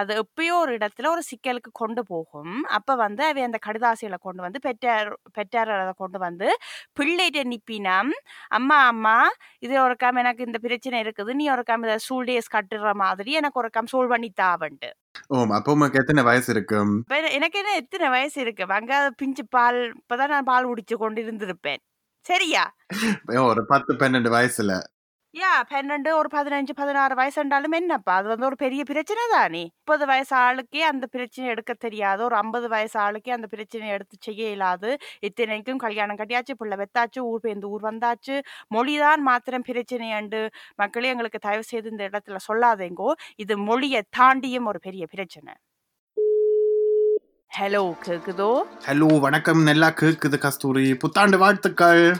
அது எப்பயோ ஒரு இடத்துல ஒரு சிக்கலுக்கு கொண்டு போகும். அப்ப வந்து அவை அந்த கடிதாசிகளை கொண்டு வந்து பெற்றார் பெற்றார் அதை கொண்டு வந்து பிள்ளைகிட்ட நிப்பினம் அம்மா அம்மா இது ஒரு கம் எனக்கு இந்த பிரச்சனை இருக்குது. நீ ஒரு கம் இதை சூல் டேஸ் கட்டுற மாதிரி எனக்கு ஒரு கம் சோல் பண்ணி தாவன்ட்டு ஓ அப்போ உங்களுக்கு எத்தனை வயசு இருக்கும்? எனக்கு என்ன எத்தனை வயசு இருக்கு? அங்க பிஞ்சு பால் இப்பதான் நான் பால் குடிச்சு கொண்டு இருந்திருப்பேன் சரியா ஒரு பத்து பன்னெண்டு வயசுல. யா பன்னெண்டு ஒரு பதினஞ்சு பதினாறு வயசுண்டாலும் என்னப்பா? அது வந்து ஒரு பெரிய பிரச்சனை தானே? முப்பது வயசு ஆளுக்கே அந்த பிரச்சனை எடுக்க தெரியாது. ஒரு ஐம்பது வயசு ஆளுக்கே அந்த பிரச்சனை எடுத்து செய்ய இயலாது. இத்தனைக்கும் கல்யாணம் கட்டியாச்சு பிள்ளை வெத்தாச்சு ஊர் பேருந்து ஊர் வந்தாச்சு. மொழிதான் மாத்திரம் பிரச்சனை அண்டு மக்களே எங்களுக்கு தயவு செய்து இந்த இடத்துல சொல்லாதேங்கோ. இது மொழியை தாண்டியும் ஒரு பெரிய பிரச்சனை. ஹலோ கேக்குதோ? ஹலோ வணக்கம். நல்லா கேக்குது கஸ்தூரி. புத்தாண்டு வாழ்த்துக்கள்.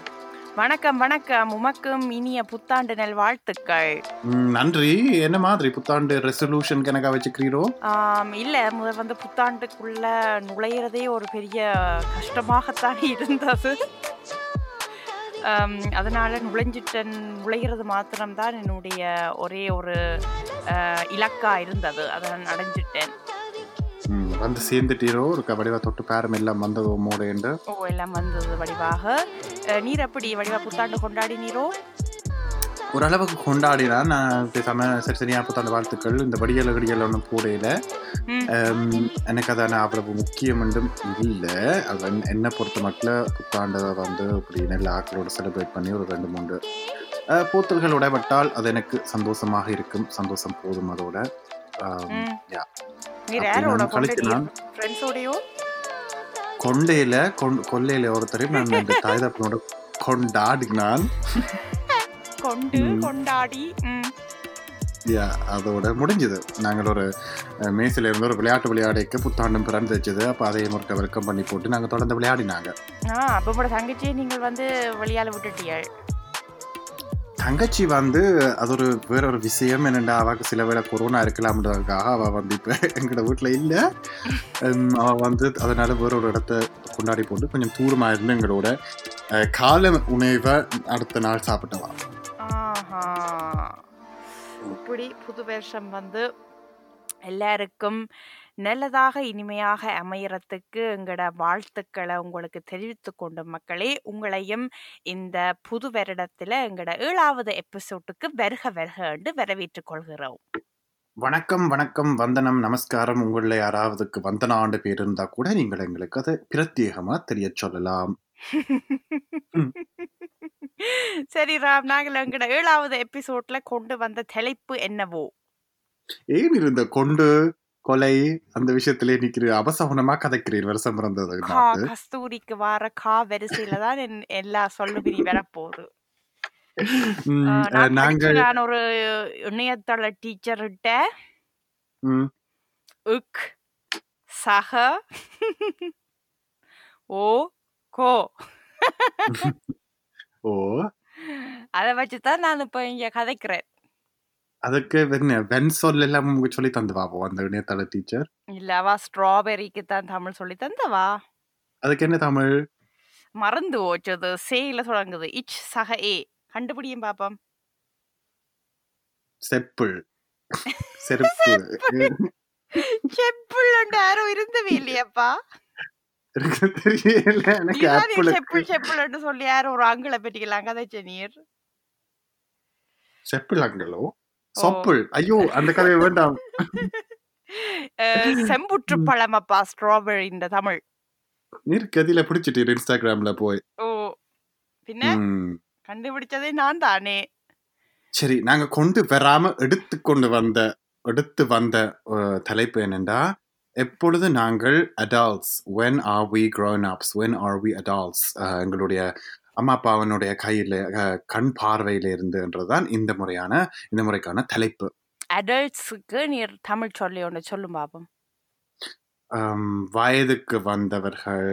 வணக்கம் வணக்கம். உமக்கும் இனிய புத்தாண்டு நல் வாழ்த்துக்கள். நன்றி. என்ன மாதிரி புத்தாண்டு ரெசல்யூஷன் கணக்கா வச்சுக்கிறீரோ? இல்ல. முதல் வந்து புத்தாண்டுக்குள்ள நுழையிறதே ஒரு பெரிய கஷ்டமாகத்தான் இருந்தது. அதனால நுழைஞ்சிட்டன் நுழைகிறது மாத்திரம்தான் என்னுடைய ஒரே ஒரு அஹ், இலக்கா இருந்தது. அதை நான் அடைஞ்சிட்டேன் வந்து சேர்ந்துட்டீரோ? ஒரு வடிவா தொட்டு பேரம் எல்லாம் வந்ததோ மூடைண்டு ஓ எல்லாம் வந்தது வடிவாக. நீர் எப்படி வடிவா புத்தாண்டு கொண்டாடி நீரோ ஓரளவுக்கு கொண்டாடினா நான் பேசாம சரி சரியா புத்தாண்டு வாழ்த்துக்கள். இந்த வடியல் கடியல் ஒன்றும் போடையில எனக்கு அதான அவ்வளவு முக்கியம் என்றும் இல்லை. அது என்னை பொறுத்த மட்டும் புத்தாண்டை வந்து இப்படி நல்ல ஆக்களோட செலிப்ரேட் பண்ணி ஒரு ரெண்டு மூன்று போத்தல்கள் உடைபட்டால் அது எனக்கு சந்தோஷமாக இருக்கும். சந்தோஷம் போதும் அதோட. கொண்டையில கொண்- கொல்லையில ஒருத்தரையும் நான் இந்த தாய்தப்பனோட கொண்டாடினான். கொண்டு. கொண்டாடி அதோட முடிஞ்சது. நாங்கள் ஒரு மேசில இருந்து ஒரு விளையாட்டு விளையாடைக்கு புத்தாண்டும் பிறந்து வச்சது. அப்போ அதையும் ஒரு வெல்கம் பண்ணி போட்டு நாங்கள் தொடர்ந்து விளையாடினாங்க. அப்போ உங்களோட தங்கச்சியை நீங்கள் வந்து வெளியால விட்டுட்டீர்கள் தங்கச்சி வந்து அது ஒரு வேற ஒரு விஷயம் என்னென்னா அவளுக்கு சில வேளை கொரோனா இருக்கலாம்ன்றதுக்காக அவள் வந்து இப்போ எங்களோட வீட்டில் இல்லை. அவள் வந்து அதனால வேற ஒரு இடத்த கொண்டாடி போட்டு கொஞ்சம் தூரமாக இருந்து எங்களோட கால காலை உணவை அடுத்த நாள் சாப்பிட்டவா. இப்படி புது வருஷம் வந்து எல்லாருக்கும் நல்லதாக இனிமையாக அமையறதுக்கு எங்களோட வாழ்த்துக்களை உங்களுக்கு தெரிவித்து கொண்டு மக்களே. உங்களையும் இந்த புது வருடத்துல எங்களோட ஏழாவது எபிசோட்டுக்கு வருக வருக என்று வரவேற்றுக் கொள்கிறோம். வணக்கம் வணக்கம் வந்தனம் நமஸ்காரம். உங்களில் யாராவதுக்கு வந்தன ஆண்டு பேர் இருந்தா கூட நீங்கள் எங்களுக்கு அதை பிரத்யேகமா தெரிய சொல்லலாம். சரி ராம் நாங்கள் எங்களோட ஏழாவது எபிசோட்ல கொண்டு வந்த தலைப்பு என்னவோ? ஏன் இருந்த கொண்டு கொலை அந்த விஷயத்திலே நிக்கிற அபசகுனமா கதைக்கிறீர் வருஷம் பிறந்தது கஸ்தூரிக்கு வார கா வரிசையில தான் என்- எல்லா சொல்லுபிரி வரப்போகுது. நாங்கள் நான் ஒரு இணையதள டீச்சர்கிட்ட உக் சக ஓ கோ. ஓ. அதை வச்சுதான் நான் இப்ப இங்க கதைக்கிறேன். அதுக்கு என்ன வென் சொல் எல்லாம் உங்களுக்கு சொல்லி தந்து பாப்போம் அந்த இணையதள டீச்சர் இல்ல அவ ஸ்ட்ராபெரிக்கு தான் தமிழ் சொல்லி தந்தவா? அதுக்கு என்ன தமிழ்? மறந்து போச்சது சேயில தொடங்குது. இச் சக ஏ. கண்டுபிடியும் பாப்போம். செப்புள் செருப்பு. செப்புள் யாரும் இருந்தவே இல்லையாப்பா. தெரியல. எனக்கு செப்புள் செப்புள்னு சொல்லி யாரும் ஒரு ஆங்கில பெட்டிக்கலாம் கதைச்ச நீர். செப்பிளாங்களோ சொப்புள் ஐயோ அந்த கதையை வேண்டாம். செம்புற்று பழமப்பா ஸ்ட்ராபெரி இந்த தமிழ். நீர் கதியில பிடிச்சிட்டீர் இன்ஸ்டாகிராம்ல போய். ஓ பின்ன. கண்டுபிடிச்சதே நான் தானே. சரி நாங்க கொண்டு வராம எடுத்து கொண்டு வந்த எடுத்து வந்த தலைப்பு என்னண்டா எப்பொழுது நாங்கள் when are we grown ups when are we adults அஹ், எங்களுடைய அம்மா அப்பாவனுடைய கையில அஹ், கண் பார்வையில இருந்துன்றதுதான் இந்த முறையான இந்த முறைக்கான தலைப்பு அடல்ட்ஸுக்கு நீர் தமிழ் சொல்லி ஒன்று சொல்லும் பாப்போம் ஆம், வயதுக்கு வந்தவர்கள்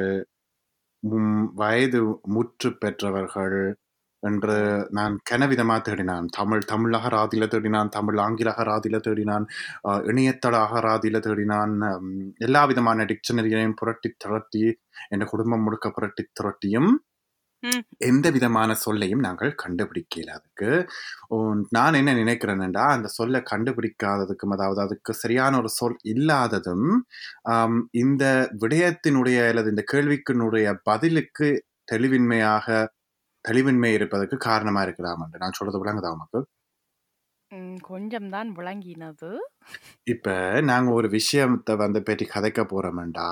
வயது முற்று பெற்றவர்கள் என்று நான் கனவிதமா தேடினான் தமிழ் தமிழ் அகராதியில தேடினான் தமிழ் ஆங்கில அகராதியில தேடினான் ஆ, இணையதள அகராதியில தேடினான் எல்லா விதமான டிக்ஷனரியையும் புரட்டி திரட்டி என் குடும்பம் முழுக்க புரட்டி திரட்டியும். எந்த விதமான சொல்லையும் நாங்கள் கண்டுபிடிக்கல அதுக்கு. நான் என்ன நினைக்கிறேன்டா அந்த சொல்லை கண்டுபிடிக்காததுக்கும் அதாவது அதுக்கு சரியான ஒரு சொல் இல்லாததும் இந்த விடயத்தினுடைய அல்லது இந்த கேள்விக்கினுடைய பதிலுக்கு தெளிவின்மையாக தெளிவின்மை இருப்பதற்கு காரணமா இருக்கலாம் என்று நான் சொல்றது விளங்குதா உமக்கு? ம், கொஞ்சம் தான் விளங்கினது. இப்ப நாங்க ஒரு விஷயத்தை வந்து பற்றி கதைக்க போறோம்டா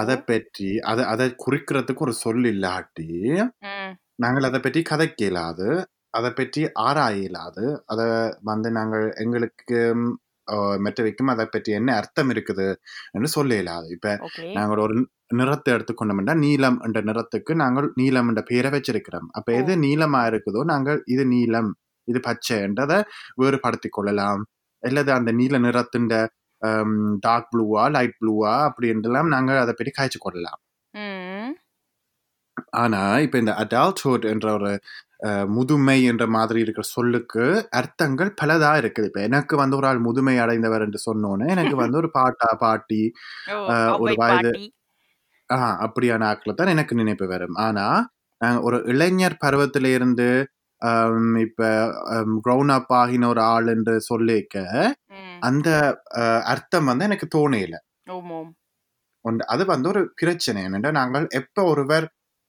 அதை பற்றி அதை அதை குறிக்கிறதுக்கு ஒரு சொல் இல்லாட்டி நாங்கள் அதை பற்றி கதைக்க இயலாது அதை பற்றி ஆராய இயலாது அதை வந்து நாங்கள் எங்களுக்கு ஆஹ், மற்றவைக்கும் அதை பற்றி என்ன அர்த்தம் இருக்குது என்று சொல்ல இயலாது. இப்ப நாங்கள் ஒரு நிறத்தை எடுத்துக்கொண்டோம்னா நீலம் என்ற நிறத்துக்கு நாங்கள் நீலம் என்ற பெயரை வச்சிருக்கிறோம். அப்ப எது நீலமா இருக்குதோ நாங்கள் இது நீலம் இது பச்சை என்றதை வேறுபடுத்திக் கொள்ளலாம். அல்லது அந்த நீல நிறத்தின் டார்க் ப்ளூவா லைட் ப்ளூவா அப்படி என்றெல்லாம் நாங்கள் அதை பற்றி காய்ச்சி கொள்ளலாம். ம். ஆனா இப்ப இந்த அடால்ட்ஹுட் என்ற ஒரு முதுமை என்ற மாதிரி இருக்கிற சொல்லுக்கு அர்த்தங்கள் பலதா இருக்குது. இப்ப எனக்கு வந்து ஒரு ஆள் முதுமை அடைந்தவர் என்று சொன்னோன்னே எனக்கு வந்து ஒரு பாட்டா பாட்டி ஒரு வயது ஆஹ் அப்படியான ஆட்களை தான் எனக்கு நினைப்பு வரும். ஆனா நாங்க ஒரு இளைஞர் பருவத்தில இருந்து ஆம், இப்ப க்ரௌன் அப் ஆகின ஒரு ஆள் என்று சொல்லிக்க அந்த அர்த்தம் வந்து எனக்கு தோணையில அது வந்து ஒரு பிரச்சனை என்னென்னா நாங்கள் எப்ப ஒருவர்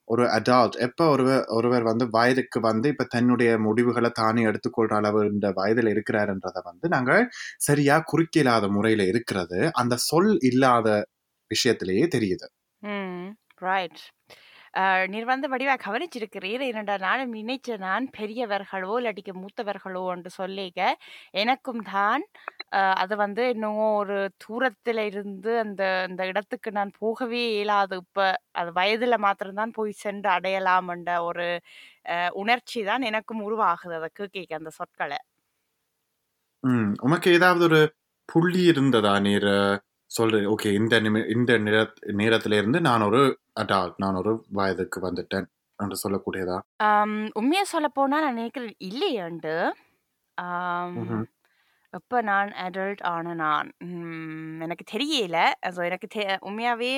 ஒரு அடால்ட் எப்ப ஒருவர் ஒருவர் வந்து வயதுக்கு வந்து இப்ப தன்னுடைய முடிவுகளை தானே எடுத்துக்கொள்ற அளவு இந்த வயதில் இருக்கிறாருன்றதை வந்து நாங்கள் சரியா குறிக்கலாத முறையில இருக்கிறது. அந்த சொல் இல்லாத விஷயத்திலேயே தெரியுது. ரைட் நீர் வந்து வடிவா கவனிச்சிருக்கிறீர். இரண்டா நாளும் நினைச்ச நான் பெரியவர்களோ இல்லாட்டிக்கு மூத்தவர்களோ என்று சொல்லிக்க எனக்கும் தான் அது வந்து இன்னும் ஒரு தூரத்துல இருந்து அந்த அந்த இடத்துக்கு நான் போகவே இயலாது. இப்ப அது வயதுல மாத்திரம்தான் போய் சென்று அடையலாம் என்ற ஒரு அஹ், உணர்ச்சி தான் எனக்கும் உருவாகுது. அதை கேட்க அந்த சொற்களை. ம். உமக்கு ஏதாவது ஒரு புள்ளி இருந்ததா? நீர் சொல்ற ஓகே இந்த நிமி இந்த நிற நேரத்துல இருந்து நான் ஒரு அடால்ட் நான் ஒரு வயதுக்கு வந்துட்டேன் என்று சொல்லக்கூடியதா? ஆம், உண்மையா சொல்ல போனா நான் நினைக்கிறேன் இல்லையாண்டு. ஆம், ம்ஹும். எப்போ நான் அடல்ட் ஆன நான் ம், எனக்கு தெரியல. ஸோ எனக்கு தெ உண்மையாகவே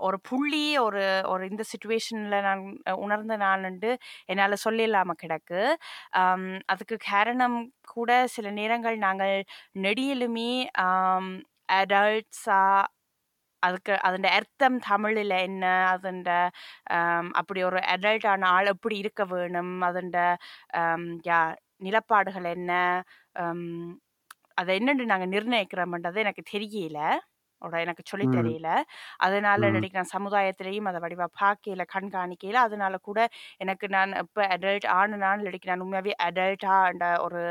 ஒரு புள்ளி ஒரு ஒரு இந்த சுச்சுவேஷனில் நான் அஹ், உணர்ந்த நான்ண்டு என்னால் சொல்லிடலாம கிடக்கு. ஆம், அதுக்கு காரணம் கூட சில நேரங்கள் நாங்கள் நெடியிலுமே அடல்ட்ஸா அதுக்கு அதோட அர்த்தம் தமிழில் என்ன அதோட அப்படி ஒரு அடல்ட்டான ஆள் எப்படி இருக்க வேணும் அதோட யா நிலப்பாடுகள் என்ன அதை என்னன்னு நாங்கள் நிர்ணயிக்கிறோம்ன்றது எனக்கு தெரியல. ஓட எனக்கு சொல்லித் ம். தெரியல. அதனால இல்லாட்டி நான் சமுதாயத்திலையும் அதை வடிவா பார்க்கல கண்காணிக்கல அதனால கூட எனக்கு நான் இப்போ அடல்ட் ஆனனான் இல்லாட்டி நான் உண்மையாகவே அடல்ட்டான்ற ஒரு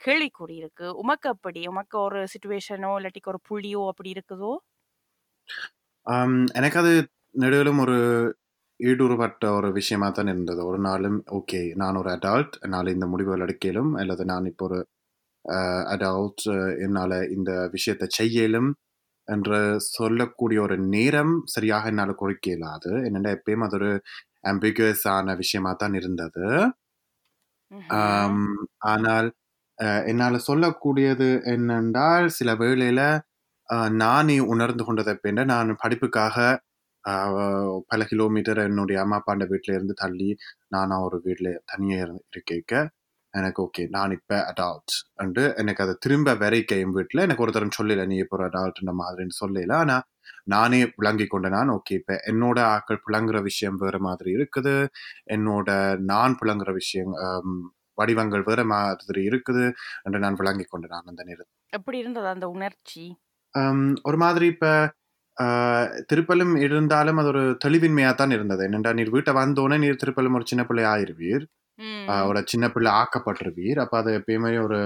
கேள்விக்குறி இருக்கு. உமக்கு அப்படி உமக்கு ஒரு சுச்சுவேஷனோ இல்லாட்டிக்கு ஒரு புள்ளியோ அப்படி இருக்குதோ? எனக்கு அது நெடுவிலும் ஒரு ஈடுருவட்ட ஒரு விஷயமா தான் இருந்தது. ஒரு நாளும் ஓகே. நான் ஒரு அடால்ட் என்னால் இந்த முடிவுகள் எடுக்கலும் அல்லது நான் இப்போ ஒரு அடால்ட் என்னால் இந்த விஷயத்தை செய்யலும் என்று சொல்லக்கூடிய ஒரு நேரம் சரியாக என்னால் குறிக்க இயலாது. என்னென்னா எப்பயும் அது ஒரு ஆன விஷயமா தான் இருந்தது. ஆனால் அஹ், என்னால் சொல்லக்கூடியது என்னென்றால் சில வேளையில நானே உணர்ந்து கொண்டதை பின்ன நான் படிப்புக்காக பல கிலோமீட்டர் என்னுடைய அம்மா அப்பாண்ட வீட்டில இருந்து தள்ளி நானா ஒரு வீட்டில் தனியாக இருக்க எனக்கு ஓகே நான் இப்போ அடால்ட் அண்டு எனக்கு அதை திரும்ப வரைக்க என் வீட்டில் எனக்கு ஒருத்தரும் சொல்லல நீ இப்போ ஒரு அடால்ட்ன்ற மாதிரின்னு சொல்லல. ஆனால் நானே விளங்கி கொண்ட நான் ஓகே இப்போ என்னோட ஆக்கள் புழங்குற விஷயம் வேற மாதிரி இருக்குது. என்னோட நான் புழங்குற விஷயம் வடிவங்கள் வேற மாதிரி இருக்குது. என்று நான் விளங்கி கொண்டு நான் அந்த நேரத்தில் எப்படி இருந்தது அந்த உணர்ச்சி? ஒரு மாதிரி இப்ப ஆஹ், திருப்பலும் இருந்தாலும் அது ஒரு தெளிவின்மையா தான் இருந்தது. என்னண்டா நீர் வீட்டை வந்தோடனே நீர் திருப்பலும் ஒரு சின்ன பிள்ளை ஆயிருவீர். ஒரு சின்ன பிள்ளை ஆக்கப்பட்டிருவீர் அப்ப அது எப்பயுமே ஒரு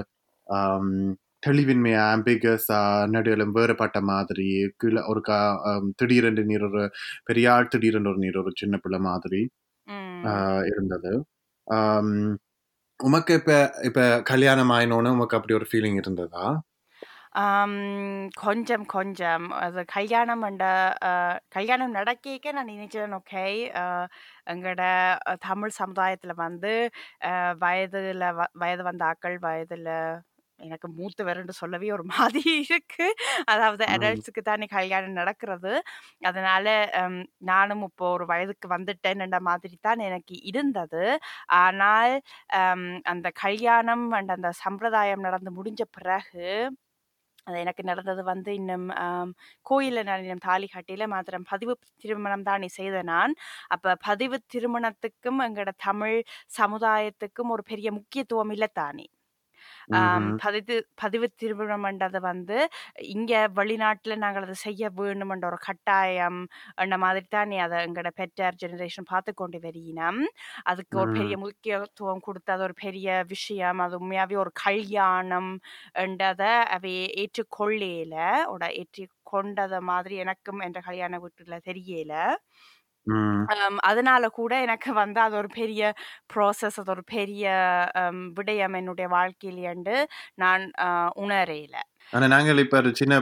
தெளிவின்மையா ஆம்பிகஸா நடுவிலும் வேறுபட்ட மாதிரி கீழே ஒரு கா திடீரென்று நீர் ஒரு பெரிய ஆள் திடீரென்று ஒரு நீர் ஒரு சின்ன பிள்ளை மாதிரி இருந்தது. உமக்கு இப்ப இப்ப கல்யாணம் ஆயினோன்னு உமக்கு அப்படி ஒரு ஃபீலிங் இருந்ததா? ஆம், கொஞ்சம் கொஞ்சம் அது கல்யாணம் அண்ட கல்யாணம் நடக்க நான் நினைச்சேன் ஓகே எங்களோட தமிழ் சமுதாயத்தில் வந்து வயதுல வ- வயது வந்த ஆக்கள் வயதுல எனக்கு மூத்தவர்ன்னு சொல்லவே ஒரு மாதிரி இருக்கு. அதாவது ம். அடல்ட்ஸுக்கு தானே கல்யாணம் நடக்கிறது. அதனால அம் நானும் இப்போ ஒரு வயதுக்கு வந்துட்டேன்ன்ற மாதிரி தான் எனக்கு இருந்தது. ஆனால் அம் அந்த கல்யாணம் அண்ட் அந்த சம்பிரதாயம் நடந்து முடிஞ்ச பிறகு, அது எனக்கு நடந்தது வந்து இன்னும் கோயிலில் நான் இன்னும் தாலி கட்டில. மாத்திரம் பதிவு திருமணம் தான் நீ செய்த நான். அப்போ பதிவு திருமணத்துக்கும் எங்களோட தமிழ் சமுதாயத்துக்கும் ஒரு பெரிய முக்கியத்துவம் இல்லை தானே. பதிது பதிவு திருமணம்ன்றது வந்து இங்க வெளிநாட்டுல நாங்கள் அத செய்ய வேணுமென்ற ஒரு கட்டாயம் அந்த மாதிரி தானே அத எங்கட பெற்றார் ஜெனரேஷன் பார்த்துக் கொண்டு வரினம். அதுக்கு ஒரு பெரிய. முக்கியத்துவம் குடுத்து அது ஒரு பெரிய விஷயம். அது உண்மையாவே ஒரு கல்யாணம் என்றத அவை ஏற்றுக்கொள்ளேல. ஓட ஏற்றுக்கொண்டத மாதிரி எனக்கும் என்ற கல்யாண வீட்டுல தெரியல. அதனால கூட எனக்கு வந்து அது ஒரு பெரிய ப்ராசஸ். அது ஒரு பெரிய விடயம் என்னுடைய வாழ்க்கையிலண்டு நான் உணரையில. ஆனா நாங்கள் இப்ப சின்ன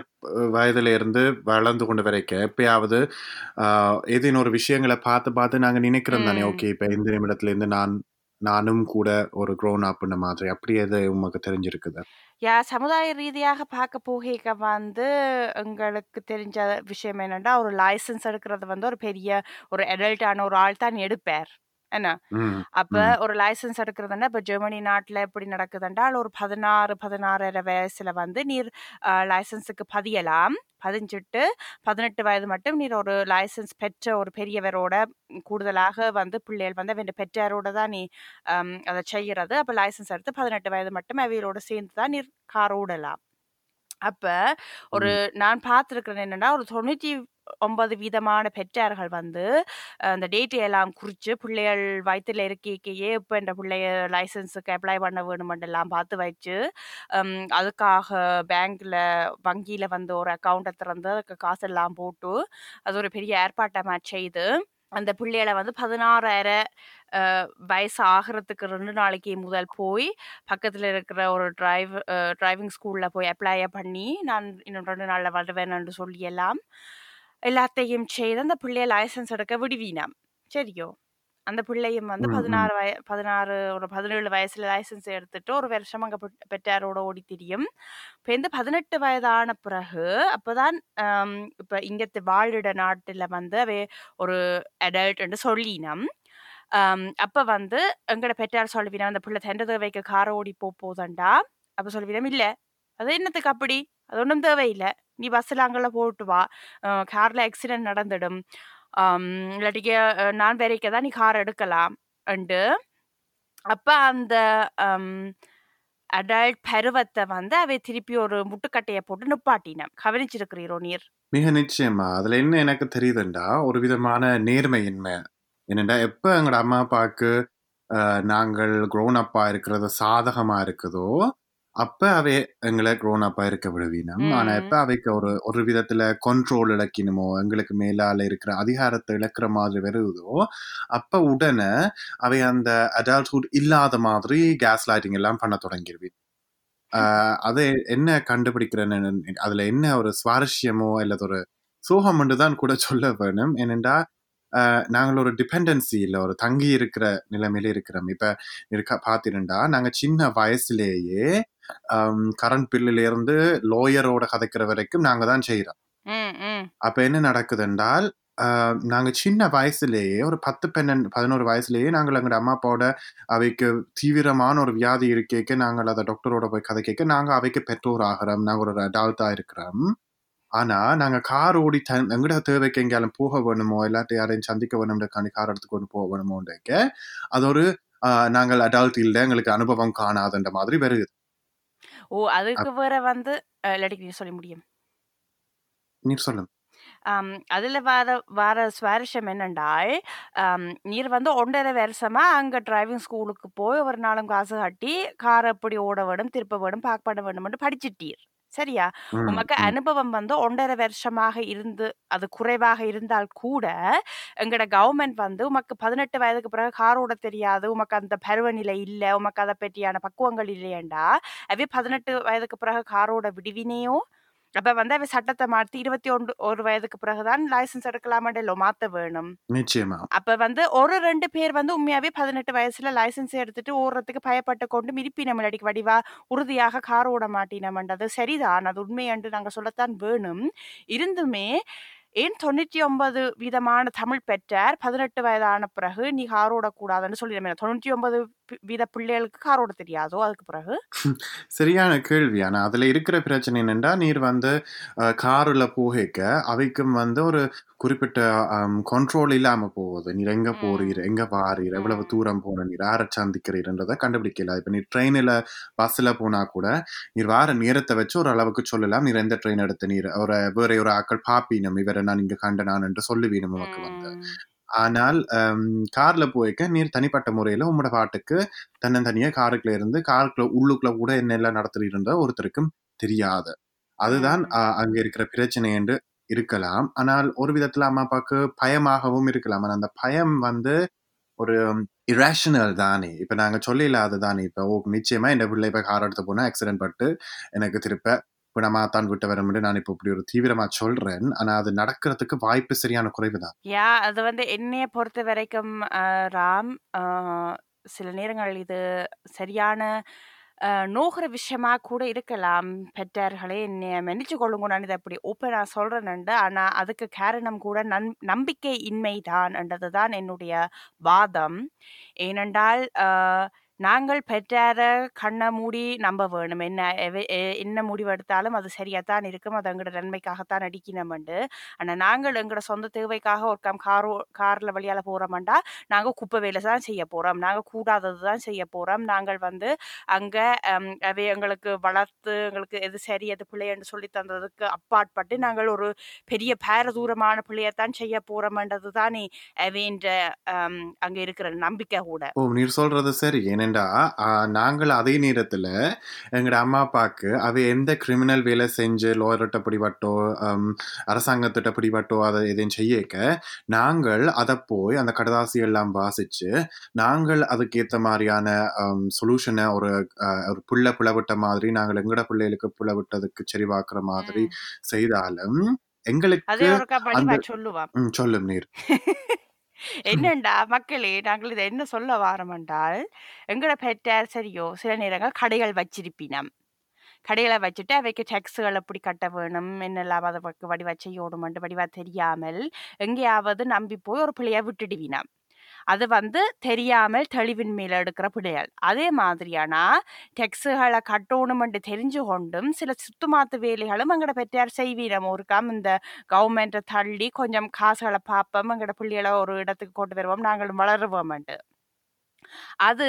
வயதுல இருந்து வளர்ந்து கொண்டு வரைக்க, எப்பயாவது ஆ ஏதேனும் ஒரு விஷயங்கள பார்த்து பார்த்து நாங்க நினைக்கிறோம் தானே. ஓகே இப்ப இந்த நிமிடத்திலேருந்து நான் நானும் கூட ஒரு க்ரோன் அப்ன்ன மாதிரி. அப்படி எது உங்களுக்கு தெரிஞ்சிருக்குது யா சமுதாய ரீதியாக பார்க்க போகைக்க வந்து எங்களுக்கு தெரிஞ்ச விஷயம் என்னென்னா ஒரு லைசென்ஸ் எடுக்கிறது வந்து ஒரு பெரிய ஒரு அடல்ட்டான ஒரு ஆள் தான் எடுப்பார். என்ன? அப்ப. ஒரு லைசென்ஸ் எடுக்கிறதுன்னா, இப்ப ஜெர்மனி நாட்டுல எப்படி நடக்குதுன்றால், ஒரு 16, 16 1/2 வயசுல வந்து நீர் லைசென்ஸுக்கு பதியலாம். பதிஞ்சுட்டு 18 வயது மட்டும் நீர் ஒரு லைசென்ஸ் பெற்ற ஒரு பெரியவரோட கூடுதலாக வந்து பிள்ளைகள் வந்து அவன் பெற்றாரோட தான் நீ அத செய்யறது. அப்ப லைசென்ஸ் எடுத்து 18 வயது மட்டும் அவைகளோட சேர்ந்து தான் நீர் கார் ஓடலாம். அப்ப ஒரு. நான் பார்த்திருக்கிறது என்னன்னா, ஒரு 99 வீதமான பெற்றார்கள் வந்து அந்த டேட்டு எல்லாம் குறித்து பிள்ளைகள் வயிற்றில் இருக்கையே இப்போ இந்த பிள்ளைய லைசென்ஸுக்கு அப்ளை பண்ண வேணுமென்றெல்லாம் பார்த்து வச்சு, அதுக்காக பேங்க்கில் வங்கியில் வந்து ஒரு அக்கௌண்ட்டை திறந்து அதுக்கு காசெல்லாம் போட்டு, அது ஒரு பெரிய ஏற்பாட்டமாக செய்து, அந்த பிள்ளைகள வந்து பதினாறாயிரம் வயசு ஆகுறதுக்கு ரெண்டு நாளைக்கு முதல் போய், பக்கத்தில் இருக்கிற ஒரு டிரைவ் டிரைவிங் ஸ்கூலில் போய் அப்ளை பண்ணி, நான் இன்னும் 2 நாள்ல வருவேன்னு சொல்லி எல்லாம் எல்லாத்தையும் செய்து அந்த பிள்ளைய லைசென்ஸ் எடுக்க விடுவினாம். சரியோ? அந்த பிள்ளையும் வந்து. 16 வய 16 ஒரு 17 வயசுல லைசென்ஸ் எடுத்துட்டு ஒரு வருஷம் அங்க பெற்றாரோட ஓடி திரியும். இப்ப 18 வயதான பிறகு அப்பதான் இப்ப இங்கத்து வாழிட நாட்டுல வந்து அவை ஒரு அடல்ட் என்று சொல்லினம். அப்ப வந்து எங்கட பெற்றார் சொல்லுவினம், "அந்த பிள்ளை தண்ட தேவைக்கு கார் ஓடி போப்போதுண்டா." அப்ப சொல்லுவினம், "இல்ல. அது என்னத்துக்கு அப்படி? அது ஒண்ணும் தேவையில்ல. நீ பஸ்ஸில் அங்கெல்லாம் போட்டு வா. காரில் ஆக்சிடென்ட் நடந்துடும். இல்லாட்டிக்கு நான் வரைக்க தான் நீ கார் எடுக்கலாம்." அண்டு அப்போ அந்த அடல்ட் பருவத்தை வந்து அவை திருப்பி ஒரு முட்டுக்கட்டையை போட்டு நிப்பாட்டினேன் கவனிச்சிருக்கிறீரோ நீர்? மிக நிச்சயமா. அதுல என்ன எனக்கு தெரியுதுண்டா, ஒரு விதமான நேர்மையின்மை. என்னண்டா எப்ப எங்களோட அம்மா, அப்பாவுக்கு நாங்கள் க்ரோன் அப்பா இருக்கிறது சாதகமா இருக்குதோ, அப்ப அவை எங்கள க்ரோன் அப்பா இருக்க விடுவினம். ஆனா எப்ப ம். அவைக்கு ஒரு ஒரு விதத்துல கண்ட்ரோல் இழக்கினுமோ, எங்களுக்கு மேலால இருக்கிற அதிகாரத்த இழக்கிற மாதிரி வருதோ, அப்ப உடனே அவை அந்த அடல்ட்ஹுட் இல்லாத மாதிரி கேஸ் லைட்டிங் எல்லாம் பண்ண தொடங்கிருவி. அ அது என்ன கண்டுபிடிக்கிறேன்னு அதுல என்ன ஒரு சுவாரஸ்யமோ அல்லது ஒரு சோகம் தான் கூட சொல்ல வேணும். ஏனென்றா, நாங்கள் ஒரு டிபெண்டன்சி இல்ல, ஒரு தங்கி இருக்கிற நிலைமையில இருக்கிறோம். இப்ப இருக்க பார்த்தீருண்டா, நாங்க சின்ன வயசுலேயே கரண்ட் பில்லுல இருந்து லாயரோட கதைக்கிற வரைக்கும் நாங்க தான் செய்றோம். ம். ம். அப்ப என்ன நடக்குதென்றால், அ நாங்க சின்ன வயசுலேயே ஒரு 10, 12, 11 வயசுலேயே நாங்கள் எங்கட அம்மா, அப்பாவோட அவைக்கு தீவிரமான ஒரு வியாதி இருக்கேக்க, நாங்கள் அத டாக்டரோட போய் கதைக்கேக்க, நாங்க அவைக்கு பெற்றோர் ஆகுறோம். நாங்க ஒரு அடல்ட்டா இருக்கிறோம். ஆனா, நாங்க கார் ஓடி தன் எங்கட தேவைக்கு எங்கேயாலும் போக வேணுமோ, இல்லாட்டி யாரையும் சந்திக்க வேணும்ன்றதுக்காண்டி கார் எடுத்துக்கொண்டு போக வேணுமோன்றக்க, அது ஒரு நாங்கள் அடல்ட் இல்ல, எங்களுக்கு அனுபவம் காணாதுன்ற மாதிரி வருது. ஓ! அதுக்கு வேற வந்து இல்லாட்டி சொல்லி முடியும். நீர் சொல்லுங்க. அதுல வர வர சுவாரஸ்யம் என்னென்றால், நீர் வந்து 1 1/2 வருஷமா அங்க டிரைவிங் ஸ்கூலுக்கு போய் ஒரு நாளும் காசு கட்டி, கார் எப்படி ஓட வேணும், திருப்ப வேணும், பார்க் பண்ண வேணும்னு படிச்சிட்டீர். சரியா? ம். உமக்கு ம். அனுபவம் வந்து 1 1/2 வருஷமாக இருந்து அது குறைவாக இருந்தால் கூட, எங்கட கவர்ன்மெண்ட் வந்து உமக்கு 18 வயதுக்கு பிறகு கார் ஓடத் தெரியாது, உமக்கு அந்த பருவநிலை இல்ல, உமக்கு அத பற்றியான பக்குவங்கள் இல்லையண்டா, அவை 18 வயதுக்கு பிறகு கார் ஓட விடுவினையோ, அப்ப வந்து அவ சட்டத்தை மாத்தி 21 ஒரு வயதுக்கு பிறகுதான் லைசென்ஸ் எடுக்கலாமாண்டோ மாத்த வேணும். நிச்சயமா. அப்ப வந்து ஒரு 2 பேர் வந்து உண்மையாவே 18 வயசுல லைசென்ஸ் எடுத்துட்டு ஓடுறதுக்கு பயப்பட்டு கொண்டு மிரிப்பினம் இல்லாட்டிக்கு வடிவா உறுதியாக கார் ஓட மாட்டினம்ன்றது சரிதான். அது உண்மை என்று நாங்க சொல்லத்தான் வேணும். இருந்துமே ஏன் 99 வீதமான தமிழ் பெற்றார் 18 வயதான பிறகு நீ கார் ஓடக்கூடாதுன்னு சொல்லிடுமே 99 பி வீத பிள்ளைகளுக்கு கார் ஓட தெரியாதோ அதுக்கு பிறகு? சரியான கேள்வி. ஆனா அதுல இருக்கிற பிரச்சனை என்னன்னா, நீர் வந்து காருல போகைக்க அவைக்கும் வந்து ஒரு குறிப்பிட்ட கண்ட்ரோல் இல்லாம போகுது. நீர் எங்க. போறீர்? எங்க வாரீர்? எவ்வளவு. தூரம் போனீர்? யார சந்திக்கிறீர்ன்றத கண்டுபிடிக்கல. இப்ப நீர் ட்ரெயின்ல, பஸ்ல போனா கூட, நீர் வார நேரத்த வச்சு ஒரு அளவுக்கு சொல்லலாம். நீர் எந்த ட்ரெயின் எடுத்தீர்? ஒரு வேற ஒரு ஆக்கள் பாப்பீனம். இவர நான் இங்க கண்டனான் என்று சொல்லுவீனம் உமக்கு வந்து. ஆனால் காரில் கார்ல போய்க்க நீர் தனிப்பட்ட முறையில உம்மோட பாட்டுக்கு தன்னந்தனியா காருக்குள்ள இருந்து, காருக்குள்ள உள்ளுக்குள்ள கூட என்னெல்லாம் நடத்துறீர்ன்ற ஒருத்தருக்கும் தெரியாது. அதுதான் அங்கே அங்க இருக்கிற பிரச்சனை என்று இருக்கலாம். ஆனால் ஒரு விதத்துல அம்மா, அப்பாவுக்கு பயமாகவும் இருக்கலாம். ஆனால் அந்த பயம் வந்து ஒரு இரேஷனல் தானே. இப்ப நாங்க சொல்லிலாது தானே. இப்ப ஓ நிச்சயமா என் பிள்ளை இப்ப கார் எடுத்து போனா ஆக்சிடென்ட் பட்டு எனக்கு திருப்ப பிணமாத்தான் விட்டு வரும் நான் இப்ப இப்படி ஒரு தீவிரமா சொல்றேன். ஆனா அது நடக்கிறதுக்கு வாய்ப்பு சரியான குறைவு தான். யா அது வந்து என்னைய பொறுத்த வரைக்கும் ராம், சில நேரங்கள் இது சரியான நோகிற நோகுற விஷயமா கூட இருக்கலாம். பெற்றார்களே என்னைய மன்னிச்சு கொள்ளுங்க நான் இத இப்படி நான் சொல்கிறேன்ண்டு ஆனா அதுக்கு காரணம் கூட நன் நம்பிக்கை இன்மைதான் என்றது தான் என்னுடைய வாதம். ஏனென்றால் நாங்கள் பெற்றார கண்ணை மூடி நம்ப வேணும். என்ன எவ என்ன முடிவெடுத்தாலும் அது சரியாகத்தான் இருக்கும். அது எங்களோட நன்மைக்காகத்தான் அடிக்கணும்ண்டு ஆனால் நாங்கள் எங்களோட சொந்த தேவைக்காக ஒரு கம் காரோ காரில் வழியால போகிறோம்டா நாங்கள் குப்பை வேலை தான் செய்ய போகிறோம் நாங்கள் கூடாதது தான் செய்ய போகிறோம் நாங்கள் வந்து அங்கே அவை எங்களுக்கு வளர்த்து, எங்களுக்கு எது சரி, எது பிள்ளைன்னு சொல்லி தந்ததுக்கு அப்பாற்பட்டு நாங்கள் ஒரு பெரிய பாரதூரமான பிள்ளையத்தான் செய்ய போகிறோம்ன்றது தானே அவைன்ற அங்கே இருக்கிற நம்பிக்கை கூட. ஓ! நீர் சொல்கிறது சரி. ஏன்னா அ நாங்கள் அதே நேரத்துல எங்கட அம்மா, அப்பாக்கு அவை எந்த கிரிமினல் வேலை செஞ்சு லாயர்ட்ட பிடிபட்டோ, அரசாங்கத்திட்ட பிடிபட்டோ அத எதையும் செய்யக்க, நாங்கள் அத போய் அந்த கடதாசி எல்லாம் வாசிச்சு, நாங்கள் அதுக்கேத்த மாரியான அம் சொல்யூஷன ஒரு ஒரு புள்ள பிளவிட்ட மாதிரி நாங்கள் எங்கட பிள்ளைகளுக்கு பிளவிட்டதுக்கு சரி பார்க்கிற மாதிரி. செய்தாலும், எங்களுக்கு. ம் சொல்லும் நீர். என்னண்டா மக்களே நாங்கள் இதை என்ன சொல்ல வாரோமென்றால், எங்களோட பெற்றார் சரியோ சில நேரங்கள் கடைகள் வச்சிருப்பினம். கடைகளை வச்சுட்டு அவைக்கு டேக்ஸுகள் எப்படி கட்ட வேணும், என்னெல்லாம் அதை வடிவா செய்யணுமென்று வடிவா தெரியாமல், எங்கேயாவது நம்பி போய் ஒரு பிள்ளையை விட்டுடுவினம். அது வந்து தெரியாமல் தெளிவின்மையில எடுக்கிற பிழைகள். அதே மாதிரியானா டெக்ஸுகளை கட்டணுமென்று தெரிஞ்சு கொண்டும், சில சுத்துமாத்து வேலைகளும் எங்கட பெற்றார் செய்வீரம் ஒருக்காம் இந்த கவர்மெண்ட்டை தள்ளி கொஞ்சம் காசுகளை பார்ப்போம் எங்கட பிள்ளைகளை ஒரு இடத்துக்கு கொண்டு வருவோம், நாங்களும் வளருவோம்ட்டு அது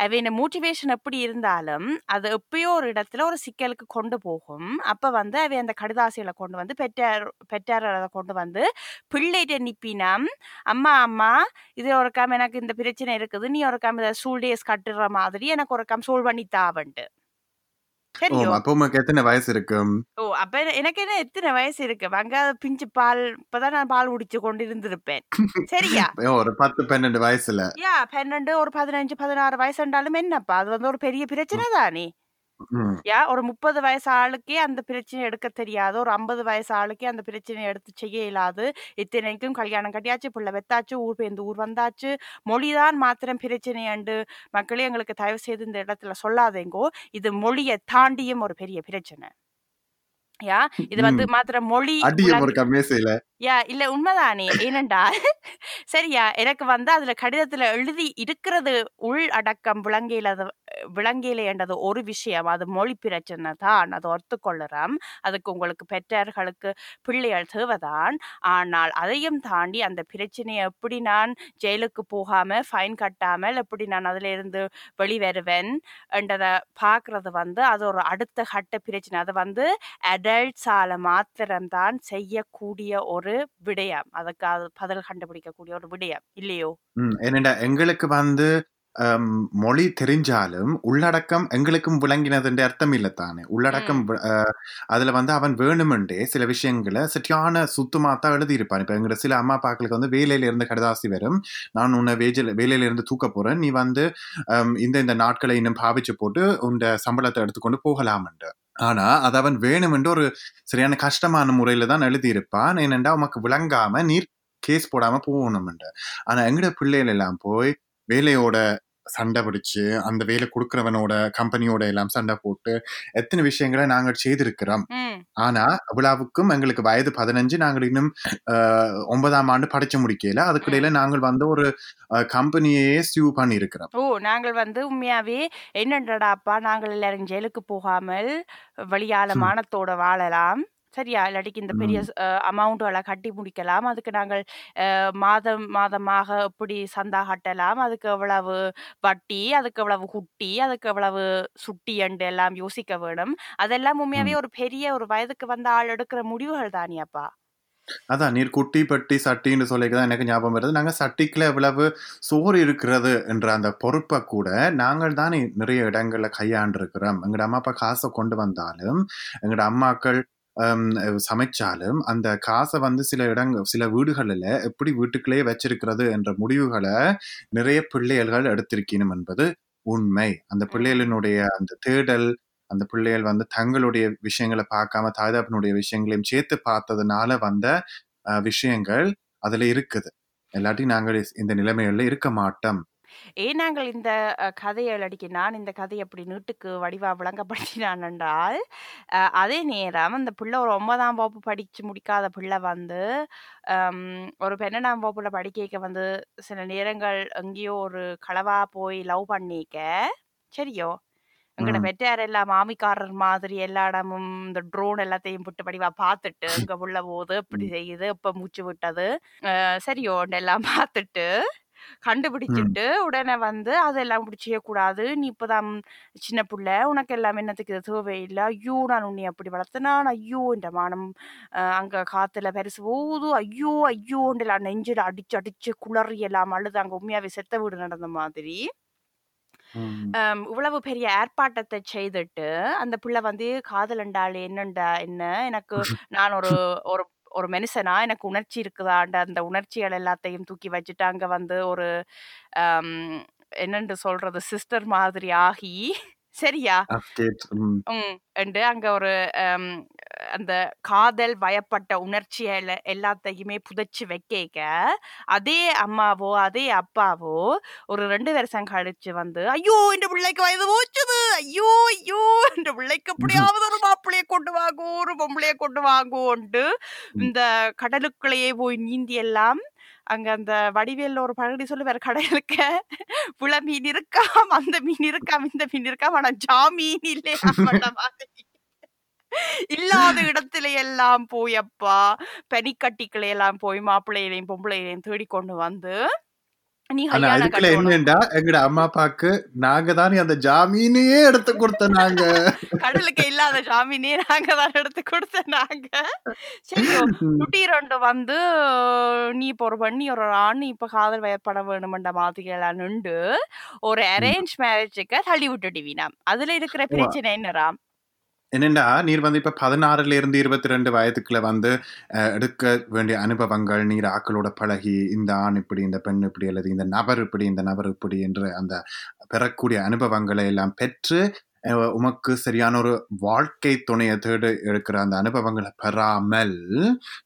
அவைன மோட்டிவேஷன் எப்படி இருந்தாலும், அது எப்பயோ ஒரு இடத்துல ஒரு சிக்கலுக்கு கொண்டு போகும். அப்போ வந்து அவை அந்த கடுதாசிகளை கொண்டு வந்து பெற்றார் பெற்றார் கொண்டு வந்து பிள்ளைகிட்ட நிப்பினம், "அம்மா, அம்மா இது ஒருக்காம் எனக்கு இந்த பிரச்சனை இருக்குது. நீ ஒரு கம் இதை ஸ்கூல் டேஸ் கட்டுற மாதிரி எனக்கு ஒருக்காம் சால்வ் பண்ணி தாவன்ட்டு." ஓ! சரியோ? அப்ப உமக்கு எத்தன வயசு இருக்கும்? ஓ! அப்ப என எனக்கு என்ன எத்தன வயசு இருக்கு? அங்க பிஞ்சு பால் இப்பதான் நான் பால் குடிச்சு கொண்டு இருந்திருப்பேன். சரியா? ஒரு 10, 12 வயசுல. யா 12 ஒரு 15, 16 வயசுன்றாலும் என்னப்பா? அது வந்து ஒரு பெரிய பிரச்சனை. தானே! ம். யா ஒரு 30 வயசு ஆளுக்கே அந்த பிரச்சனைய எடுக்க தெரியாது. ஒரு 50 வயசு ஆளுக்கே அந்த பிரச்சனைய எடுத்து செய்ய இயலாது. இத்தனைக்கும் கல்யாணம் கட்டியாச்சு, புள்ள பெத்தாச்சு, ஊர் பேருந்து ஊர் வந்தாச்சு. மொழிதான் மாத்திரம் பிரச்சனையண்டு மக்களே எங்களுக்கு தயவு செய்து இந்த இடத்துல சொல்லாதீங்கோ. இது மொழிய தாண்டியும் ஒரு பெரிய பிரச்சனை. யா இது வந்து ம். மாத்திரம் மொழி. யா இல்ல உண்மைதானே. ஏனென்றால் சரியா எனக்கு வந்து அதுல கடிதத்துல எழுதி இருக்கிறது உள் அடக்கம் விளங்கையில விளங்கையில என்றது ஒரு விஷயம். அது மொழி பிரச்சனை தான். அது ஒத்துக்கொள்ளுறோம். அதுக்கு உங்களுக்கு பெற்றோர்களுக்கு பிள்ளைகள் தேவைதான். ஆனால் அதையும் தாண்டி அந்த பிரச்சனையை எப்படி நான் ஜெயிலுக்கு போகாம, ஃபைன் கட்டாமல் எப்படி நான் அதுல இருந்து வெளிவருவேன் என்றதை பாக்குறது வந்து அது ஒரு அடுத்த கட்ட பிரச்சனை. அது வந்து அடல்ட்ஸால மாத்திரம்தான் செய்யக்கூடிய ஒரு விடயம். அதுக்கு அது பதில் கண்டுபிடிக்கக்கூடிய ஒரு விடயம். இல்லையோ? ஏனெண்டா எங்களுக்கு வந்து மொழி தெரிஞ்சாலும், உள்ளடக்கம் எங்களுக்கும் விளங்கினதுன்ற அர்த்தம் இல்ல தானே. உள்ளடக்கம் அதுல வந்து அவன் வேணுமென்றே சில விஷயங்கள சரியான சுத்தமாத்தான் எழுதியிருப்பான். இப்ப எங்கட சில அம்மா, அப்பாக்களுக்கு வந்து வேலையில இருந்து கடிதாசி வரும். "நான் உன்ன வேஜில வேலையில இருந்து தூக்கப் போறேன். நீ வந்து இந்த இந்த நாட்கள இன்னும் பாவிச்சு போட்டு உன்ட சம்பளத்த எடுத்துக்கொண்டு போகலாம்ன்ட்டு." ஆனா அது அவன் வேணுமென்று ஒரு சரியான கஷ்டமான முறையில தான் எழுதியிருப்பான். ஏனென்றா உமக்கு விளங்காம நீர் கேஸ் போடாம போகணும்ன்ற. ஆனா எங்கட பிள்ளைகள் எல்லாம் போய் வேலையோட சண்டை பிடிச்சு அந்த வேலை கொடுக்கறவனோட கம்பெனியோட எல்லாம் சண்டை போட்டு எத்தனை விஷயங்களை நாங்கள் செய்திருக்கிறோம். ஆனா விழாவுக்கும் எங்களுக்கு வயது பதினஞ்சு நாங்கள் இன்னும் ஒன்பதாம் ஆண்டு படிச்சு முடிக்கல அதுக்கிடையில நாங்கள் வந்து ஒரு கம்பெனியே சியூ பண்ணி இருக்கிறோம் ஓ நாங்கள் வந்து உண்மையாவே என்னன்றடாப்பா நாங்கள் எல்லாரும் ஜெயிலுக்கு போகாமல் வெளியால. மானத்தோட வாழலாம். சரியா? இல்லாட்டிக்கு இந்த பெரிய அமௌண்ட்டுகளை கட்டி முடிக்கலாம். அதுக்கு நாங்கள் மாதம் மாதமாக எப்படி சந்தா கட்டலாம். அதுக்கு எவ்வளவு வட்டி அதுக்கு எவ்வளவு குட்டி அதுக்கு எவ்வளவு சுட்டி என்று எல்லாம் யோசிக்க வேணும். அதெல்லாம் உண்மையாவே ஒரு பெரிய ஒரு வயதுக்கு வந்த ஆள் எடுக்கிற முடிவுகள் தானியாப்பா. அதான் நீர் குட்டி பட்டி சட்டின்னு சொல்லிதான் எனக்கு ஞாபகம் வருது. நாங்க சட்டிக்குள்ள எவ்வளவு சோறு இருக்கிறது என்ற அந்த பொறுப்பை கூட நாங்கள் தான் நிறைய இடங்கள்ல கையாண்டு இருக்கிறோம் எங்கட அம்மா அப்பா காசை கொண்டு வந்தாலும் எங்கட அம்மாக்கள் சமைச்சாலும் அந்த காசை வந்து சில இடங்க சில வீடுகளில் எப்படி வீட்டுக்குள்ளேயே வச்சிருக்கிறது என்ற முடிவுகளை நிறைய பிள்ளைகள் எடுத்திருக்கணும் என்பது உண்மை. அந்த பிள்ளைகளினுடைய அந்த தேடல் அந்த பிள்ளைகள் வந்து தங்களுடைய விஷயங்களை பார்க்காம தாய்தாப்பனுடைய விஷயங்களையும் சேர்த்து பார்த்ததுனால வந்த விஷயங்கள் அதுல இருக்குது. இல்லாட்டி நாங்கள் இந்த நிலைமைகள்ல இருக்க மாட்டோம். ஏன் நாங்கள் இந்த அஹ், கதையை அடிக்க நான் இந்த கதையை அப்படி நீட்டுக்கு வடிவா விளங்கப்படுத்தினான் என்றால் அஹ், அதே நேரம் அந்த பிள்ளை ஒரு ஒன்பதாம் வகுப்பு படிச்சு முடிக்காத பிள்ளை வந்து ஹம், ஒரு பன்னெண்டாம் வகுப்புல படிக்க வந்து சில நேரங்கள் எங்கேயோ ஒரு களவா போய் லவ் பண்ணிக்க சரியோ எங்கட ம். பெற்றார் எல்லாம் மாமிக்காரர் மாதிரி எல்லா இடமும் இந்த ட்ரோன் எல்லாத்தையும் விட்டு படிவா பார்த்துட்டு இங்க உள்ள போது இப்படி ம். செய்யுது இப்ப மூச்சு விட்டது அஹ், சரியோ எல்லாம் பார்த்துட்டு கண்டுபிடிச்சிட்டு உடனே வந்து அதெல்லாம் இப்படி செய்யக்கூடாது. நீ இப்பதான் சின்ன புள்ள. உனக்கு எல்லாம் என்னத்துக்கு இது தேவையில்லை? ஐயோ நான் உன்னை அப்படி வளர்த்தனான். ஐயோ இந்த மானம் அங்க காத்துல பெருசு போகுது. ஐயோ ஐயோண்டெல்லாம் நெஞ்சில அடிச்சு அடிச்சு குளறி எல்லாம் அழுது. அங்க உண்மையாவே செத்த வீடு நடந்த மாதிரி. இவ்வளவு பெரிய ஏற்பாட்டத்தை செய்துட்டு அந்த பிள்ளை வந்து காதலண்டாள் என்னண்டா என்ன? எனக்கு நான் ஒரு ஒரு ஒரு மனுஷனா எனக்கு உணர்ச்சி இருக்குதாண்ட அந்த உணர்ச்சிகள் எல்லாத்தையும் தூக்கி வச்சுட்டு அங்க வந்து ஒரு அம், என்னன்னு சொல்றது? சிஸ்டர் மாதிரி ஆகி சரியா? Update, ம். ம். என்று அங்க ஒரு அந்த காதல் வயப்பட்ட உணர்ச்சிகளை எல்லாத்தையுமே புதைச்சு வைக்க அதே அம்மாவோ அதே அப்பாவோ ஒரு ரெண்டு வருஷம் கழிச்சு வந்து ஐயோ இந்த பிள்ளைக்கு வயது போச்சுது! ஐயோ ஐயோ! இந்த பிள்ளைக்கு எப்படியாவது ஒரு மாப்பிள்ளைய கொண்டு வாங்கோ ஒரு பொம்பளைய கொண்டு வாங்கோன்ட்டு இந்த கடலுக்குள்ளேயே போய் நீந்தி எல்லாம் அங்க அந்த வடிவேல்ல ஒரு பழடி சொல்லி வேற கடலுக்க புல மீன் இருக்காம் அந்த மீன் இருக்காம் இந்த மீன் இருக்காம் ஆனா ஜாமீன் இல்லையா மாதிரி. இல்லாத இடத்துல எல்லாம் போய் அப்பா பனிக்கட்டிக்களை எல்லாம் போய் மாப்பிள்ளையிலையும் பொம்பளையிலையும் தேடி கொண்டு வந்து ஆனா அதுக்குள்ள என்னண்டா? எங்கட அம்மா அப்பாக்கு நாங்க தானே அந்த ஜாமீனையே எடுத்து கொடுத்த நாங்க. கடலுக்கு இல்லாத ஜாமீனே நாங்க தான் எடுத்து கொடுத்த நாங்க. குட்டி ரெண்டு வந்து நீ இப்போ ஒரு பண்ணி ஒரு ஆண் இப்ப காதல் வயப்பட வேணுமென்ற மாதிரி எல்லாம் நின்று ஒரு அரேஞ்ச் மேரேஜுக்கு தள்ளி விட்டுடுவீனாம் அதுல இருக்கிற. பிரச்சனை என்னராம் என்னண்டா நீர் வந்து இப்போ பதினாறுல இருந்து இருபத்தி ரெண்டு வயதுக்குள்ள வந்து எடுக்க வேண்டிய அனுபவங்கள் நீர் ஆக்களோட பழகி இந்த ஆண் இப்படி இந்த பெண் இப்படி அல்லது இந்த நபர் இப்படி இந்த நபர் இப்படி என்று அந்த பெறக்கூடிய அனுபவங்களை எல்லாம் பெற்று உமக்கு சரியான ஒரு வாழ்க்கை துணையை தேடு எடுக்கிற அந்த அனுபவங்களை பெறாமல்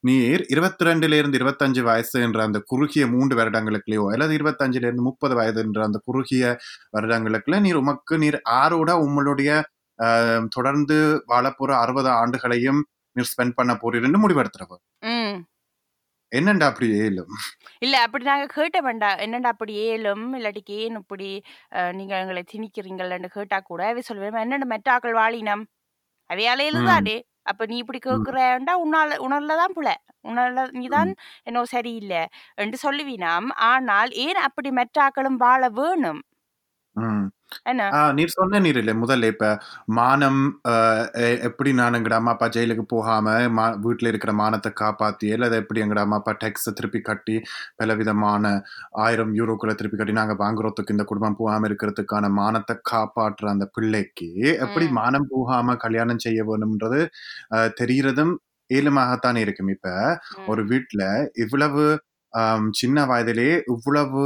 நீர் இருபத்தி ரெண்டுல இருந்து இருபத்தஞ்சு வயசு என்ற அந்த குறுகிய மூன்று வருடங்களுக்குள்ளேயோ அல்லது இருபத்தஞ்சுல இருந்து முப்பது வயது என்ற அந்த குறுகிய வருடங்களுக்குள்ள நீர் உமக்கு நீர் ஆரோட உங்களுடைய தொடர்ந்து வாழப்போற அறுபது ஆண்டுகளையும் நீர் ஸ்பெண்ட் பண்ண போறீர்னு முடிவெடுத்துறவர் என்னண்டா அப்படி ஏலும்? இல்ல அப்படி நாங்க கேட்ட வேண்டாம் என்னடா அப்படி ஏலும்? இல்லாட்டிக்கு ஏன் இப்படி நீங்க எங்களை திணிக்கிறீங்கள்னு கேட்டா கூட அவை சொல்லுவேன் என்னென்ன மெட்டாக்கள் வாழினம்? அவையால எழுதாடே அப்ப நீ இப்படி கேட்கிறேன்டா உன்னால உணர்லதான் புல. உணர்ல நீதான் என்னோ சரியில்லை என்று சொல்லுவீனாம். ஆனால் ஏன் அப்படி மெட்டாக்களும் வாழ வேணும்? நீர் சொன்ன நீர் இல்லை முதல்ல இப்ப மானம் எப்படி நான் எங்கட அம்மா அப்பா ஜெயிலுக்கு போகாம மா வீட்டுல இருக்கிற மானத்தை காப்பாத்தி அல்லது எப்படி எங்கட அம்மா அப்பா டேக்ஸை திருப்பி கட்டி பல விதமான ஆயிரம் யூரோக்களை திருப்பி கட்டி நாங்க வாங்குறதுக்கு இந்த குடும்பம் போகாம இருக்கிறதுக்கான மானத்தை காப்பாற்றுற அந்த பிள்ளைக்கு எப்படி. மானம் போகாம கல்யாணம் செய்ய வேணும்ன்றது ஆஹ், தெரியறதும் ஏழுமாகத்தான் இருக்கும் இப்ப. ஒரு வீட்ல இவ்வளவு சின்ன வயதிலே இவ்வளவு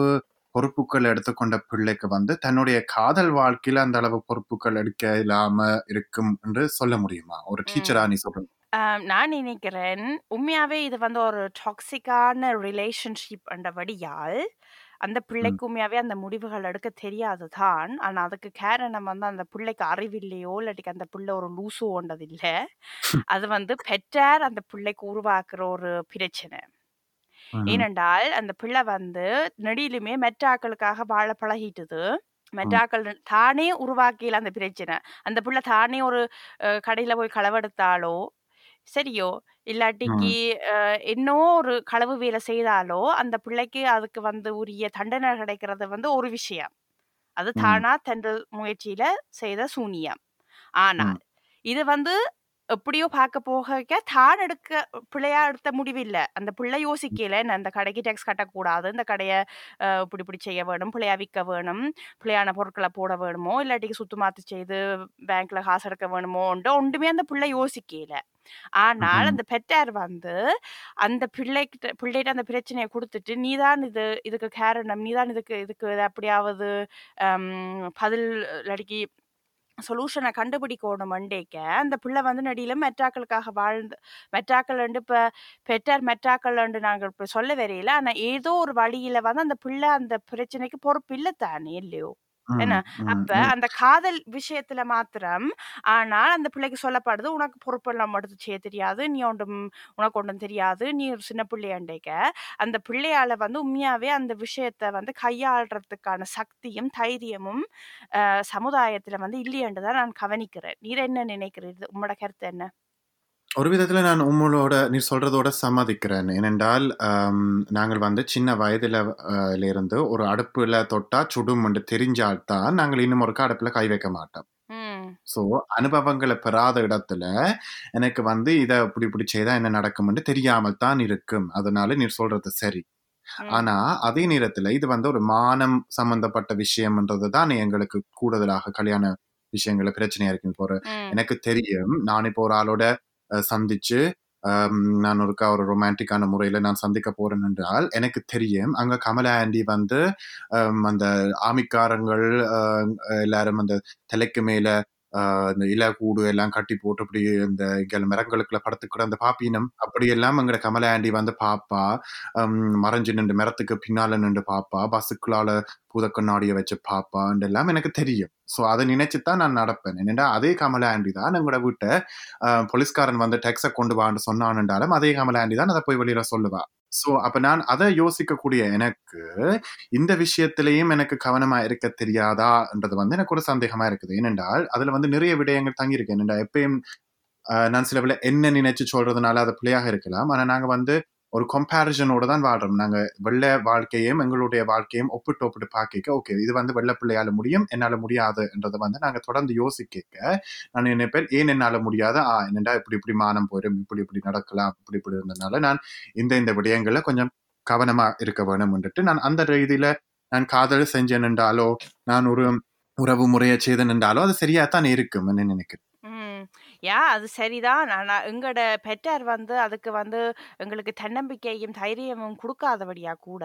பொறுப்புகள் எடுத்துக்கொண்ட பிள்ளைக்கு வந்து தன்னுடைய காதல் வாழ்க்கையில அந்த அளவு பொறுப்புகள் எடுக்க இல்லாம இருக்கும் என்று சொல்ல முடியுமா? ஒரு டீச்சரா நீ ஆம், நான் நினைக்கிறேன் உண்மையாவே இது வந்து ஒரு டாக்ஸிக்கான ரிலேஷன்ஷிப் என்றபடியால் அந்த பிள்ளைக்கு உண்மையாவே அந்த முடிவுகள் எடுக்க தெரியாது தான். ஆனா அதுக்கு காரணம் வந்து அந்த பிள்ளைக்கு அறிவில்லையோ இல்லாட்டிக்கு அந்த பிள்ளை ஒரு லூசோன்றது இல்ல அது வந்து பெற்றார் அந்த பிள்ளைக்கு உருவாக்குற ஒரு பிரச்சனை. ஏனென்றால் அந்த பிள்ளை வந்து நெடிலுமே மெட்டாக்களுக்காக வாழ பழகிட்டுது. மெட்டாக்கள் தானே உருவாக்கியல அந்த பிரச்சனை. அந்த பிள்ளை தானே ஒரு அஹ், கடையில போய் களவெடுத்தாலோ சரியோ இல்லாட்டிக்கு அஹ், இன்னும் ஒரு களவு வேலை செய்தாலோ அந்த பிள்ளைக்கு அதுக்கு வந்து உரிய தண்டனை கிடைக்கிறது வந்து ஒரு விஷயம். அது ம். தானா தன்ற முயற்சியில செய்த சூனியம். ஆனால் இது வந்து எப்படியோ பார்க்க போக தான் எடுக்க பிள்ளையா எடுத்த முடிவில்ல அந்த பிள்ளை யோசிக்கல நான் அந்த கடைக்கு டேக்ஸ் கட்டக்கூடாது. இந்த கடையை இப்படி இப்படி செய்ய வேணும். பிள்ளையா விற்க வேணும். பிள்ளையான பொருட்களை போட வேணுமோ இல்லாட்டிக்கு சுத்தமாத்து செய்து பேங்க்ல காசு எடுக்க வேணுமோன்ட்டு ஒன்றுமே அந்த பிள்ளை யோசிக்கல. ஆனால். அந்த பெற்றார் வந்து அந்த பிள்ளைகிட்ட பிள்ளைகிட்ட அந்த பிரச்சனையை கொடுத்துட்டு நீதான் இது இதுக்கு காரணம். நீதான் இதுக்கு இதுக்கு இது அப்படியாவது பதில் இல்லாட்டிக்கு சொல்யூஷனை கண்டுபிடிக்கணும் மண்டேக்க. அந்த பிள்ளை வந்து நடியில மெட்ராக்களுக்காக வாழ்ந்து மெட்ராக்கள் இப்போ பெற்றார் மெட்ராக்கள் நாங்கள் இப்போ சொல்ல வரையில ஆனால் ஏதோ ஒரு வழியில வந்து அந்த பிள்ளை அந்த பிரச்சனைக்கு பொறுப்பு இல்லை தானே இல்லையோ? என்ன? அப்ப. அந்த காதல் விஷயத்துல மாத்திரம் ஆனால் அந்த பிள்ளைக்கு சொல்லப்படுது உனக்கு பொறுப்பெல்லாம் எடுத்து செய்ய தெரியாது நீ ஒன்றும் உனக்கு ஒன்றும் தெரியாது நீ ஒரு சின்ன பிள்ளையாண்டேக்க அந்த பிள்ளையால வந்து உண்மையாவே அந்த விஷயத்த வந்து கையாளுறதுக்கான சக்தியும் தைரியமும் சமுதாயத்துல வந்து இல்லையென்று தான் நான் கவனிக்கிறேன் நீர் என்ன நினைக்கிறீர்கள் உங்களோட கருத்து என்ன ஒரு விதத்துல நான் உங்களோட நீ சொல்றதோட சம்மதிக்கிறேன். ஏனென்றால் நாங்கள் வந்து சின்ன வயதுல இருந்து ஒரு அடுப்புல தொட்டா சுடும் என்று தெரிஞ்சால்தான் நாங்கள் இன்னும் ஒரு அடுப்புல கை வைக்க மாட்டோம். ஸோ அனுபவங்களை பெறாத இடத்துல எனக்கு வந்து இதை இப்படி இப்படி செய்தா என்ன நடக்கும்னு தெரியாமல் தான் இருக்கும். அதனால நீ சொல்றது சரி. ஆனா அதே நேரத்துல இது வந்து ஒரு மானம் சம்பந்தப்பட்ட விஷயம்ன்றது தான் எங்களுக்கு கூடுதலாக கல்யாண விஷயங்கள பிரச்சனையா இருக்கு இப்போ ஒரு ம். எனக்கு தெரியும். நான் இப்போ ஒரு ஆளோட சந்திச்சு நான் ஒருக்கா ஒரு ரொமான்டிக்கான முறையில நான் சந்திக்க போறேன் என்றால் எனக்கு தெரியும். அங்க கமலா ஆண்டி வந்து அந்த ஆமிக்காரங்கள் எல்லாரும் அந்த தலைக்கு மேல இந்த இலை கூடு எல்லாம் கட்டி போட்டு அப்படி இந்த இங்க மரங்களுக்குள்ள படத்துக்கூட அந்த பாப்பினம் அப்படி எல்லாம் எங்கட கமல ஆண்டி வந்து பாப்பா. மறைஞ்சு நின்று மரத்துக்கு பின்னால நின்று பாப்பா. பஸ்ஸுக்குள்ளால பூதக்கண்ணாடியை வச்சு பாப்பான் எல்லாம் எனக்கு தெரியும். ஸோ அதை நினைச்சுதான் நான் நடப்பேன். என்னடா அதே கமல ஆண்டி தான் எங்களோட வீட்டை போலீஸ்காரன் வந்து டெக்ஸை கொண்டு வான்னு சொன்னான்ன்றாலும் அதே கமல ஆண்டி தான் அதை போய் வெளியில சொல்லுவா. ஸோ அப்ப நான் அதை யோசிக்கக்கூடிய எனக்கு இந்த விஷயத்திலையும் எனக்கு கவனமா இருக்க தெரியாதான்றது வந்து எனக்கு ஒரு சந்தேகமா இருக்குது. ஏனென்றால் அதுல வந்து நிறைய விடயங்கள் தங்கியிருக்கு. என்னடா எப்பயும் நான் சில விட என்ன நினைச்சு சொல்றதுனால அது பிள்ளையாக இருக்கலாம். ஆனா நாங்க வந்து ஒரு கம்பேரிசனோட தான் வாழ்றோம். நாங்கள் வெள்ளை வாழ்க்கையும் எங்களுடைய வாழ்க்கையும் ஒப்பிட்டு ஒப்பிட்டு பார்க்க ஓகே இது வந்து வெள்ளை பிள்ளையால முடியும் என்னால் முடியாதுன்றதை வந்து நாங்கள் தொடர்ந்து யோசிக்க நான் நினைப்பேன் ஏன் என்னால் முடியாத? ஆ என்னடா இப்படி இப்படி மானம் போயிடும் இப்படி இப்படி நடக்கலாம் இப்படி இப்படி இருந்ததுனால நான் இந்த இந்த விடயங்களில் கொஞ்சம் கவனமா இருக்க வேணும்ன்ட்டு நான் அந்த ரீதியில நான் காதல் செஞ்சேன் என்றாலோ நான் ஒரு உறவு முறையை செய்தேன் என்றாலோ அது சரியாக தான் இருக்கும் நினைக்கிறேன். யா அது சரிதான். ஆனா எங்களோட பெற்றார் வந்து அதுக்கு வந்து எங்களுக்கு தன்னம்பிக்கையும் தைரியமும் கொடுக்காதபடியா கூட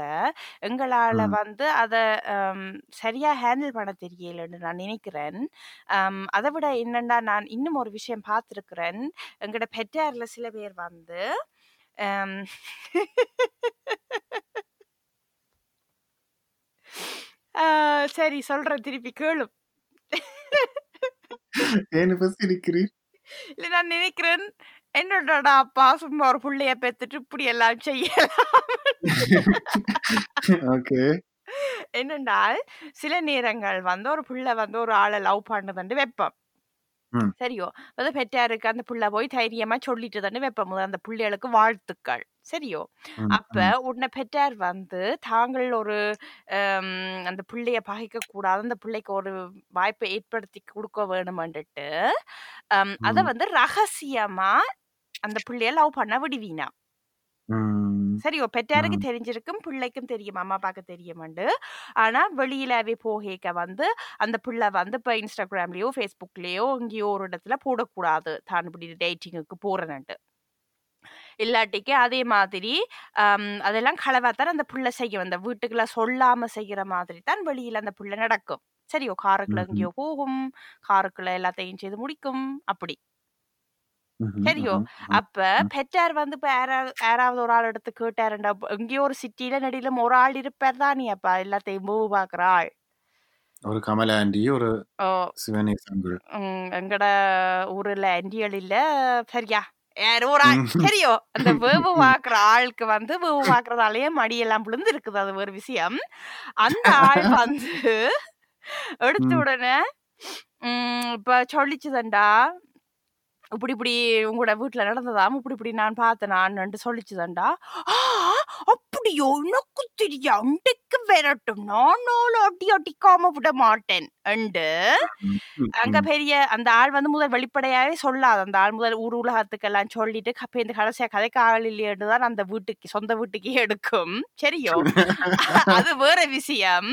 எங்களால ம். வந்து அத அம், சரியா ஹேண்டில் பண்ண தெரியலன்னு நான் நினைக்கிறேன். அம், அதை விட என்னன்னா நான் இன்னும் ஒரு விஷயம் பார்த்துருக்கிறேன் எங்களோட பெற்றார்ல சில பேர் வந்து அம், ஆ, சரி சொல்றேன். திருப்பி கேளு. ஏன் இப்ப சிரிக்கிறீர்? இல்ல நான் நினைக்கிறேன் என்னோட அப்பா சும்மா ஒரு புள்ளைய பெத்துட்டு இப்படி எல்லாம் செய்யலாம்? ஓகே. என்னென்றால் சில நேரங்கள் வந்து ஒரு புள்ள வந்து ஒரு ஆளை லவ் பண்ணுதுண்டு வைப்போம். சரியோ? அது பெற்றாருக்கு அந்த புள்ள போய் தைரியமா சொல்லிட்டு தானே வைப்போம். அந்த பிள்ளைகளுக்கு வாழ்த்துக்கள். சரியோ? அப்ப உன்னை பெற்றார் வந்து தாங்கள் ஒரு அந்த பிள்ளைய பகைக்க கூடாது அந்த பிள்ளைக்கு ஒரு வாய்ப்பை ஏற்படுத்தி கொடுக்க வேணுமென்றுட்டு ஹம், அத வந்து ரகசியமா அந்த பிள்ளைய லவ் பண்ண விடுவீனா சரியோ? பெற்றாருக்கு. தெரிஞ்சிருக்கும் பிள்ளைக்கும் தெரியும் அம்மா அப்பாக்கு தெரியுமாண்டு ஆனா வெளியிலவே போகேக்க வந்து அந்த பிள்ளை வந்து இப்ப இன்ஸ்டாகிராம்லயோ ஃபேஸ்புக்லயோ எங்கேயோ ஒரு இடத்துல போடக்கூடாது. தான் இப்படி டேட்டிங்குக்கு போறேன்ட்டு இல்லாட்டிக்கு அதே மாதிரி அதெல்லாம் களவாத்தான் அந்த புள்ள செய்யும். அந்த வீட்டுக்குள்ள சொல்லாம செய்யற மாதிரி தான் வெளியில அந்த புள்ள நடக்கும். சரியோ காருக்குள்ள. எங்கேயோ போகும். காருக்குள்ள எல்லாத்தையும் செய்து முடிக்கும். அப்படி. சரியோ. அப்ப பெற்றார் வந்து இப்ப யாராவது ஒரு ஆள் எடுத்து கேட்டாருண்டா எங்கேயோ ஒரு சிட்டில நடிலும் ஒரு ஆள் இருப்பார் தானே அப்ப. எல்லாத்தையும் மூவ் பாக்குற ஆள். ஒரு கமல ஆண்டி ஒரு ம், எங்கட ஊர்ல அண்டியல் இல்ல. சரியா. ஒரு ஆள் ம். சரியோ அந்த வேவு பாக்குற ஆளுக்கு வந்து வேவு பாக்குறதாலயே மடியெல்லாம் விழுந்து இருக்குது அது ஒரு விஷயம் அந்த ஆள் வந்து எடுத்த. உடனே ம், இப்ப சொல்லிச்சுதண்டா இப்படி இப்படி உங்களோட வீட்டுல நடந்ததாம் இப்படி இப்படி நான் பார்த்தேன் நான் சொல்லிச்சுதண்டா ஆ அப்படியோ? எனக்கு தெரியா? அண்டைக்கு விரட்டும். நானும் அடி அடிக்காம விட மாட்டேன். அண்டு அங்க. பெரிய அந்த ஆள் வந்து முதல் வெளிப்படையாவே சொல்லாது. அந்த ஆள் முதல் ஊர் உலகத்துக்கெல்லாம் சொல்லிட்டு இந்த கடைசியா கதைக்கு ஆள் இல்லையேன்னு தான் அந்த வீட்டுக்கு சொந்த வீட்டுக்கே எடுக்கும். சரியோ? அது வேற விஷயம்.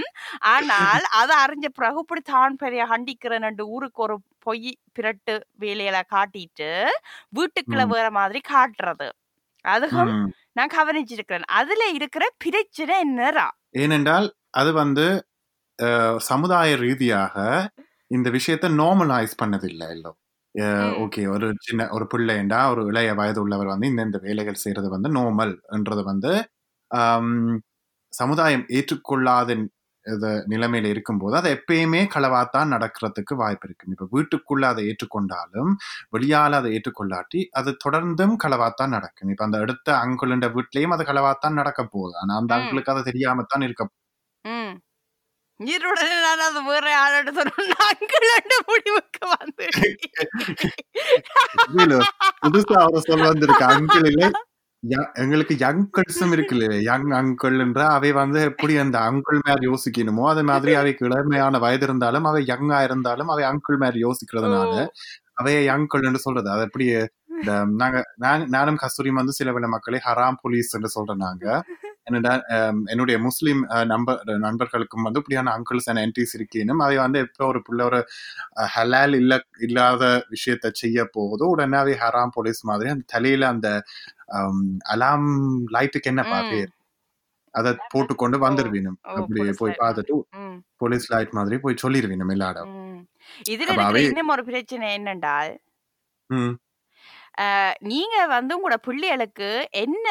ஆனால் அதை அறிஞ்ச பிறகு இப்படி தான் பெரிய ஹண்டிக்கிறேன் ஊருக்கு ஒரு பொய் பிரட்டு வேலையில காட்டிட்டு வீட்டுக்குள்ள. வேற மாதிரி காட்டுறது அதுவும். நான் கவனிச்சிருக்கிறேன் அதுல இருக்கிற பிரச்சனை என்னரா ஏனென்றால் அது வந்து சமுதாய ரீதியாக இந்த விஷயத்தை நார்மலைஸ் பண்ணதில்லை ம். ஓகே ஒரு சின்ன ஒரு பிள்ளைண்டா ஒரு இளைய வயது உள்ளவர் வந்து இந்த இந்த வேலைகள் செய்யறது வந்து நார்மல் என்றது வந்து சமுதாயம் ஏற்றுக்கொள்ளாத நிலைமையில இருக்கும்போது அது எப்பயுமே களவாத்தான் நடக்கிறதுக்கு வாய்ப்பு இருக்கு. இப்ப வீட்டுக்குள்ள அதை ஏற்றுக்கொண்டாலும் வெளியால அதை ஏற்றுக்கொள்ளாட்டி அது தொடர்ந்தும் களவாத்தான் நடக்கும். இப்ப அந்த அடுத்த அங்குள்ன்ற வீட்லயும் அது களவாத்தான் நடக்க போகுது. ஆனா அந்த. அங்குளுக்கு அது தெரியாமத்தான் இருக்க ம். நீருடனே நான் அது வேற ஆளோட சொன்ன அங்கிள் முடிவுக்கு வந்து இல்ல, புதுசா அவர் சொல்ல வந்திருக்கு அங்கிள் இல்லை எங்களுக்கு யங்கிள்ஸும் இருக்கு இல்லையா யங் அங்கிள்ன்ற அவை வந்து எப்படி அந்த அங்கிள் மேல யோசிக்கணுமோ அதே மாதிரி அவைக்கு இளமையான வயது இருந்தாலும் அவை யங்கா இருந்தாலும் அவை அங்கிள் மேல யோசிக்கிறதுனால அவைய யங்கிள் என்று சொல்றது. அது எப்படி இந்த நாங்க நான் நானும் கஸ்தூரியும் வந்து சில பல மக்களை ஹராம் போலீஸ் என்று சொல்றோம் நாங்க. என்னடா என்னுடைய முஸ்லீம் நண்பர் நண்பர்களுக்கும் வந்து இப்படியான அங்கிள்ஸ் அண்ட் ஆன்டிஸ் இருக்கேனும் அவை வந்து எப்போ ஒரு பிள்ளை ஒரு ஹலால் இல்ல இல்லாத விஷயத்த செய்ய போகுதோ உடனே அவை ஹராம் போலீஸ் மாதிரி அந்த தலையில அந்த அலாம் லைட்டுக்கு என்னப்பா ம். பேர் அதை போட்டுக்கொண்டு வந்துருவீனும் ஓ, அப்படி police போய் light. பார்த்துட்டு போலீஸ் லைட் மாதிரி போய் சொல்லிருவீனும் எல்லா இடம் ம். இதுல இன்னும் ஒரு பிரச்சனை என்னென்றால் நீங்க வந்து உங்களோட பிள்ளைகளுக்கு என்ன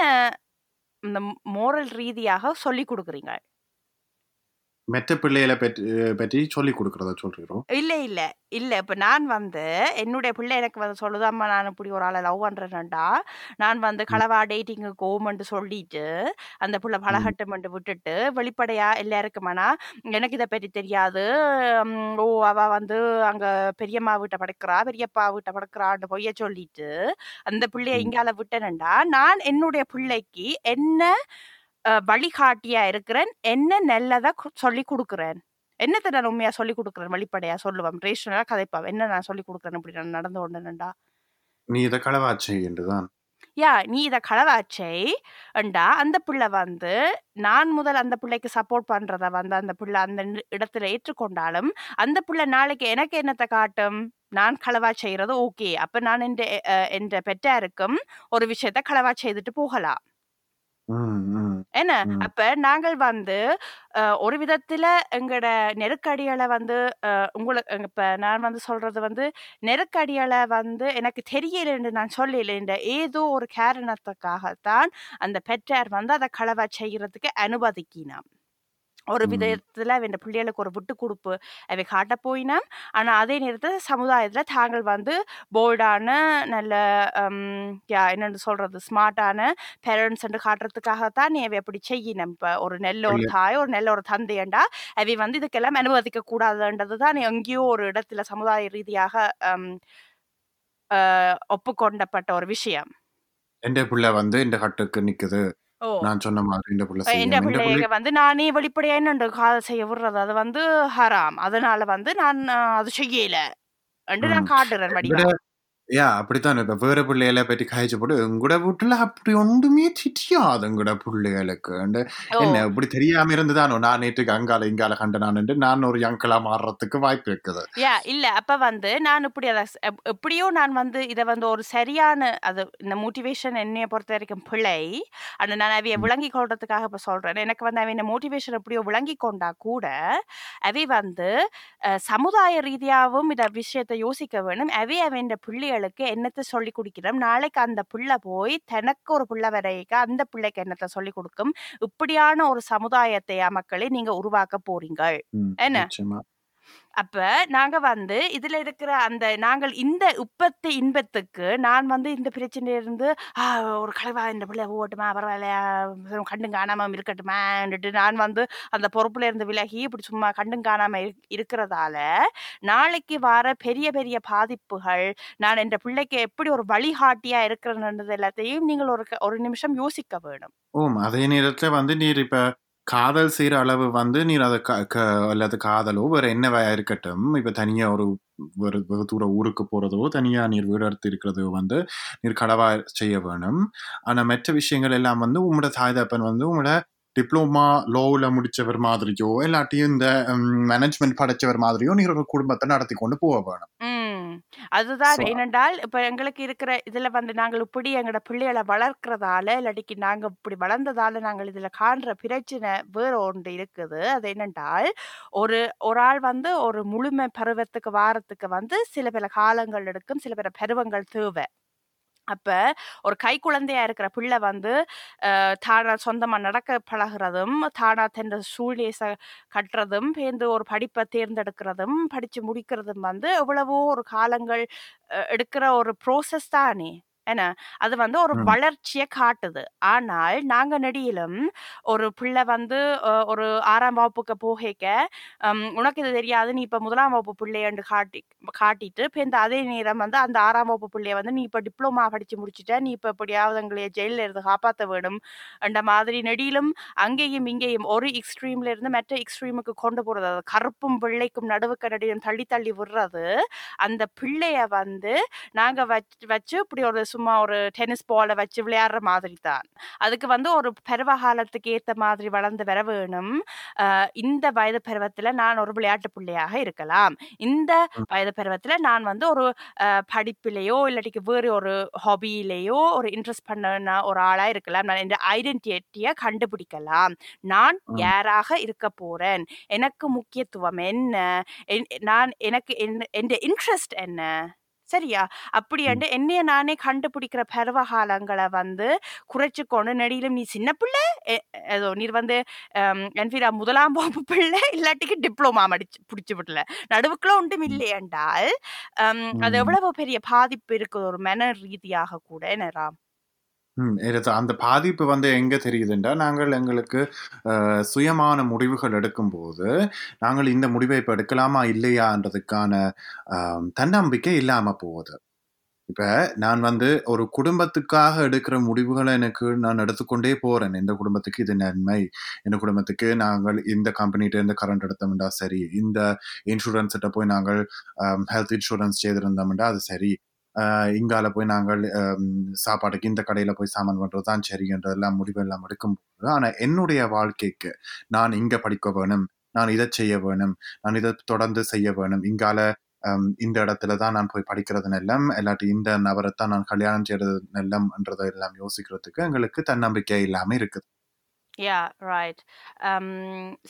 இந்த மோரல் ரீதியாக சொல்லி கொடுக்குறீங்க. மெட்ட பிள்ளைகளை பற்றி சொல்லி கொடுக்கறத சொல்றோம் இல்ல இல்ல இல்ல. இப்ப நான் வந்து என்னுடைய பிள்ளை எனக்கு வந்து சொல்லுது அம்மா நான் இப்படி ஒரு ஆளை லவ் பண்றேன்டா நான் வந்து களவா டேட்டிங்கு கோமெண்ட் சொல்லிட்டு அந்த புள்ள பழகட்டமென்று விட்டுட்டு வெளிப்படையா எல்லாருக்குமானா எனக்கு இதை பற்றி தெரியாது. ஓ அவ வந்து அங்க பெரியம்மா வீட்டை படுக்கிறா பெரியப்பா வீட்டை படுக்கிறான்னு பொய்ய சொல்லிட்டு அந்த பிள்ளைய. இங்கால விட்டேன்டா நான் என்னுடைய பிள்ளைக்கு என்ன வழிகாட்டியா இருக்கிறேன். என்ன நல்லதா சொல்லி கொடுக்குறேன். என்னத்தை நான் உண்மையா சொல்லி கொடுக்குறேன்? வெளிப்படையா சொல்லுவேன். ரேஷனலா கதைப்பா என்ன நான் சொல்லி கொடுக்குறேன்? இப்படி நான் நடந்து கொண்டேன்டா நீ இதை களவாச்சை என்றுதான். யா நீ இதை களவாச்சை? அண்டா அந்த பிள்ளை வந்து நான் முதல் அந்த பிள்ளைக்கு சப்போர்ட் பண்றத வந்து அந்த பிள்ளை அந்த இடத்துல ஏற்றுக்கொண்டாலும் அந்த பிள்ளை நாளைக்கு எனக்கு என்னத்தை காட்டும்? நான் களவா செய்யறது ஓகே. அப்ப நான் என்ற என்ற பெற்றாருக்கும் ஒரு விஷயத்த களவா செய்துட்டு போகலாம். என்ன. அப்ப நாங்கள் வந்து அஹ், ஒரு விதத்துல எங்கட நெருக்கடிகளை வந்து உங்களுக்கு இப்ப நான் வந்து சொல்றது வந்து நெருக்கடிகளை வந்து எனக்கு தெரியலன்னு நான் சொல்லல ஏதோ ஒரு காரணத்துக்காகத்தான் அந்த பெற்றார் வந்து அதை களவா செய்யறதுக்கு அனுமதிக்கினான் ஒரு. விதத்துல அவன் பிள்ளைகளுக்கு ஒரு விட்டு கொடுப்பு அவை காட்ட போயினாம் ஆனா அதே நேரத்துல சமுதாயத்துல தாங்கள் வந்து போல்டான நல்ல யா என்னன்னு சொல்றது ஸ்மார்ட்டான பேரண்ட்ஸ் என்று காட்டுறதுக்காகத்தான் நீ அவை அப்படி செய்யணும் இப்ப ஒரு நல்ல ஒரு. தாய் ஒரு நல்ல ஒரு தந்தையண்டா அவை வந்து இதுக்கெல்லாம் அனுமதிக்க கூடாதுன்றது தான் எங்கேயோ ஒரு இடத்துல சமுதாய ரீதியாக ஒப்புக்கொண்டப்பட்ட ஒரு விஷயம் எந்த பிள்ளை வந்து இந்த கட்டுக்கு நிக்குது ஓ. நான் சொன்ன மாதிரி இந்த பிள்ளை செய்யும் இந்த பிள்ளை பிள்ளைங்க வந்து நானே வெளிப்படையா என்னண்டு காதல் செய்ய விடுறது? அது வந்து ஹராம். அதனால வந்து நான் அஹ், அது செய்யல. என்று நான் ம். காட்டுறேன் வடிவா யா அப்படித்தான். இப்ப வேற பிள்ளைகளை பற்றி காய்ச்சி போட்டு எங்கூட வீட்டுல அப்படி ஒன்றுமே தெரியாது எங்கூட பிள்ளைகளுக்கு. என்ன இப்படி தெரியாம இருந்துதானோ? நான் நேற்றுக்கு அங்கால இங்கால கண்டனான்னு நான் ஒரு யங்களா மாறுறதுக்கு வாய்ப்பு இருக்குது. யா இல்ல. அப்ப வந்து நான் இப்படி அதை எப்படியோ நான் வந்து இதை வந்து ஒரு சரியான அது இந்த மோட்டிவேஷன் என்னைய பொறுத்த வரைக்கும் பிழை. ஆனா நான் அவைய. விளங்கி கொள்றதுக்காக இப்ப சொல்றேன். எனக்கு வந்து அவன் மோட்டிவேஷன் எப்படியோ விளங்கி கொண்டா கூட அவை வந்து சமுதாய ரீதியாகவும் இத விஷயத்தை யோசிக்க வேணும். அவை அவன் பிள்ளைகளுக்கு என்னத்தை சொல்லி கொடுக்கிறோம்? நாளைக்கு அந்த பிள்ளை போய் தனக்கு ஒரு பிள்ளை வரைக்க அந்த பிள்ளைக்கு என்னத்தை சொல்லி கொடுக்கும்? இப்படியான ஒரு சமுதாயத்தை மக்களை நீங்க உருவாக்க போறீங்க என்ன? அப்ப நாங்க வந்து இதுல இருக்கிற அந்த நாங்கள் இந்த உப்பத்து இன்பத்துக்கு நான் வந்து இந்த பிரச்சனையிலிருந்து ஆ, ஒரு கலவா இந்த பிள்ளை ஓட்டுமா பரவாயில்லையா வெறும் கண்டும் காணாம இருக்கட்டுமான்னுட்டு நான் வந்து அந்த பொறுப்புல இருந்து விலகி இப்படி சும்மா கண்டும் காணாம இரு- இருக்கிறதால நாளைக்கு வர பெரிய பெரிய பாதிப்புகள் நான் என் பிள்ளைக்கு எப்படி ஒரு வழிகாட்டியா இருக்கிறேன்றது எல்லாத்தையும் நீங்கள் ஒரு க- ஒரு நிமிஷம் யோசிக்க வேணும். ஓம் அதே நேரத்தில் வந்து நீர் இப்போ காதல் செய்கிற அளவு வந்து நீர் அதை க- க- அல்லது காதலோ வேறு என்னவா இருக்கட்டும். இப்போ தனியாக ஒரு ஒரு வெகு தூர ஊருக்கு போகிறதோ தனியாக நீர் வீடு எடுத்து இருக்கிறதோ வந்து நீர் கடவா செய்ய வேணும். ஆனால் மற்ற விஷயங்கள் எல்லாம் வந்து உங்களோட தாய் தப்பன் வந்து உங்களோட டிப்ளோமா லோவில் முடிச்சவர் மாதிரியோ இல்லாட்டியும் இந்த மேனேஜ்மெண்ட் படிச்சவர் மாதிரியோ நீர் ஒரு குடும்பத்தை நடத்தி கொண்டு போக வேணும். அதுதான் ஏனென்றால் இப்ப எங்களுக்கு இருக்கிற இதுல வந்து நாங்கள் இப்படி எங்களோட பிள்ளைகளை வளர்க்கறதால இல்லாட்டிக்கு நாங்க இப்படி வளர்ந்ததால நாங்கள் இதுல காண்ற பிரச்சனை வேற ஒன்று இருக்குது. அது என்னென்றால் ஒரு ஒரு ஆள் வந்து ஒரு முழுமை பருவத்துக்கு வாரத்துக்கு வந்து சில பல காலங்கள் எடுக்கும் சில பல பருவங்கள் தேவை. அப்ப ஒரு கை குழந்தையா இருக்கிற பிள்ளை வந்து தானா சொந்தமா நடக்க பழகுறதும் தானா தன் சூழ்நிலை கட்டுறதும் பேர்ந்து ஒரு படிப்பை தேர்ந்தெடுக்கிறதும் படிச்சு முடிக்கிறதும் வந்து எவ்வளவோ ஒரு காலங்கள் எடுக்கிற ஒரு ப்ரோசஸ் தானே. என்ன அது வந்து ஒரு. வளர்ச்சியை காட்டுது. ஆனால் நாங்க நெடியிலும் ஒரு பிள்ளை வந்து ஒரு ஆறாம் வகுப்புக்கு போகைக்க உனக்கு இது தெரியாது நீ இப்ப முதலாம் வகுப்பு பிள்ளையண்டு காட்டி காட்டிட்டு இப்போ இந்த அதே நேரம் வந்து அந்த ஆறாம் வகுப்பு பிள்ளைய வந்து நீ இப்ப டிப்ளமா படிச்சு முடிச்சிட்ட நீ இப்ப எப்படியாவது எங்களைய ஜெயில இருந்து காப்பாத்த வேணும். என்ற மாதிரி நெடியிலும் அங்கேயும் இங்கேயும் ஒரு எக்ஸ்ட்ரீம்ல இருந்து மற்ற எக்ஸ்ட்ரீமுக்கு கொண்டு போறது. அது கருப்பும் வெள்ளைக்கும் நடுவுக்கு நடுவும் தள்ளி தள்ளி விடுறது. அந்த பிள்ளைய வந்து நாங்க வச்சு இப்படி ஒரு சும்மா ஒரு டென்னிஸ் பாலை வச்சு விளையாடுற மாதிரி தான். அதுக்கு வந்து ஒரு பருவ காலத்துக்கு ஏத்த மாதிரி வளர்ந்து வர வேணும். இந்த வயது பருவத்துல நான் ஒரு விளையாட்டு பிள்ளையாக இருக்கலாம். இந்த. வயது பருவத்துல நான் வந்து ஒரு படிப்பிலேயோ இல்லாட்டிக்கு வேறு ஒரு ஹாபியிலேயோ ஒரு இன்ட்ரெஸ்ட் பண்ண ஒரு ஆளா இருக்கலாம். நான் இந்த ஐடென்டிட்டியை கண்டுபிடிக்கலாம். நான். யாராக இருக்க போறேன்? எனக்கு முக்கியத்துவம் என்ன? என்- நான் எனக்கு என் இன்ட்ரெஸ்ட் என்ன? சரியா? அப்படியாண்டு என்னைய நானே கண்டுபிடிக்கிற பருவ காலங்களை வந்து குறைச்சு கொண்டு நடியிலும் நீ சின்ன பிள்ளை ஏதோ நீர் வந்து என்ஃபீரா முதலாம் வகுப்பு பிள்ளை இல்லாட்டிக்கு டிப்ளமா மடிச்சு பிடிச்சி விடல. நடுவுக்குள்ள ஒன்றும் ஹம், அது. எவ்வளவு பெரிய பாதிப்பு இருக்குது ஒரு மன ரீதியாக கூட என்னரா ம், இது அந்த பாதிப்பு வந்து எங்கே தெரியுதுண்டா? நாங்கள் எங்களுக்கு சுயமான முடிவுகள் எடுக்கும்போது நாங்கள் இந்த முடிவை இப்போ எடுக்கலாமா இல்லையான்றதுக்கான தன்னம்பிக்கை இல்லாமல் போகுது. இப்போ நான் வந்து ஒரு குடும்பத்துக்காக எடுக்கிற முடிவுகளை எனக்கு நான் எடுத்துக்கொண்டே போகிறேன் இந்த குடும்பத்துக்கு இது நன்மை. இந்த குடும்பத்துக்கு நாங்கள் இந்த கம்பெனிகிட்டேருந்து கரண்ட் எடுத்தோம்டா சரி. இந்த இன்சூரன்ஸ்கிட்ட போய் நாங்கள் ஹெல்த் இன்சூரன்ஸ் செய்திருந்தோம்டா அது சரி. இங்கால போய் நாங்கள் சாப்பாட்டுக்கு இந்த கடையில போய் சாமான் பண்றது தான் சரின்றதெல்லாம் முடிவு எல்லாம் எடுக்கும்போது ஆனா என்னுடைய வாழ்க்கைக்கு நான் இங்க படிக்க வேணும் நான் இதை செய்ய வேணும் நான் இதை தொடர்ந்து செய்ய வேணும் இங்கால இந்த இடத்துல தான் நான் போய் படிக்கிறது நல்லம் இல்லாட்டி இந்த நபரை தான் நான் கல்யாணம் செய்யறது நல்லம்ன்றதை எல்லாம் யோசிக்கிறதுக்கு எங்களுக்கு தன்னம்பிக்கை இல்லாம இருக்குது. யா ரைட்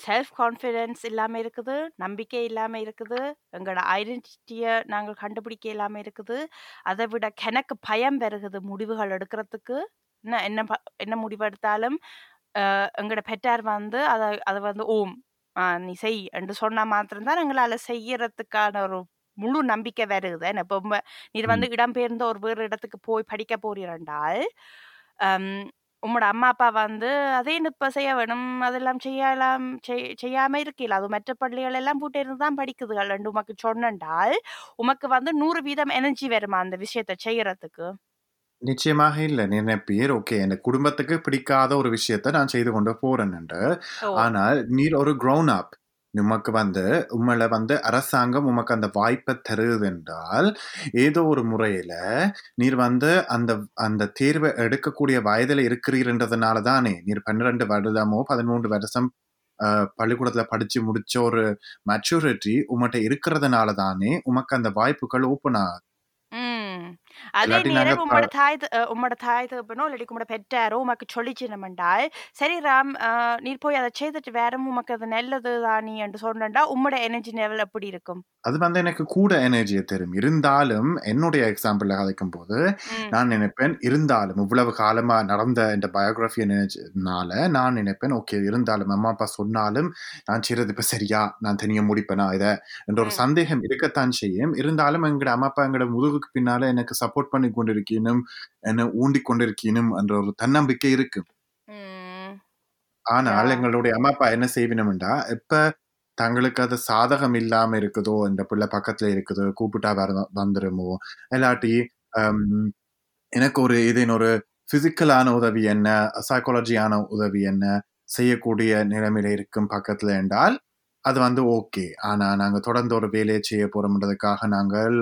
செல்ஃப் கான்ஃபிடென்ஸ் இல்லாமல் இருக்குது நம்பிக்கை இல்லாமல் இருக்குது எங்களோட ஐடென்டிட்டியை நாங்கள் கண்டுபிடிக்க இல்லாமல் இருக்குது. அதை விட கணக்கு பயம் பெருகுது முடிவுகள் எடுக்கிறதுக்கு. என்ன என்ன ப- என்ன முடிவு எடுத்தாலும் அஹ், எங்களோட பெற்றார் வந்து அதை அதை வந்து ஓம் நீ செய் என்று சொன்னா மாத்திரம்தான் எங்களால் செய்யறதுக்கான ஒரு முழு நம்பிக்கை வருகுது என்ன இப்போ நீர் வந்து இடம்பெயர்ந்து ஒரு வேறு இடத்துக்கு போய் படிக்க போறீரென்றால் உம்மோட அம்மா அப்பா வந்து அதே இப்ப செய்ய வேணும் அதெல்லாம் செய்யலாம் செய்- செய்யாம இருக்கல. அது மற்ற பள்ளிகள் எல்லாம் போட்டு இருந்து தான் படிக்குதுகள். ரெண்டு உமக்கு சொன்னண்டால் உமக்கு வந்து நூறு வீதம் எனர்ஜி வருமா அந்த விஷயத்தை செய்யறதுக்கு? நிச்சயமாக இல்லை. நினைப்பீர் ஓகே. என் குடும்பத்துக்கு பிடிக்காத ஒரு விஷயத்தை நான் செய்து கொண்டு போறேன் என்று. ஆனால் நீர் ஒரு grown up. உமக்கு வந்து உங்களை வந்து அரசாங்கம் உமக்கு அந்த வாய்ப்பை தருது என்றால் ஏதோ ஒரு முறையில நீர் வந்து அந்த அந்த தேர்வை எடுக்கக்கூடிய வயதில் இருக்கிறீர்ன்றதுனால தானே நீர் பன்னிரெண்டு வருடமோ பதிமூன்று வருஷம் பள்ளிக்கூடத்தில் பள்ளிக்கூடத்துல படிச்சு முடிச்ச ஒரு மெச்சூரிட்டி உமட்ட இருக்கிறதுனால தானே உமக்கு அந்த வாய்ப்புகள் ஓப்பன் ஆகுது. அதே நேரம் உம்மோட தாய் உம்மோட தாய் தகப்பனோ இல்லாட்டி உம்மோட பெற்றாரோ உமக்கு சொல்லிச்சினமென்றால் சரி ராம் நீர் போய் அதை செய்துட்டு வேறும் உமக்கு அது நல்லது தானி என்று சொன்னா உம்மோட எனர்ஜி லெவல் எப்படி இருக்கும்? அது வந்து எனக்கு கூட எனர்ஜியை தரும். இருந்தாலும் என்னுடைய எக்ஸாம்பிள் கதைக்கும் போது. நான் நினைப்பேன் இருந்தாலும் இவ்வளவு காலமா நடந்த இந்த பயோகிராஃபி நினைச்சனால நான் நினைப்பேன் ஓகே இருந்தாலும் அம்மா அப்பா சொன்னாலும் நான் செய்யறது இப்ப சரியா? நான் தனியா முடிப்பேனா இதை? என்ற ஒரு. சந்தேகம் இருக்கத்தான் செய்யும். இருந்தாலும் எங்கட அம்மா அப்பா எங்கட முதுகுக்கு பின்னால எனக்கு சப்போர்ட் பண்ணி கொண்டிருக்கணும் என்ன ஊண்டி கொண்டிருக்கணும் என்ற ஒரு தன்னம்பிக்கை இருக்கு. ஆனால். எங்களுடைய அம்மா அப்பா என்ன செய்வினோம்டா எப்ப தங்களுக்கு அது சாதகம் இல்லாம இருக்குதோ இந்த பிள்ளை பக்கத்துல இருக்குதோ கூப்பிட்டா வர வந்துருமோ இல்லாட்டி எனக்கு ஒரு இதன் ஒரு பிசிக்கலான உதவி என்ன சைக்காலஜியான உதவி என்ன செய்யக்கூடிய நிலைமையில இருக்கும் பக்கத்துல என்றால் அது வந்து ஓகே. ஆனா நாங்க தொடர்ந்து ஒரு வேலையை செய்ய போறோம்ன்றதுக்காக நாங்கள்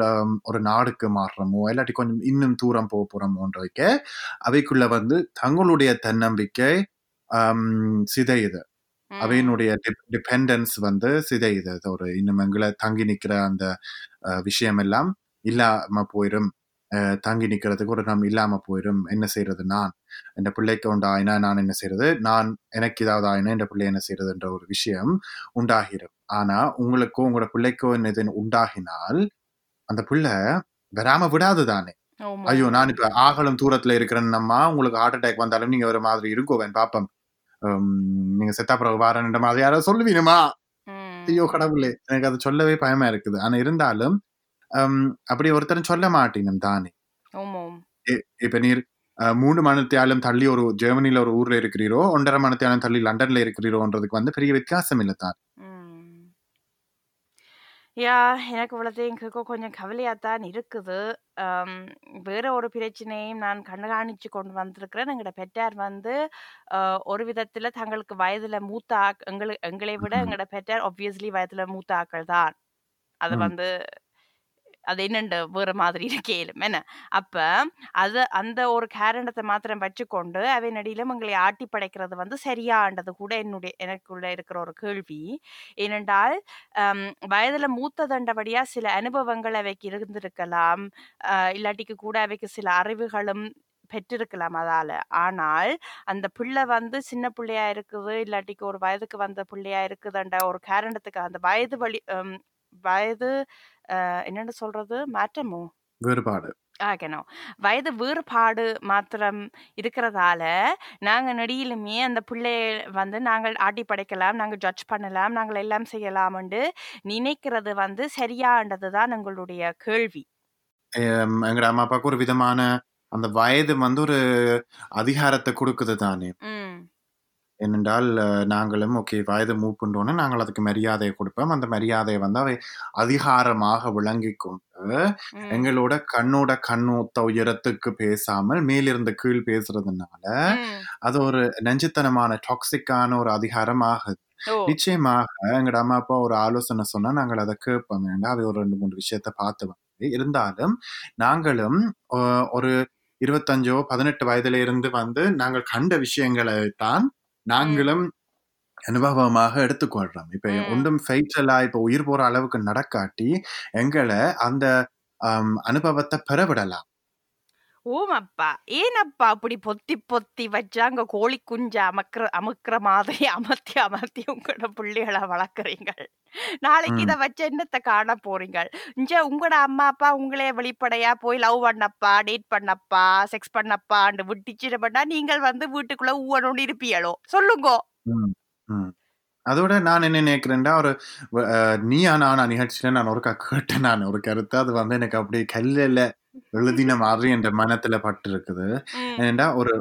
ஒரு நாடுக்கு மாறுறோமோ இல்லாட்டி கொஞ்சம் இன்னும் தூரம் போக போறோமோன்றதுக்க அவைக்குள்ள வந்து தங்களுடைய தன்னம்பிக்கை சிதையுது. அவையினுடைய டிபெண்டன்ஸ் வந்து சிதையுது. அது ஒரு இன்னும் எங்களை தங்கி நிக்கிற அந்த விஷயம் எல்லாம் இல்லாம போயிடும் அஹ், தங்கி நிக்கிறதுக்கு ஒரு நம்ம இல்லாம போயிடும் என்ன செய்யறது நான்? என் பிள்ளைக்கு உண்டு ஆயினா நான் என்ன செய்யறது? நான் எனக்கு ஏதாவது ஆயினா என் பிள்ளை என்ன செய்யறதுன்ற ஒரு விஷயம் உண்டாகிரும் ஆனா உங்களுக்கோ உங்களோட பிள்ளைக்கோ என்ன உண்டாகினால் அந்த பிள்ளை வராம விடாது தானே. ஐயோ நான் இப்ப ஆகலம் தூரத்துல இருக்கிறேன்னம்மா உங்களுக்கு ஹார்ட் அட்டாக் வந்தாலும் நீங்க ஒரு மாதிரி இருக்கோவேன் பாப்பம். நீங்க செத்தா பிறகு வாரன்ற மாதிரி யாராவது சொல்லுவீனுமா. ஐயோ கடவுளே. எனக்கு அது சொல்லவே பயமா இருக்குது. ஆனா இருந்தாலும் அப்படி ஒருத்தரும் சொல்ல மாட்டேனும் தானே. இப்ப நீர் மூணு மணத்தியாலும் தள்ளி ஒரு ஜெர்மனில ஒரு ஊர்ல இருக்கிறீரோ ஒன்றரை மணத்தியாலும் தள்ளி லண்டன்ல இருக்கிறீரோன்றதுக்கு வந்து பெரிய வித்தியாசம் இல்லை தான். யா எனக்கு இவ்வளோத்தையும் கொஞ்சம் கவலையாக தான் இருக்குது வேற ஒரு பிரச்சனையும் நான் கண்காணிச்சு கொண்டு வந்திருக்கிறேன் எங்களோட பெற்றார் வந்து ஒரு விதத்தில் தங்களுக்கு வயதில் மூத்த ஆக் எங்களை எங்களை விட. எங்களோட பெற்றார் ஆப்வியஸ்லி வயதில் மூத்த ஆக்கள் தான் அது. வந்து அது என்னண்டு? வேற மாதிரி கேளும் என்ன? அப்ப அது அந்த ஒரு காரணத்தை மாத்திரம் வச்சுக்கொண்டு அவை நடியிலும் எங்களை ஆட்டி படைக்கிறது வந்து சரியாண்டது கூட என்னுடைய எனக்குள்ள இருக்கிற ஒரு கேள்வி. ஏனென்றால் வயதுல மூத்த தண்டபடியா சில அனுபவங்கள் அவைக்கு இருந்திருக்கலாம். இல்லாட்டிக்கு கூட அவைக்கு சில அறிவுகளும் பெற்றிருக்கலாம் அதால. ஆனால் அந்த பிள்ளை வந்து சின்ன பிள்ளையா இருக்குது இல்லாட்டிக்கு ஒரு வயதுக்கு வந்த பிள்ளையா இருக்குதுன்ற ஒரு காரணத்துக்கு அந்த வயது வழி வயது என்னன்னு சொல்றது? மாற்றமோ? வேறுபாடு. ஆகணும். வயது வேறுபாடு மாத்திரம் இருக்கிறதால நாங்க நெடியிலுமே அந்த பிள்ளைய வந்து நாங்கள் ஆட்டி படைக்கலாம் நாங்கள் ஜட்ஜ் பண்ணலாம் நாங்கள் எல்லாம் செய்யலாம்னு நினைக்கிறது வந்து சரியான்றது தான் எங்களுடைய கேள்வி. எங்கட அம்மா அப்பாவுக்கு ஒரு விதமான அந்த வயது வந்து ஒரு அதிகாரத்தை கொடுக்குது தானே. ஏனென்றால் அஹ், நாங்களும் ஓகே வயது மூவ் பண்ணுறோன்னா நாங்கள் அதுக்கு மரியாதையை கொடுப்போம். அந்த மரியாதையை வந்து அவை அதிகாரமாக விளங்கி கொண்டு எங்களோட கண்ணோட கண்ணோத்த உயரத்துக்கு பேசாமல் மேலிருந்து கீழ் பேசுறதுனால. அது ஒரு நெஞ்சுத்தனமான டாக்ஸிக்கான ஒரு அதிகாரம் ஆகுது ஓ. நிச்சயமாக எங்கட அம்மா அப்பா ஒரு ஆலோசனை சொன்னா நாங்கள் அதை கேட்போம். வேண்டாம் அது ஒரு ரெண்டு மூணு விஷயத்த பார்த்து வந்து இருந்தாலும் நாங்களும் ஒரு இருபத்தஞ்சோ பதினெட்டு வயதுல இருந்து வந்து நாங்கள் கண்ட விஷயங்களை தான் நாங்களும் அனுபவமாக எடுத்துக்கொள்றோம். இப்ப ஒன்றும் ஃபெய்ச்சலா இப்ப உயிர் போற அளவுக்கு நடக்காட்டி எங்களை அந்த அனுபவத்தை பெறவிடலாம். ஓமப்பா ஏனப்பா அப்படி பொத்தி பொத்தி வச்சு அங்க கோழி குஞ்சு அமக்குற அமுக்குற மாதிரி அமர்த்தி அமர்த்தி உங்களோட பிள்ளைகளை வளர்க்குறீங்க நாளைக்கு. இதை வச்சு என்னத்தை காண போறீங்க இங்க உங்களோட அம்மா அப்பா உங்களே வெளிப்படையா போய் லவ் பண்ணப்பா டேட் பண்ணப்பா செக்ஸ் பண்ணப்பான்னு விட்டுச்சிட பண்ணா நீங்கள் வந்து வீட்டுக்குள்ள ஊவனோடு இருப்பீங்களோ? சொல்லுங்க. அதோட நான் என்ன நினைக்கிறேன்டா ஒரு நீயா நானா நிகழ்ச்சியில நான் ஒரு கேட்டேன் நான் ஒரு கருத்து. அது வந்து எனக்கு அப்படியே கல்லில் எழுதின மாதிரி என்ற மனத்துல பட்டு இருக்குது ம், ஏன்டா ஒரு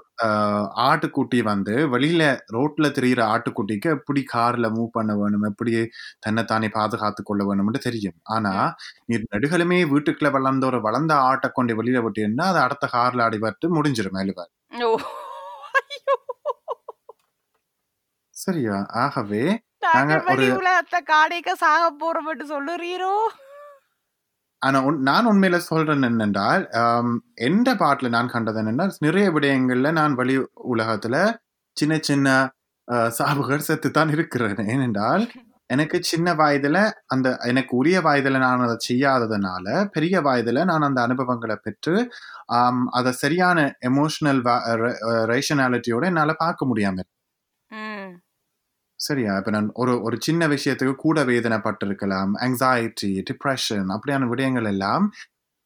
ஆட்டுக்குட்டி வந்து வெளியில ரோட்ல தெரியிற ஆட்டுக்குட்டிக்கு எப்படி கார்ல மூவ் பண்ண வேணும் எப்படி தன்னைத்தானே பாதுகாத்து கொள்ள வேணும்னு தெரியும். ஆனா. நீ நடுகளுமே வீட்டுக்குள்ள வளர்ந்த ஒரு வளர்ந்த ஆட்டை கொண்டு வெளியில விட்டீங்கன்னா அது அடுத்த கார்ல அடிபட்டு முடிஞ்சிரும் மேலுவ ஓ ஐயோ. சரியா? ஆகவே நாங்க ஒரு காணிக்க சாக போறோம்னு சொல்லுறீரோ ஆனா உன்- நான் உண்மையில சொல்றேன் என்னென்றால் எந்த பாட்டுல நான் கண்டது என்னன்னா நிறைய விடயங்கள்ல நான் வெளி உலகத்துல சின்ன சின்ன சாவுகள் செத்து தான் இருக்கிறேன் ஏனென்றால் எனக்கு சின்ன வயதுல அந்த எனக்கு உரிய வயதுல நான் அதை செய்யாததுனால பெரிய வயதுல நான் அந்த அனுபவங்களை பெற்று அதை சரியான எமோஷனல் ரேஷனாலிட்டியோட என்னால பார்க்க முடியாம இருக்கு. சரியா? இப்ப நான் ஒரு ஒரு சின்ன விஷயத்துக்கு கூட வேதனைப்பட்டிருக்கலாம். Anxiety டிப்ரெஷன் அப்படியான விடயங்கள் எல்லாம்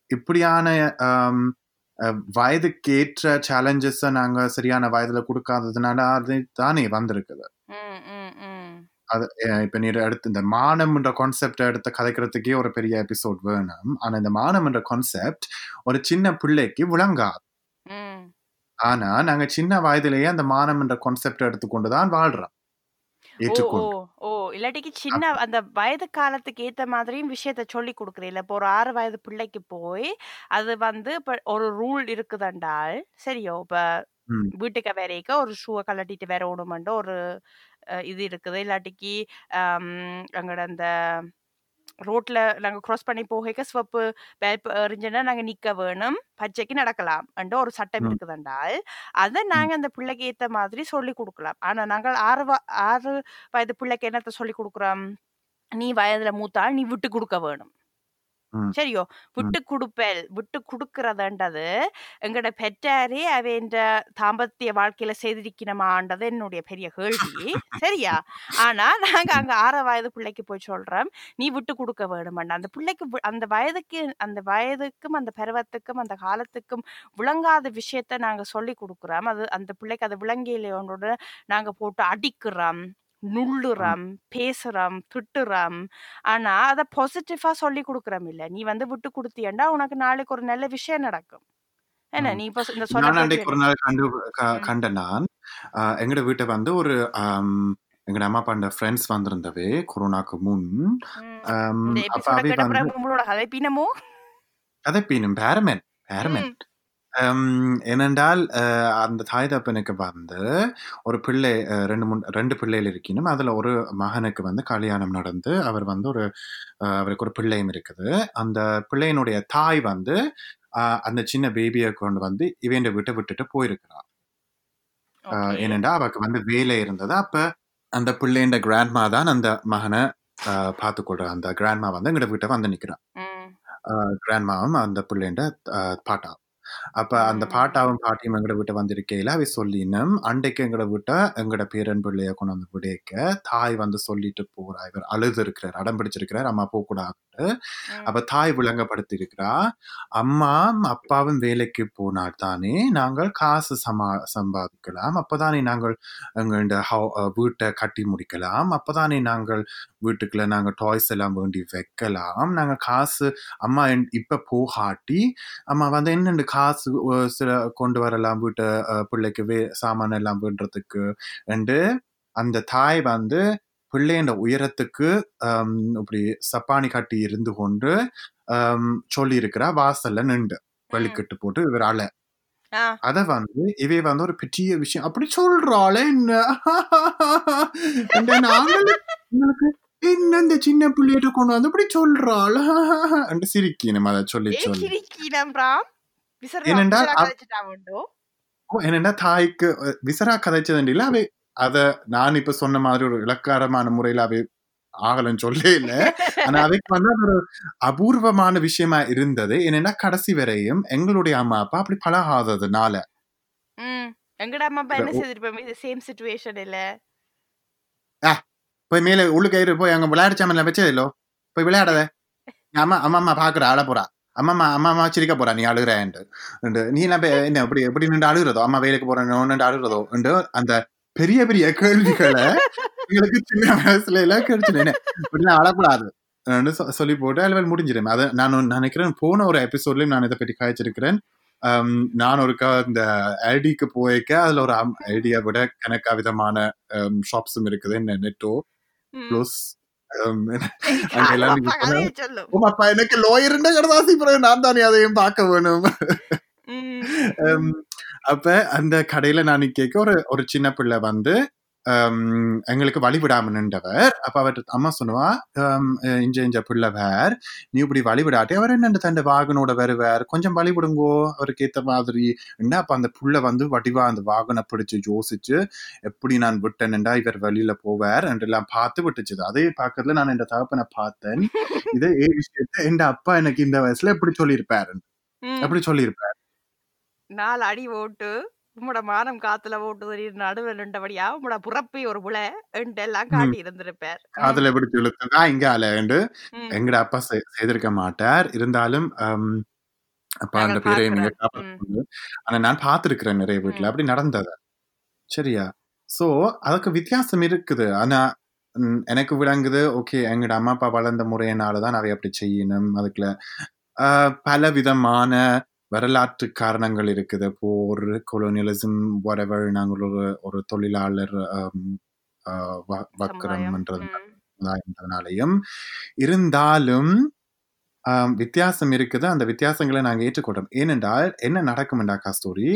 இப்படியான வயதுக்கேற்ற சேலஞ்சஸ நாங்க சரியான வயதுல கொடுக்காததுனால அது தானே வந்திருக்குது. அது இப்ப நீர் எடுத்து இந்த மானம் என்ற கான்செப்ட் எடுத்து கதைக்கிறதுக்கே ஒரு பெரிய எபிசோட் வேணும். ஆனா இந்த மானம் என்ற கான்செப்ட் ஒரு சின்ன பிள்ளைக்கு விளங்காது. ம். ஆனா நாங்க சின்ன வயதிலேயே அந்த மானம் என்ற கான்செப்ட் எடுத்துக்கொண்டுதான் வாழ்றோம் ஓ ஓ ஏற்றுக்கொண்டு. ஓ. இல்லாட்டிக்கு சின்ன அந்த வயது காலத்துக்கு ஏத்த மாதிரியும் விஷயத்த சொல்லி கொடுக்குறீல்ல இப்போ ஒரு ஆறு வயது பிள்ளைக்கு போய் அது வந்து இப்போ ஒரு ரூல் இருக்குதுண்டால் சரியோ இப்போ வீட்டுக்கு வரைக்க ஒரு ஷூவை கழட்டிட்டு வேற ஓடுமாண்டோ ஒரு இது இருக்குது. இல்லாட்டிக்கு எங்களோட அந்த ரோட்ல நாங்க கிராஸ் பண்ணி போகைக்க சிவப்பு வேல்ப் எறிஞ்சுன்னா நாங்க நிக்க வேணும். பச்சைக்கு நடக்கலாம். என்ற ஒரு சட்டம் இருக்குதுண்டால் அதை ம், நாங்க அந்த பிள்ளைக்கு ஏத்த மாதிரி சொல்லி கொடுக்கலாம். ஆனா நாங்கள் ஆறு ஆறு வயது பிள்ளைக்கு என்னத்த சொல்லி கொடுக்குறோம்? நீ வயதுல மூத்தாள் நீ விட்டு கொடுக்க வேணும். ம், சரியோ? ம், விட்டு கொடுப்பல். விட்டு கொடுக்கறதுன்றது எங்கட பெற்றாரே அவைன்ற தாம்பத்திய வாழ்க்கையில செய்திருக்கணுமான்றது என்னுடைய பெரிய கேள்வி. சரியா? ஆனா நாங்க அங்க ஆற வயது பிள்ளைக்கு போய் சொல்றோம். நீ விட்டு கொடுக்க வேணுமாண்டா அந்த பிள்ளைக்கு வி- அந்த வயதுக்கு அந்த வயதுக்கும் அந்த பருவத்துக்கும் அந்த காலத்துக்கும் விளங்காத விஷயத்த நாங்க சொல்லி கொடுக்குறோம். அது அந்த பிள்ளைக்கு அது விளங்கியிலையோட நாங்க போட்டு அடிக்கிறோம். நுள்ளுறோம் பேசுறோம் திட்டுறோம். ஆனா அத பாசிட்டிவா சொல்லி கொடுக்குறோம் இல்ல. நீ வந்து விட்டு கொடுத்தியண்டா உனக்கு நாளைக்கு ஒரு நல்ல விஷயம் நடக்கும். என்ன. நீ இப்ப இந்த சொல்ல கண்டு கண்ட நான் எங்கட வீட்டை வந்து ஒரு ஆம், எங்கட அம்மா அப்பா ஃப்ரெண்ட்ஸ் வந்திருந்தவே கொரோனாக்கு முன். அப்ப அவை வந்து உங்களோட கதை பின்னமோ கதைப்பீனும் பேரமன் பேரமன். ஆம், ஏனென்றால் அந்த தாய் தப்பனுக்கு வந்து ஒரு பிள்ளை ரெண்டு மூணு ரெண்டு பிள்ளைகள் இருக்கணும் அதுல ஒரு மகனுக்கு வந்து கல்யாணம் நடந்து அவர் வந்து ஒரு அவருக்கு ஒரு பிள்ளையும் இருக்குது. அந்த பிள்ளையினுடைய தாய் வந்து அஹ், அந்த சின்ன பேபியை கொண்டு வந்து இவன் வீட்டை விட்டுட்டு ஓகே. ஏனென்றா அவருக்கு வந்து வேலை இருந்தது. அப்ப அந்த பிள்ளைண்ட கிராண்ட்மா தான் அந்த மகனை பார்த்து கொள்ற அந்த கிராண்ட்மா வந்து எங்கட வீட்டை வந்து நிக்கிறான் ம். கிராண்ட்மாவும் அந்த பிள்ளைண்ட பாட்டா அப்ப அந்த பாட்டாவும் பாட்டியும் எங்கட வீட்டை வந்திருக்கையில அவை சொல்லினும் அன்றைக்கு எங்கட வீட்டை எங்கட பேரன் பிள்ளைய கொண்டு வந்து விடைக்க தாய் வந்து சொல்லிட்டு போறா. இவர் அழுது இருக்கிறார் அடம் பிடிச்சிருக்கிறார் அம்மா போகக்கூடாது அப்ப தாய் விளங்கப்படுத்தி இருக்கிறா அம்மா அப்பாவும் வேலைக்கு போனால் தானே நாங்கள் காசு சமா சம்பாதிக்கலாம். அப்பதானே நாங்கள் எங்களோட வீட்டை கட்டி முடிக்கலாம். அப்பதானே நாங்கள் வீட்டுக்குள்ள நாங்கள் டாய்ஸ் எல்லாம் வேண்டி வைக்கலாம். நாங்கள் காசு அம்மா இப்ப போகாட்டி அம்மா வந்து என்னென்ன காசு சில கொண்டு வரலாம் வீட்டை பிள்ளைக்கு வே சாமான் எல்லாம் வேண்டுறதுக்கு. என்று அந்த தாய் வந்து பிள்ளைன்ற உயரத்துக்கு இப்படி சப்பானி கட்டி இருந்து கொண்டு சொல்லி இருக்கிறா வாசல்ல நின்று. வழிக்கட்டு போட்டு இவர் அழ ஆ. அத வந்து இவை வந்து ஒரு பெரிய விஷயம் அப்படி சொல்றாளே என்ன? இந்த நாங்கள் உங்களுக்கு என்ன இந்த சின்ன பிள்ளையிட்ட கொண்டு வந்து இப்படி சொல்றாள்? சிரிக்கணும் அதை சொல்லி. சொல்லி சிரிக்கிறேன் பிராம் விசரா ஏனென்றால் விசரா அவ- தாய்க்கு அத நான் இப்ப சொன்ன மாதிரி ஒரு இலக்காரமான முறையில அவை ஆகலன்னு சொல்ல இல்ல ஆனா அதுக்கு வந்து அது ஒரு அபூர்வமான விஷயமா இருந்தது என்னன்னா கடைசி வரையும் எங்களுடைய அம்மா அப்பா அப்படி பழகாததுனால எங்கட அம்மா அப்பா என்ன ஒ- செய்திருப்போம் இது சேம் சுச்சுவேஷன் இல்ல ஆ, போய் மேல உள்ளுக்கயிறு போய் அங்க விளையாட சாமன்ல வச்சது இல்லோ போய் விளையாடாத அம்மா அம்மா அம்மா பாக்குற அழ போறா அம்மா அம்மா அம்மா சிரிக்க போறா. நீ அழுகிறேன்ட்டு நீ போய் என்ன எப்படி எப்படி நின்று அழுகிறதோ? அம்மா வேலைக்கு போறேன் நின்று அழுகிறதோ? அந்த பெரிய பெரிய கேள்விகளை எங்களுக்கு சின்ன வயசுல எல்லாம் கேட்டுச்சு என்ன அழக்கூடாது. சொல்லி போட்டு அலுவல் முடிஞ்சிடும். அதை நான் நினைக்கிறேன் போன ஒரு எபிசோட்லயும் நான் இதை பற்றி காய்ச்சிருக்கிறேன் நான் ஒருக்கா இந்த ஐடிக்கு போய்க்க அதுல ஒரு ஐடியா விட கணக்கா விதமான ஷாப்ஸும் இருக்குது. என்ன நெட்டோ ப்ளஸ் அப்பா எனக்கு லோயர் கடதாசி பிறகு நான் தானே அதையும் பார்க்க வேணும் அப்ப அந்த கடையில நான் கேட்க ஒரு ஒரு சின்ன பிள்ளை வந்து எங்களுக்கு வழி விடாம நின்றவர். அப்ப அவர் அம்மா சொன்னவா இஞ்ச இஞ்ச பிள்ளை வேர் நீ இப்படி வழி விடாட்டி அவர் என்ன தன் வாகனோட வருவார்? கொஞ்சம் வழி விடுங்கோ அவருக்கு ஏத்த மாதிரி. என்ன அப்ப அந்த புள்ள வந்து வடிவா அந்த வாகனை பிடிச்சு யோசிச்சு எப்படி நான் விட்டேன்டா இவர் வெளியில போவார்? என்றெல்லாம் பார்த்து விட்டுச்சுது அதே பாக்கறதுல நான் என் தகப்பனை பார்த்தேன். இதே ஏ விஷயத்த என் அப்பா எனக்கு இந்த வயசுல எப்படி சொல்லியிருப்பாரு. எப்படி சொல்லியிருப்பாரு. நாலு அடி ஓட்டு. உம்மோட மானம் காத்துல ஓட்டு தெரியுது நடுவில் நின்றபடியா உம்மோட புறப்பை ஒரு புல எல்லாம் ம். காட்டி இருந்திருப்பார். அதுல எப்படி இழுத்துதான் இங்க அலையண்டு ம். எங்கட அப்பா செய்திருக்க மாட்டார். இருந்தாலும் அப்பா அந்த பேரை ஆனா நான் பார்த்திருக்கிறேன் நிறைய வீட்டுல அப்படி நடந்தது. சரியா? சோ அதுக்கு வித்தியாசம் இருக்குது. ஆனா எனக்கு விளங்குது ஓகே எங்கட அம்மா அப்பா வளர்ந்த முறையினாலதான் அவை அப்படி செய்யணும். அதுக்குள்ள ஆஹ், பல விதமான வரலாற்று காரணங்கள் இருக்குது. போர் கொலோனியலிசம் whatever நாங்கள் ஒரு ஒரு தொழிலாளர் ஆம், ஆஹ், வ- சமுதாயம். வக்கரம்ன்றது ம், சமுதாயம்ன்றதுனாலையும் இருந்தாலும் வித்தியாசம் இருக்குது. அந்த வித்தியாசங்களை நாங்க ஏற்றுக்கொள்றோம் ஏனென்றால் என்ன நடக்கும்டா கஸ்தூரி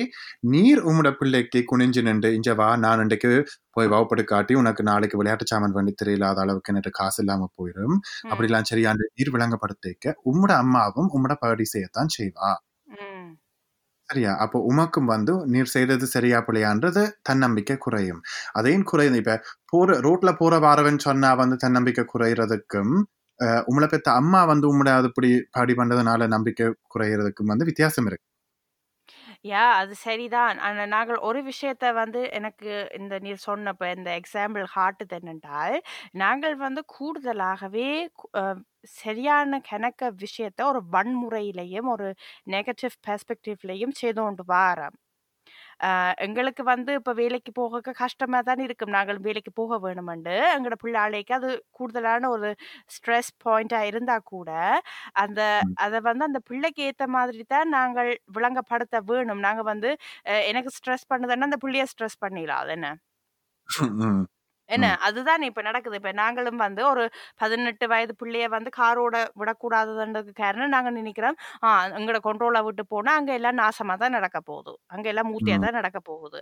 நீர் உம்மோட பிள்ளைக்கு குனிஞ்சு நின்று இஞ்ச வா நான் இன்றைக்கு போய் வகுப்படு காட்டி உனக்கு நாளைக்கு விளையாட்டு சாமான் வண்டி தெரியலாத அளவுக்கு எனக்கு காசு இல்லாம போயிடும் அப்படிலாம் சரி அந்த நீர் விளங்கப்படுத்திக்க உம்மோட அம்மாவும் உம்மோட பகடி செய்யத்தான் செய்வா. சரியா? அப்போ உமக்கும் வந்து நீர் செய்தது சரியா பிள்ளையான்றது தன்னம்பிக்கை குறையும். அதையும் குறையுது இப்ப போற ரோட்ல போற வாரவன் சொன்னா வந்து தன்னம்பிக்கை குறையிறதுக்கும் உங்களை பெத்த அம்மா வந்து உங்களை அது இப்படி பாடி பண்றதுனால நம்பிக்கை குறையிறதுக்கும் வந்து வித்தியாசம் இருக்கு. யா அது சரிதான். ஆனால் நாங்கள் ஒரு விஷயத்த வந்து எனக்கு இந்த நீர் சொன்னப்ப இந்த எக்ஸாம்பிள் காட்டுது என்னென்றால் நாங்கள் வந்து கூடுதலாகவே அஹ், சரியான கணக்க விஷயத்த ஒரு வன்முறையிலையும் ஒரு நெகட்டிவ் பெர்ஸ்பெக்டிவ்லையும் செய்து கொண்டு வாரோம். எங்களுக்கு வந்து இப்போ வேலைக்கு போக கஷ்டமாக தான் இருக்கும். நாங்கள் வேலைக்கு போக வேணுமெண்டு எங்களோட பிள்ளைக்கு அது கூடுதலான ஒரு ஸ்ட்ரெஸ் பாயிண்டாக இருந்தால் கூட அந்த. அதை வந்து அந்த பிள்ளைக்கு ஏற்ற மாதிரி தான் நாங்கள் விளங்கப்படுத்த வேணும். நாங்கள் வந்து எனக்கு ஸ்ட்ரெஸ் பண்ணுதுன்னா அந்த பிள்ளைய ஸ்ட்ரெஸ் பண்ணிடலாம் என்ன? என்ன? அதுதான் இப்ப நடக்குது. இப்ப நாங்களும் வந்து ஒரு பதினெட்டு வயது பிள்ளைய வந்து காரோட விடக்கூடாதுன்றதுக்கு காரணம் நாங்க நினைக்கிறோம். ஆ எங்கட கொண்ட்ரோல விட்டு போனா அங்க எல்லாம் நாசமா தான் நடக்க போகுது. அங்க எல்லாம் மூத்தியா தான் நடக்க போகுது.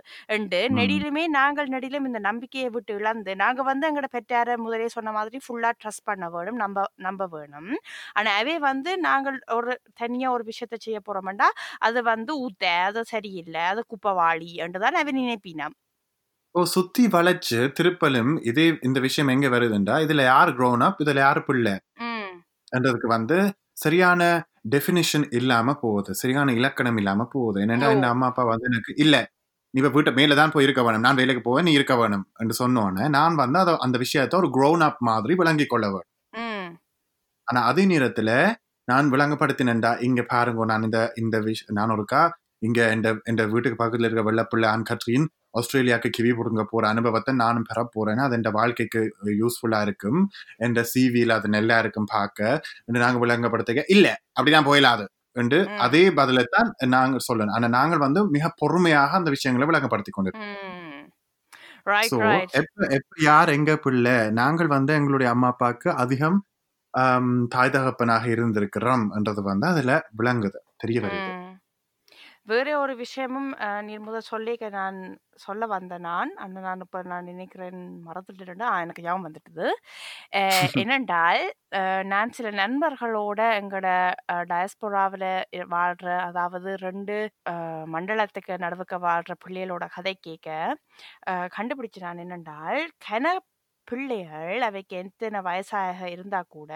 ம், நெடிலுமே நாங்கள் நெடிலும் இந்த நம்பிக்கையை விட்டு இழந்து நாங்க வந்து எங்கட பெற்றார முதலே சொன்ன மாதிரி ஃபுல்லா ட்ரஸ்ட் பண்ண வேணும் நம்ப நம்ப வேணும். ஆனா அவே வந்து நாங்கள் ஒரு தனியா ஒரு விஷயத்த செய்ய போறோம்டா அது வந்து ஊத்த அது சரியில்லை அது குப்பவாளி என்றுதான் அவன் நினைப்பினான் ஓ சுத்தி வளைச்சு திருப்பலும் இதே இந்த விஷயம் எங்க வருதுண்டா? இதுல யார் grown up? இதுல யார் பிள்ளை? என்றதுக்கு வந்து சரியான டெஃபினிஷன் இல்லாம போகுது. சரியான இலக்கணம் இல்லாம போகுது. என்னன்னா ஓ. இந்த அம்மா அப்பா வந்து எனக்கு இல்ல நீ இப்ப வீட்டை மேல தான் போய் இருக்க வேணும். நான் வேலைக்கு போவேன் நீ இருக்க வேணும். என்று சொன்னோன்னே நான் வந்து அதை அந்த விஷயத்த ஒரு grown up மாதிரி விளங்கி கொள்ள வேணும் ஆனா அதே நேரத்துல நான் விளங்கப்படுத்தினேன்டா இங்க பாருங்க நான் இந்த இந்த விஷ் நான் ஒருக்கா இங்க இந்த வீட்டுக்கு பக்கத்துல இருக்க வெள்ளப்பிள்ளை ஆன் கட்ரின் ஆஸ்திரேலியாவுக்கு கிவி புடுங்க போற அனுபவத்தை நானும் பெற போறேன்னா அது என் வாழ்க்கைக்கு யூஸ்ஃபுல்லா இருக்கும். என் சிவியில் அது நல்லா இருக்கும் பார்க்க என்று நாங்க விளங்கப்படுத்த இல்ல அப்படிதான் போயிடாது என்று அதே பதிலை தான் நாங்க சொல்லணும். ஆனா நாங்கள் வந்து மிக பொறுமையாக அந்த விஷயங்களை விளங்கப்படுத்தி கொண்டு ம். ரைட் சோ ரைட் எப்ப யார் எங்க பிள்ளை? நாங்கள் வந்து எங்களுடைய அம்மா அப்பாவுக்கு அதிகம் தாய் தகப்பனாக இருந்திருக்கிறோம் என்றது வந்து அதுல விளங்குது தெரிய வருது. வேற ஒரு விஷயமும் நீர் முதல் சொல்லிக்க நான் சொல்ல வந்த நான். அந்த நான் இப்போ நான் நினைக்கிறேன் மறந்துட்டு எனக்கு ஞாபகம் வந்துட்டுது. என்னென்றால் நான் சில நண்பர்களோட எங்களோட டயஸ்போராவில் வாழ்கிற அதாவது ரெண்டு மண்டலத்துக்கு நடுவுக்க வாழ்கிற பிள்ளைகளோட கதை கேட்க கண்டுபிடிச்சு நான் என்னென்றால் கன பிள்ளைகள் அவைக்கு எத்தனை வயசாக இருந்தா கூட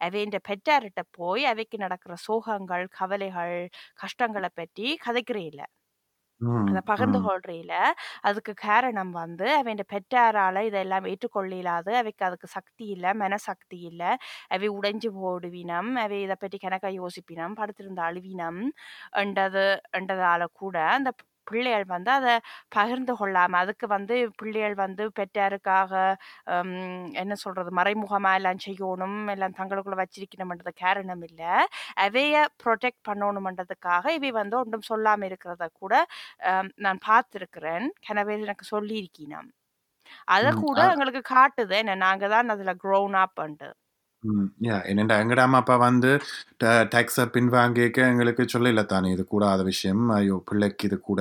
அவைன்ற பெற்றார்கிட்ட போய் அவைக்கு நடக்கிற சோகங்கள் கவலைகள் கஷ்டங்களை பற்றி கதைக்கிறே இல்லை அதை பகிர்ந்து கொள்றையில. அதுக்கு காரணம் வந்து அவன் பெற்றாரால இதெல்லாம் ஏற்றுக்கொள்ள இயலாது அவைக்கு அதுக்கு சக்தி இல்லை மனசக்தி இல்லை. அவை உடைஞ்சு போடுவினம் அவை இதை பற்றி கணக்கா யோசிப்பினம் படுத்திருந்த அழுவினம் என்றது என்றதால கூட அந்த பிள்ளைகள் வந்து அதை பகிர்ந்து கொள்ளாம அதுக்கு வந்து பிள்ளைகள் வந்து பெற்றாருக்காக என்ன சொல்றது மறைமுகமா எல்லாம் செய்யணும் எல்லாம் தங்களுக்குள்ள வச்சிருக்கணும்ன்றது காரணம் இல்லை. அவைய ப்ரொடெக்ட் பண்ணணுமன்றதுக்காக இவை வந்து ஒன்றும் சொல்லாம இருக்கிறத கூட நான் பார்த்துருக்கிறேன். கனவே எனக்கு சொல்லியிருக்கீனாம். அதை. கூட எங்களுக்கு காட்டுது. என்ன நாங்க தான் அதுல க்ரோன் அப் என்னடா எங்கட அம்மா அப்பா வந்து டேக்ஸை பின்வாங்கிக்க எங்களுக்கு சொல்லல தானே இது கூடாத விஷயம்? ஐயோ பிள்ளைக்கு இது கூட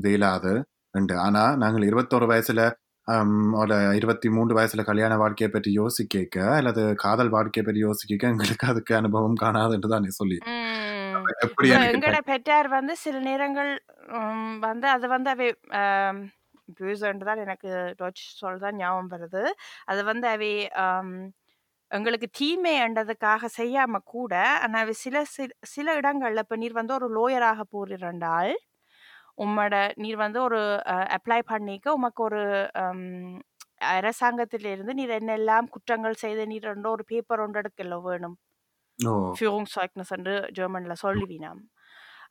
இது இல்லாது ரெண்டு. ஆனா நாங்கள் இருபத்தோரு வயசுல ஒரு இருபத்தி மூன்று வயசுல கல்யாண வாழ்க்கையை பற்றி யோசிக்க அல்லது காதல் வாழ்க்கையை பற்றி யோசிக்க எங்களுக்கு அதுக்கு அனுபவம் காணாது என்று தான் சொல்லி. எப்படி எங்கட பெற்றார் வந்து சில நேரங்கள் வந்து அது வந்து அவை தான் எனக்கு டச் சொல்தான் ஞாபகம் வருது. அது வந்து அவை எங்களுக்கு தீமை என்றதுக்காக செய்யாம கூட ஆனா அவை சில சில- இடங்கள்ல இப்ப நீர் வந்து ஒரு லோயராக போறிருந்தால் உம்மோட நீர் வந்து ஒரு அப்ளை பண்ணிக்க உமக்கு ஒரு அரசாங்கத்திலிருந்து நீர் என்னெல்லாம் குற்றங்கள் செய்த நீர் ஒரு பேப்பர் ஒன்று எடுக்கல வேணும். ஓ. Führungszeugnis என்று ஜெர்மன்ல சொல்லுவினாம்.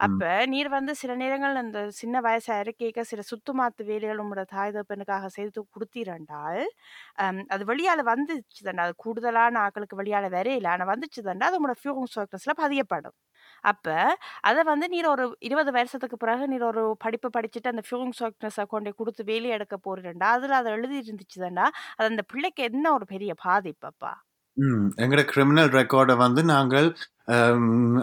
அப்ப நீர் வந்து சில நேரங்கள் அந்த சின்ன வயசு அறிக்கைக்க சில சுத்துமாத்து வேலைகள் உங்களோட தாய் தப்பனுக்காக செய்து கொடுத்தீரண்டால் அது வெளியால வந்துச்சு தாண்டா அது கூடுதலான ஆட்களுக்கு வெளியால வரையில. ஆனா வந்துச்சு தாண்டா அது உங்களோட ஃபியூங்ஸ்ல பதியப்படும். அப்ப அதை வந்து நீர் ஒரு இருபது வருஷத்துக்கு பிறகு நீர் ஒரு படிப்பு படிச்சுட்டு அந்த ஃபியூங் சாக்னஸை கொண்டு கொடுத்து வேலி எடுக்க போறேன்டா. அதுல அதை எழுதி இருந்துச்சு தாண்டா அது அந்த பிள்ளைக்கு என்ன ஒரு பெரிய பாதிப்பப்பா எங்களோட கிரிமினல் ரெக்கார்டை வந்து நாங்கள்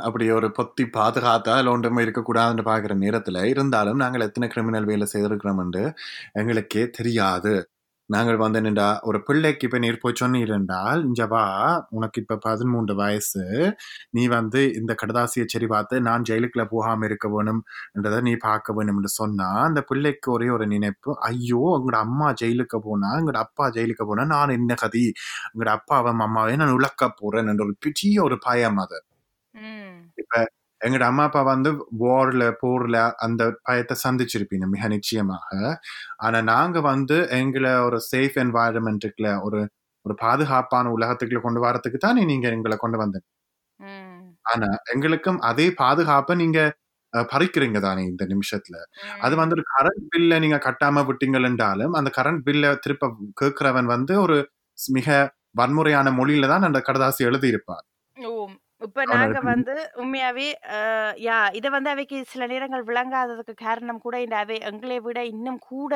அப்படி ஒரு பொத்தி பாதுகாத்தா இல்லை ஒன்றுமே இருக்கக்கூடாதுன்னு பார்க்குற நேரத்தில் இருந்தாலும் நாங்கள் எத்தனை கிரிமினல் வேலை செய்திருக்கிறோம்ண்டு எங்களுக்கே தெரியாது. நாங்கள் வந்து என்னடா ஒரு பிள்ளைக்கு இப்போ நீர் போய் சொன்னீரென்றால் இஞ்சவா உனக்கு இப்போ பதிமூன்று வயசு நீ வந்து இந்த கடதாசியை சரி பார்த்து நான் ஜெயிலுக்குள்ள போகாமல் இருக்க வேணும் என்றதை நீ பார்க்க வேணும்னு என்று அந்த பிள்ளைக்கு ஒரே ஒரு நினைப்பு ஐயோ எங்களோட அம்மா ஜெயிலுக்கு போனால் எங்களோட அப்பா ஜெயிலுக்கு போனால் நான் என்ன கதி? எங்களோட அப்பாவும் அம்மாவையும் நான் உழக்க போகிறேன் என்ற ஒரு பெரிய ஒரு பயம் அது. ம். எங்களோட அம்மா அப்பா வந்து வார்ல போர்ல அந்த பயத்தை சந்திச்சிருப்பீங்க மிக நிச்சயமாக. ஆனா நாங்க வந்து எங்களை ஒரு சேஃப் என்வாயரன்மெண்ட்டுக்குள்ள ஒரு ஒரு பாதுகாப்பான உலகத்துக்குள்ள கொண்டு வரதுக்கு தானே நீங்க எங்களை கொண்டு வந்த ம். ஆனா எங்களுக்கும் அதே பாதுகாப்பை நீங்க பறிக்கிறீங்க தானே இந்த நிமிஷத்துல. அது வந்து ஒரு கரண்ட் பில்ல நீங்க கட்டாம விட்டீங்கள் என்றாலும் அந்த கரண்ட் பில்ல திருப்ப கேட்கிறவன் வந்து ஒரு மிக வன்முறையான மொழியில தான் அந்த கடதாசி எழுதியிருப்பார். இப்ப ஆனா நாங்க வந்து உண்மையாவே யா இத வந்து அவைக்கு சில நேரங்கள் விளங்காததுக்கு காரணம் கூட இந்த அவை எங்களை விட இன்னும் கூட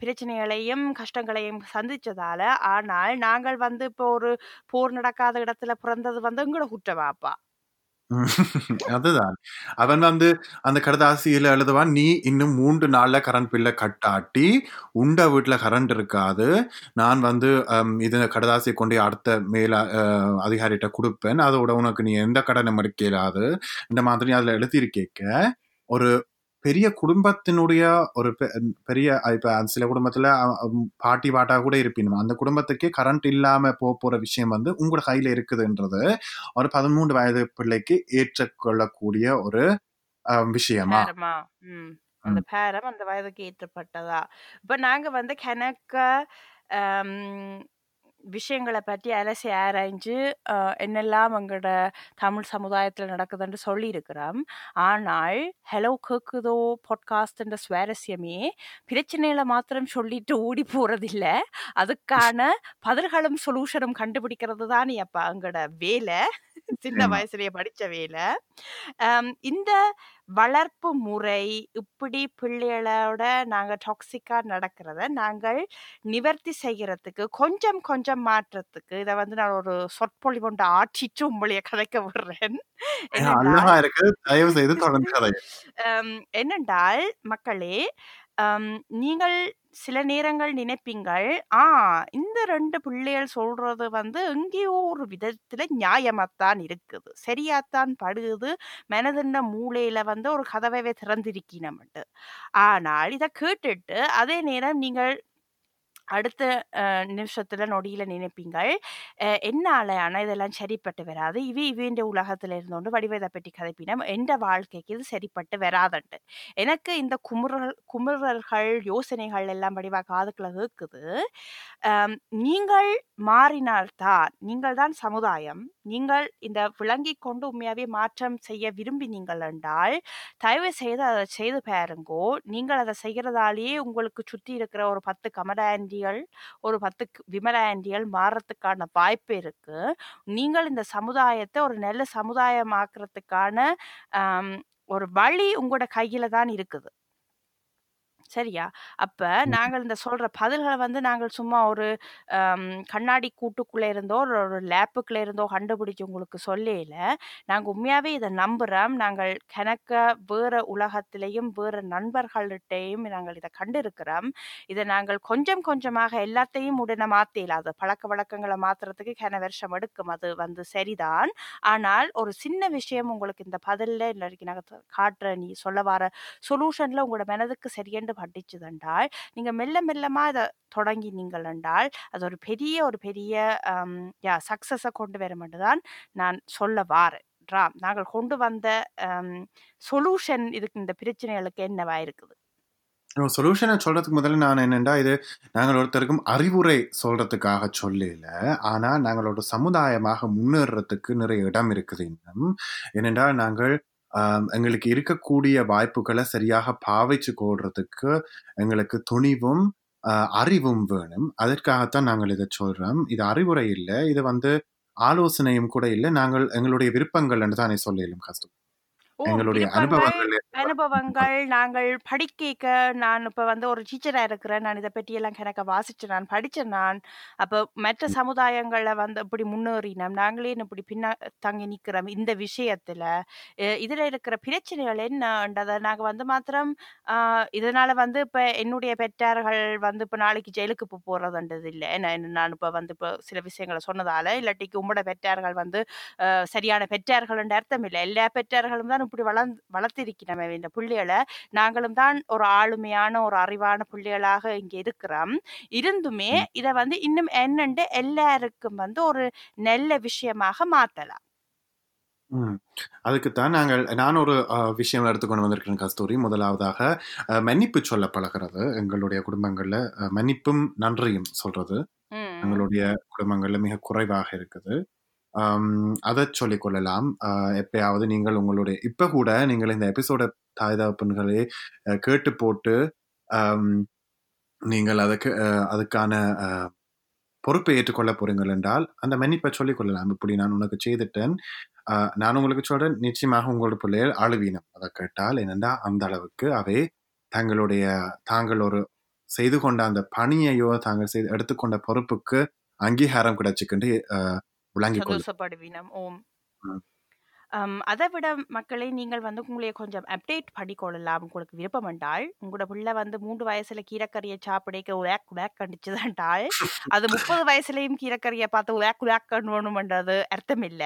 பிரச்சனைகளையும் கஷ்டங்களையும் சந்திச்சதால ஆனால் நாங்கள் வந்து இப்போ ஒரு போர் நடக்காத இடத்துல பிறந்தது வந்து எங்களோட குற்றவாப்பா அதுதான். அவன் வந்து அந்த கடதாசியில எழுதுவான் நீ இன்னும் மூன்று நாள்ல கரண்ட் பில்ல கட்டாட்டி உண்ட வீட்டுல கரண்ட் இருக்காது. நான் வந்து இது கடதாசியை கொண்டு அடுத்த மேல அதிகாரிகிட்ட கொடுப்பேன். அதோட உனக்கு நீ எந்த கடனை மறுக்க இந்த மாதிரி அதுல எழுதியிருக்கேக்க ஒரு பெரிய குடும்பத்தினுடைய ஒரு பெரிய இப்ப சில குடும்பத்துல பாட்டி பாட்டா கூட இருப்பினும் அந்த குடும்பத்துக்கே கரண்ட் இல்லாம போக போற விஷயம் வந்து உங்களோட கையில இருக்குதுன்றது ஒரு பதிமூன்று வயது பிள்ளைக்கு ஏற்றுக்கொள்ளக்கூடிய ஒரு விஷயமா? அந்த. பேரம் அந்த வயதுக்கு ஏற்றப்பட்டதா? இப்ப நாங்க வந்து கணக்க விஷயங்களை பற்றி அலசி ஆராய்ஞ்சு என்னெல்லாம் எங்களோட தமிழ் சமுதாயத்தில் நடக்குதுன்னு சொல்லியிருக்கிறோம். ஆனால் ஹலோ கேக்குதோ பாட்காஸ்ட்ன்ற சுவாரஸ்யமே பிரச்சனைகளை மாத்திரம் சொல்லிட்டு ஓடி போறதில்ல. அதுக்கான பதில்களும் சொல்யூஷனும் கண்டுபிடிக்கிறது தானே அப்பா எங்களோட வேலை. சின்ன. வயசுலயே படிச்ச வேலை. இந்த வளர்ப்பு முறை இப்படி பிள்ளைகளோட நாங்க டாக்ஸிக்கா நடக்கிறத நாங்கள் நிவர்த்தி செய்யறதுக்கு கொஞ்சம் கொஞ்சம் மாற்றத்துக்கு இதை வந்து நான் ஒரு சொற்பொழி கொண்டு ஆற்றிட்டு உங்களைய கதைக்க விடுறேன். என்னென்றால் மக்களே நீங்கள் சில நேரங்கள் நினைப்பீங்கள் ஆ இந்த ரெண்டு பிள்ளைகள் சொல்றது வந்து எங்கேயோ ஒரு விதத்துல நியாயமாத்தான் இருக்குது. சரியாத்தான் படுகுது மனதின்ன மூளையில வந்து ஒரு கதவை திறந்திருக்கினம்ட்டு ஆனால் இதை கேட்டுட்டு அதே நேரம் நீங்கள் அடுத்த நிமிஷத்தில் நிமிஷத்துல நொடியில நினைப்பீங்கள். அஹ், என்னால ஆனால் இதெல்லாம் சரிப்பட்டு வராது. இவி இவேண்ட உலகத்துல இருந்தோண்டு வடிவதை பற்றி கதைப்பினம். எந்த வாழ்க்கைக்கு இது சரிப்பட்டு வராதுண்டு எனக்கு இந்த குமுறல் குமுறல்கள் யோசனைகள் எல்லாம் வடிவா காதுக்குள்ள இருக்குது நீங்கள் மாறினால்தான் நீங்கள் தான் சமுதாயம். நீங்கள் இந்த விளங்கி கொண்டு உண்மையாவே மாற்றம் செய்ய விரும்பி நீங்கள் என்றால் தயவு செய்து அதை செய்து பாருங்கோ. நீங்கள் அதை செய்கிறதாலேயே உங்களுக்கு சுற்றி இருக்கிற ஒரு பத்து கமடாண்டி ஆண்டிகள் ஒரு பத்து விமல ஆண்டிகள் மாறுறதுக்கான வாய்ப்பு இருக்கு. நீங்கள் இந்த சமுதாயத்தை ஒரு நல்ல சமுதாயமாக்குறதுக்கான ஒரு வழி உங்களோட கையில தான் இருக்குது. சரியா? அப்ப நாங்கள் இந்த சொல்ற பதில்கள வந்து நாங்கள் சும்மா ஒரு கண்ணாடி கூட்டுக்குள்ள இருந்தோ, ஒரு ஒரு லேப்புக்குள்ள இருந்தோ கண்டுபிடிச்சு உங்களுக்கு சொல்லையில, நாங்க உண்மையாவே இத நம்புறோம். நாங்கள் கெனக்க வேற உலகத்திலேயும், வேற நண்பர்கள்ட்டயும் நாங்கள் இத கண்டிருக்கிறோம். இத நாங்கள் கொஞ்சம் கொஞ்சமாக எல்லாத்தையும் உடனே மாத்த இயலாது. பழக்கவழக்கங்கள மாத்துறதுக்கு கென வருஷம் எடுக்கும். அது வந்து சரிதான். ஆனால் ஒரு சின்ன விஷயம் உங்களுக்கு இந்த பதில்ல இல்லாட்டிக்கு நாங்க த காட்டுற நீ சொல்ல வார சொல்யூஷன்ல உங்களோட மனதுக்கு சரியென்று பட்டுச்சுதென்றால், நீங்கள் மெல்ல மெல்லமா தொடங்கி தொடங்கினீங்கள் என்றால், அது ஒரு பெரிய ஒரு பெரிய யா சக்ஸஸை கொண்டு வர என்று தான் நான் சொல்ல வாரேன். நாங்கள் கொண்டு வந்த சொல்யூஷன் இதுக்கு இந்த பிரச்சனைகளுக்கு என்னவா இருக்குது? சொல்யூஷன சொல்றதுக்கு முதல்ல நான் என்னன்னா, இது நாங்கள் ஒருத்தருக்கும் அறிவுரை சொல்றதுக்காக சொல்லல. ஆனா, நாங்கள் ஒரு சமுதாயமாக முன்னேறுறதுக்கு நிறைய இடம் இருக்குது இன்னும். என்னென்றால் நாங்கள் எங்களுக்கு இருக்கக்கூடிய வாய்ப்புகள சரியாக பாவிச்சு கொள்றதுக்கு எங்களுக்கு துணிவும், அறிவும் வேணும். அதற்காகத்தான் நாங்கள் இத சொல்றோம். இது அறிவுரை இல்ல. இது வந்து ஆலோசனையும் கூட இல்ல. நாங்கள் எங்களுடைய விருப்பங்கள் என்று தானே சொல்ல இயலும் கஸ்தூரி. ஓ! எங்களுடைய அனுபவங்கள் அனுபவங்கள் நாங்கள் படிக்கைக்க நான் இப்ப வந்து ஒரு டீச்சரா இருக்கிறேன். நான் இத பற்றியெல்லாம் கெனக்க வாசிச்சேன் நான், படிச்சேன் நான். அப்ப மற்ற சமுதாயங்கள்ல வந்து இப்படி முன்னேறினோம். நாங்களே இப்படி பின்ன தங்கி நிக்கிறோம் இந்த விஷயத்துல. இதுல இருக்கிற பிரச்சனைகள் என்னன்றத நாங்க வந்து மாத்திரம் இதனால வந்து இப்ப என்னுடைய பெற்றார்கள் வந்து இப்ப நாளைக்கு ஜெயிலுக்கு போ போறதுன்றது இல்ல. ஏன்னா நான் இப்ப வந்து இப்ப சில விஷயங்கள சொன்னதால, இல்லாட்டிக்கு உங்களோட பெற்றார்கள் வந்து சரியான பெற்றார்கள் என்ற அர்த்தம் இல்ல. எல்லா பெற்றார்களும் தான் இப்படி வளர்ந் வளர்த்திருக்கிறோம் இந்த புள்ளைகள. நாங்களும் தான் ஒரு ஆளுமையான, ஒரு அறிவான புள்ளைகளாக இங்க இருக்கிறோம். இருந்துமே. இத வந்து இன்னும் என்னண்டு எல்லாருக்கும் வந்து ஒரு நல்ல விஷயமாக மாத்தலாம். ம். அதுக்குத்தான் நாங்கள் நான் ஒரு விஷயம் எடுத்துக்கொண்டு வந்திருக்கிறேன் கஸ்தூரி. முதலாவதாக மன்னிப்பு சொல்ல பழகுறது. எங்களுடைய குடும்பங்கள்ல மன்னிப்பும், நன்றியும் சொல்றது. எங்களுடைய குடும்பங்கள்ல மிக குறைவாக இருக்குது. அதை அதச் சொல்லிக் கொள்ளலாம். எப்பயாவது நீங்கள் உங்களுடைய இப்ப கூட நீங்கள் இந்த எபிசோட தாய் தகப்பன்களே கேட்டு போட்டு, நீங்கள் அதுக்கு அதுக்கான பொறுப்பை ஏற்றுக்கொள்ள போறீங்கள் என்றால், அந்த மன்னிப்பை சொல்லிக் கொள்ளலாம். இப்படி நான் உனக்கு செய்துட்டேன். நான் உங்களுக்கு சொல்றேன், நிச்சயமாக உங்களோட பிள்ளைகள் அழுவீனம். அதை கேட்டால். ஏனென்றா, அந்த அளவுக்கு அவை தங்களுடைய தாங்கள் ஒரு செய்து கொண்ட அந்த பணியையோ, தாங்கள் செய்து எடுத்துக்கொண்ட பொறுப்புக்கு அங்கீகாரம் கிடைச்சுக்கிண்டு சந்தோஷப்படுவீனம். ஓம். அத விட மக்களே நீங்கள் வந்து உங்களைய கொஞ்சம் அப்டேட் பண்ணிக்கொள்ளலாம். உங்களுக்கு விருப்பம் என்றால், உங்களோட பிள்ளை வந்து 3 வயசுல கீரைக்கறிய சாப்பிடைக்க உவேக் உவேக் கண்டிச்சதென்றால், அது 30 வயசுலயும் கீரைக்கறிய பார்த்து உவேக் உவேக் கண்ணோணும்ன்றது அர்த்தம் இல்ல.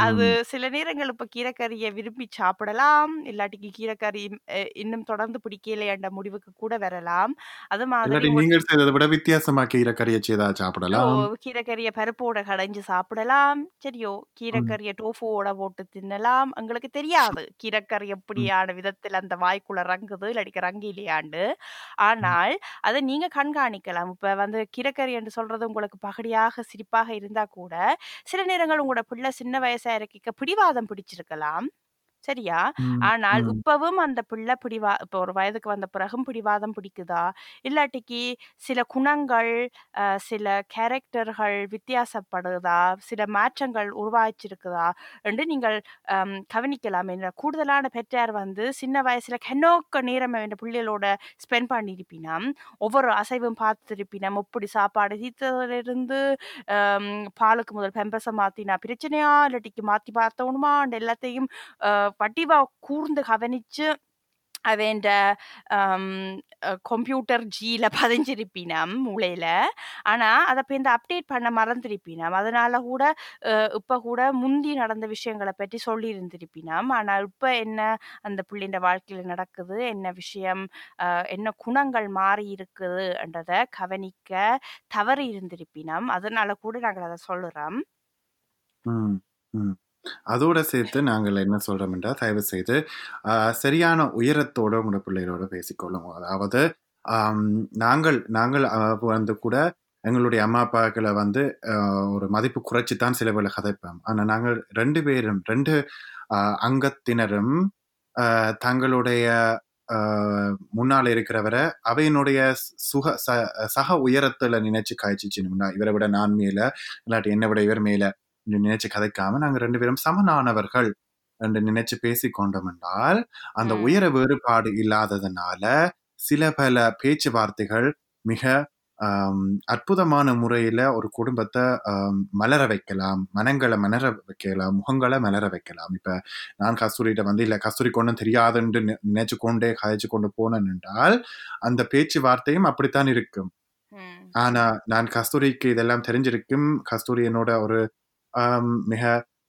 அது ம். சில நேரங்கள் இப்ப கீரைக்கறிய விரும்பி சாப்பிடலாம். இல்லாட்டிக்கு கீரைக்கறி அ இன்னும் தொடர்ந்து பிடிக்கலையென்ற முடிவுக்கு கூட வரலாம். அது மாதிரி இல்லாட்டி உங்க நீங்கள் செய்தத விட வித்தியாசமா கீரைக்கறிய செய்தா ஓ! சாப்பிடலாம். கீரைக்கறிய பருப்போட கடைஞ்சு சாப்பிடலாம். சரியோ! ம். கீரைக்கறிய டோஃபுவோட போட்டு தின்னலாம். எங்களுக்கு தெரியாது. கீரைக்கறி ம். எப்படியான விதத்தில அந்த வாய்க்குள்ள இறங்குது, இல்லாட்டிக்கு இறங்கலையாண்டு. ம். ஆனால், அத நீங்க கண்காணிக்கலாம். இப்ப வந்து கீரைக்கறி என்று சொல்றது உங்களுக்கு பகடியாக, சிரிப்பாக இருந்தா கூட, சில நேரங்கள் உங்களோட பிள்ளை சின்ன வயசா இருக்க பிடிவாதம் பிடிச்சிருக்கலாம். சரியா? ம். ஆனால் ம். இப்பவும் அந்த பிள்ளை பிடிவா இப்ப ஒரு வயதுக்கு வந்த பிறகும் பிடிவாதம் பிடிக்குதா? இல்லாட்டிக்கு சில குணங்கள், அ சில கேரக்டர்கள் வித்தியாசப்படுதா? சில மாற்றங்கள் உருவாச்சிருக்குதா? என்று நீங்கள் அம் கவனிக்கலாம். என்ற கூடுதலான பெற்றார் வந்து சின்ன வயசுல கென்னோக்க நேரம் இந்த பிள்ளைகளோட ஸ்பெண்ட் பண்ணியிருப்பினம். ஒவ்வொரு அசைவும் பார்த்திருப்பினம். எப்படி சாப்பாடு தீத்ததிலிருந்து, அம் பாலுக்கு முதல் பேம்பர்ஸ மாத்தினா பிரச்சனையா? இல்லாட்டிக்கு மாத்தி பார்த்தோணுமான்னு எல்லாத்தையும் அ பட்டிவா கூர்ந்து கவனிச்சு, அவேண்ட அம் அ கம்ப்யூட்டர் ஜீல பதிஞ்சிருப்பினம் மூளையில. ஆனா, இப்போ இந்த அப்டேட் பண்ண மறந்திருப்பினம். அதனால கூட இப்போ இப்ப கூட முந்தி நடந்த விஷயங்களை பற்றி சொல்லியிருந்திருப்பினம். ஆனா, இப்ப என்ன அந்த பிள்ளைண்ட வாழ்க்கையில நடக்குது? என்ன விஷயம்? என்ன குணங்கள் மாறி இருக்குதுன்றதை கவனிக்க தவறி இருந்திருப்பினம். அதனால கூட நாங்கள் அதை சொல்லுறோம். ம். ம். அதோட சேர்த்து நாங்கள் என்ன சொல்றோம் என்றால், தயவு செய்து சரியான உயரத்தோட உங்களோட பிள்ளைகளோட பேசிக்கொள்ளுங்க. அதாவது நாங்கள் நாங்கள் வந்து கூட எங்களுடைய அம்மா, அப்பாக்களை வந்து ஒரு மதிப்பு குறைச்சி தான் சில வேளை கதைப்போம். ஆனா, நாங்கள் ரெண்டு பேரும் ரெண்டு அங்கத்தினரும் தங்களுடைய முன்னால் முன்னால அவையினுடைய சுக ச சக உயரத்துல நினைச்சு காய்ச்சிச்சுனா இவரை விட நான் மேல, இல்லாட்டி என்னை விட இவர் மேல நினைச்சு கதைக்காம, நாங்க 2 பேரும் சமனானவர்கள் என்று நினைச்சு பேசிக் கொண்டோம் என்றால், அந்த. உயர வேறுபாடு இல்லாததனால, சில பல பேச்சுவார்த்தைகள் மிக அற்புதமான முறையில ஒரு குடும்பத்தை மலர வைக்கலாம் மனங்களை மலர வைக்கலாம் முகங்களை மலர வைக்கலாம் இப்ப நான் கஸ்தூரிட்ட வந்து இல்ல கஸ்தூரி ஒன்றும் தெரியாதுன்னு நினைச்சு கொண்டே கதைச்சு கொண்டு போனேன் என்றால் அந்த பேச்சுவார்த்தையும் அப்படித்தான் இருக்கும். ஆனா நான் கஸ்தூரிக்கு இதெல்லாம் தெரிஞ்சிருக்கும் கஸ்தூரி என்னோட ஒரு மிக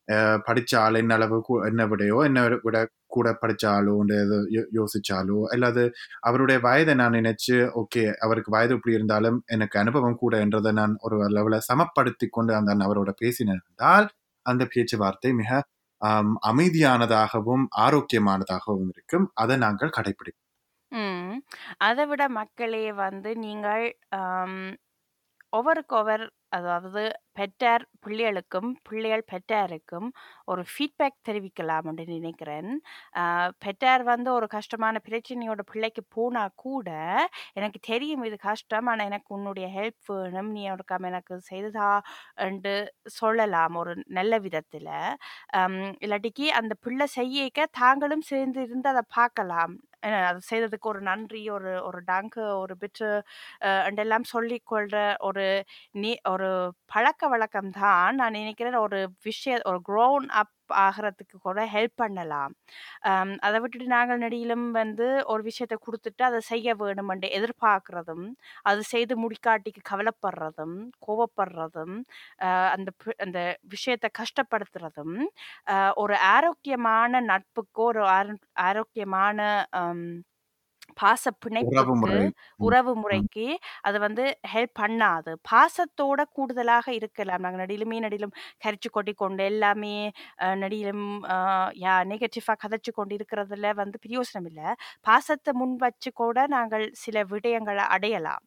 அஹ், ஆள் என்ன அளவு என்ன விடையோ என்ன விட கூட படிச்ச ஆளோ எது யோசிச்சாலோ அல்லது அவருடைய வயதை நான் நினைச்சு ஓகே அவருக்கு வயது இப்படி இருந்தாலும் எனக்கு அனுபவம் கூட என்றதை நான் ஒரு லெவலில் சமப்படுத்தி கொண்டு அந்த அவரோட பேசினேன் என்றால் அந்த பேச்சுவார்த்தை மிக அமைதியானதாகவும் ஆரோக்கியமானதாகவும் இருக்கும். அதை நாங்கள் கடைபிடிப்போம் அதை விட மக்களே வந்து நீங்கள் ஒவருக்கு ஒவர் அதாவது பெற்றார் பிள்ளைகளுக்கும் பிள்ளைகள் பெற்றாருக்கும் ஒரு ஃபீட்பேக் தெரிவிக்கலாம் அப்படின்னு நினைக்கிறேன். பெற்றார் வந்து ஒரு கஷ்டமான பிரச்சனையோட பிள்ளைக்கு போனால் கூட எனக்கு தெரியும் இது கஷ்டம் ஆனால் எனக்கு உன்னுடைய ஹெல்ப் வேணும் நீ அவருக்காம எனக்கு செய்ததா என்று சொல்லலாம் ஒரு நல்ல விதத்தில். இல்லாட்டிக்கு அந்த பிள்ளை செய்யக்க தாங்களும் சேர்ந்து இருந்து அதை பார்க்கலாம். அது செய்ததுக்கு ஒரு நன்றி ஒரு ஒரு டங்கு ஒரு பிட்டு எல்லாம் சொல்லிக்கொள்கிற ஒரு நீ ஒரு பழக்க வழக்கம் தான் நான் நினைக்கிறேன் ஒரு விஷய ஒரு க்ரோன் அப் ஆகிறதுக்கு கூட ஹெல்ப் பண்ணலாம். அதை விட்டுட்டு நாங்கள் நடியிலும் வந்து ஒரு விஷயத்தை கொடுத்துட்டு அதை செய்ய வேணுமென்று எதிர்பார்க்கறதும் அது செய்து முடிக்காட்டிக்கு கவலைப்படுறதும் கோவப்படுறதும் அந்த அந்த விஷயத்தை கஷ்டப்படுத்துறதும் ஒரு ஆரோக்கியமான நட்புக்கோ ஒரு ஆரோக்கியமான பாச பிணைப்புக்கு உறவு. முறைக்கு அது வந்து ஹெல்ப் பண்ணாது பாசத்தோட கூடுதலாக இருக்கலாம். நாங்கள் நடிலுமே நடிலும் கரிச்சு கொட்டி கொண்டு எல்லாமே நடிலும் யா நெகட்டிவாக கதைச்சு கொண்டு இருக்கிறதுல வந்து பிரயோசனம் இல்லை. பாசத்தை முன் வச்சு கூட நாங்கள் சில விடயங்களை அடையலாம்.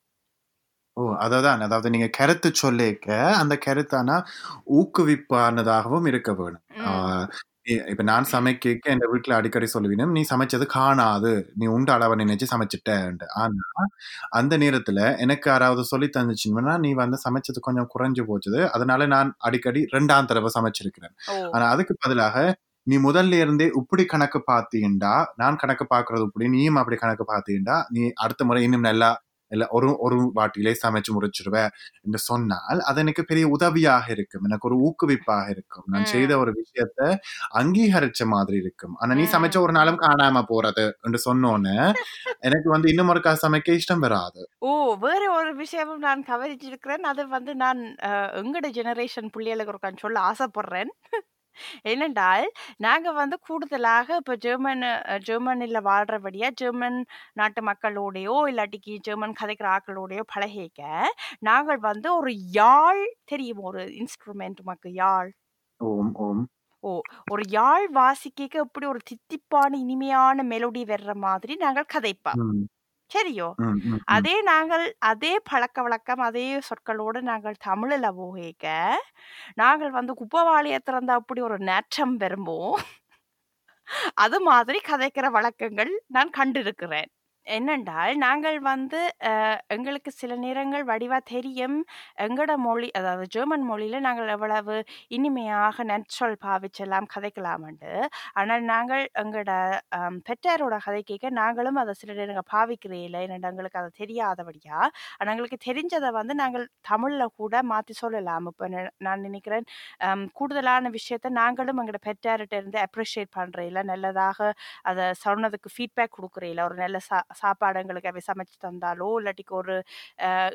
ஓ! அததான். அதாவது நீங்க கருத்து சொல்லிக்க அந்த கருத்தானா ஊக்குவிப்பானதாகவும் இருக்க வேணும். இப்ப நான் சமைக்க என் வீட்டுல அடிக்கடி சொல்லுவீனும் நீ சமைச்சது காணாது. நீ உண்ட அளவை நினைச்சு சமைச்சிட்டேன்ட்டு. ஆனா அந்த நேரத்துல எனக்கு யாராவது சொல்லி தந்துச்சுன்னா நீ வந்து சமைச்சது கொஞ்சம் குறைஞ்சு போச்சுது. அதனால நான் அடிக்கடி ரெண்டாம் தடவை சமைச்சிருக்கிறேன். ஆனா அதுக்கு பதிலாக நீ முதல்ல இருந்தே இப்படி கணக்கு பார்த்தீண்டா நான் கணக்கு பார்க்கறது இப்படி நீயும் அப்படி கணக்கு பார்த்தீண்டா நீ அடுத்த முறை இன்னும் நல்லா இல்ல ஒரு ஒரு வாட்டிலே சமைச்சு முடிச்சிருவ என்று சொன்னால் அது எனக்கு பெரிய உதவியாக இருக்கும். எனக்கு ஒரு ஊக்குவிப்பாக இருக்கும். நான் செய்த ஒரு விஷயத்த அங்கீகரிச்ச மாதிரி இருக்கும். ஆனா நீ சமைச்ச ஒரு நாளும் காணாம போறது என்று சொன்னோன்னு எனக்கு வந்து இன்னும் ஒருக்கா சமைக்க இஷ்டம் வராது. ஓ வேற ஒரு விஷயமும் நான் கவனிச்சிருக்கிறேன். அது வந்து நான் எங்கட ஜெனரேஷன் பிள்ளைகளுக்கு ஒரு சொல்ல ஆசைப்படுறேன். ஏனென்றால் நாங்க வந்து கூடுதலாக இப்போ ஜெர்மன் ஜெர்மனில வாழ்றபடியா ஜெர்மன் நாட்டு மக்களோடையோ இல்லாட்டிக்கு ஜெர்மன் கதைக்கிற ஆக்களோடையோ பழகிக்க நாங்கள் வந்து ஒரு யாழ் தெரியும்? ஒரு இன்ஸ்ட்ருமெண்ட் மக்கு யாழ்? ஓம் ஓம். ஓ ஒரு யாழ் வாசிக்க இப்படி ஒரு தித்திப்பான இனிமையான மெலோடி வர்ற மாதிரி நாங்கள் கதைப்போம். ம், சரியோ. அதே நாங்கள் அதே பழக்க வழக்கம் அதே சொற்களோடு நாங்கள் தமிழில் போகிக்க நாங்கள் வந்து குப்பவாளியை திறந்த அப்படி ஒரு நேற்றம் வருமோ? அது மாதிரி கதைக்கிற வழக்கங்கள் நான் கண்டிருக்கிறேன். என்னென்றால் நாங்கள் வந்து எங்களுக்கு சில நேரங்கள் வடிவா தெரியும். எங்களோட மொழி அதாவது ஜெர்மன் மொழியில நாங்கள் எவ்வளவு இனிமையாக நற்சொல் பாவிச்செல்லாம் கதைக்கலாம்ண்டு. ஆனால் நாங்கள் எங்களோட அம், பெற்றாரோட கதை கேட்க நாங்களும் அதை சில நேரங்கள் பாவிக்கிறே இல்லை. எங்களுக்கு அது தெரியாதபடியா. ஆனால் எங்களுக்கு தெரிஞ்சதை வந்து நாங்கள் தமிழில் கூட மாற்றி சொல்லலாம். இப்போ நான் நினைக்கிறேன் அம், கூடுதலான விஷயத்த நாங்களும் எங்களோட பெற்றார்கிட்ட இருந்து அப்ரிஷியேட் பண்ணுறையில நல்லதாக அதை சொன்னதுக்கு ஃபீட்பேக் கொடுக்குறையில ஒரு நல்ல சா சாப்பாடு எங்களுக்கு அவை சமைச்சு தந்தாலோ இல்லாட்டிக்கு ஒரு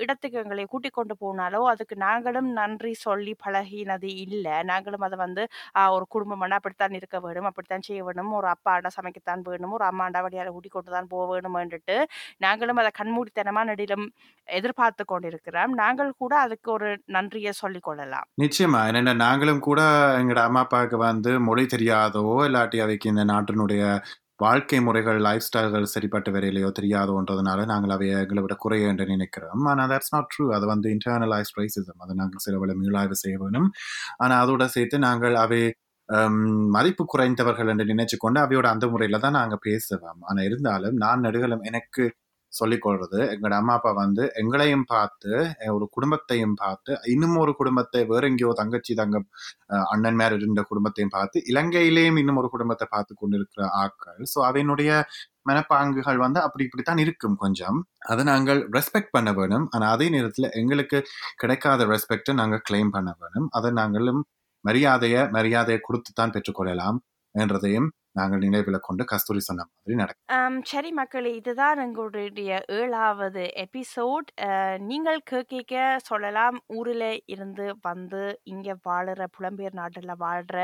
இடத்துக்கு எங்களை கூட்டிக் கொண்டு போனாலோ அதுக்கு நாங்களும் நன்றி சொல்லி பழகினது இல்லை. நாங்களும் அதை வந்து ஒரு குடும்பம்னா அப்படித்தான் இருக்க வேணும் அப்படித்தான் செய்ய வேணும். ஒரு அப்பாண்டா சமைக்கத்தான் வேணும் ஒரு அம்மாண்டா வழியால் கூட்டிக் கொண்டு தான் போக வேணும்ன்றுட்டு நாங்களும் அதை கண்மூடித்தனமா நடிலும் எதிர்பார்த்து கொண்டிருக்கிறோம். நாங்கள் கூட அதுக்கு ஒரு நன்றியை சொல்லிக் கொள்ளலாம். நிச்சயமா. என்னென்ன நாங்களும் கூட எங்களோட அம்மா அப்பாவுக்கு வந்து மொழி தெரியாதோ இல்லாட்டி அவைக்கு இந்த நாட்டினுடைய வாழ்க்கை முறைகள் லைஃப் ஸ்டைல்கள் சரிப்பட்டு வரையிலையோ தெரியாதோன்றதுனால நாங்கள் அவைய எங்களை விட குறைய என்று நினைக்கிறோம். ஆனால் தட்ஸ் நாட் ட்ரூ அது வந்து இன்டர்னலைஸ் ரைசிசம் அதை நாங்கள் சில வேலை மீளாய்வு செய்ய வேணும். ஆனால் அதோட சேர்த்து நாங்கள் அவை மதிப்பு குறைந்தவர்கள் என்று நினைச்சு கொண்டு அவையோட அந்த முறையில தான் நாங்கள் பேசுவோம். ஆனால் இருந்தாலும் நான் நடுகளும் எனக்கு சொல்லிக்கொள்றது எங்களோட அம்மா அப்பா வந்து எங்களையும் பார்த்து ஒரு குடும்பத்தையும் பார்த்து இன்னும் ஒரு குடும்பத்தை வேற எங்கேயோ தங்கச்சி தங்க அண்ணன் மேல இருந்த குடும்பத்தையும் பார்த்து இலங்கையிலேயும் இன்னும் ஒரு குடும்பத்தை பார்த்து கொண்டிருக்கிற ஆட்கள். ஸோ அவனுடைய மனப்பாங்குகள் வந்து அப்படி இப்படித்தான் இருக்கும் கொஞ்சம். அதை நாங்கள் ரெஸ்பெக்ட் பண்ண வேணும். ஆனால் அதே நேரத்தில் எங்களுக்கு கிடைக்காத ரெஸ்பெக்டை நாங்கள் கிளைம் பண்ண வேணும். அதை நாங்களும் மரியாதையை மரியாதையை கொடுத்து தான் பெற்றுக்கொள்ளலாம் என்றதையும் நாங்கள் நினைவில் கொண்டு கஸ்தூரி சொன்ன மாதிரி நடக்கும். சரி மக்களே இதுதான் எங்களுடைய ஏழாவது எபிசோட். நீங்கள் கேட்க சொல்லலாம். ஊரில் இருந்து வந்து இங்கே வாழுற புலம்பெயர் நாட்டில் வாழ்கிற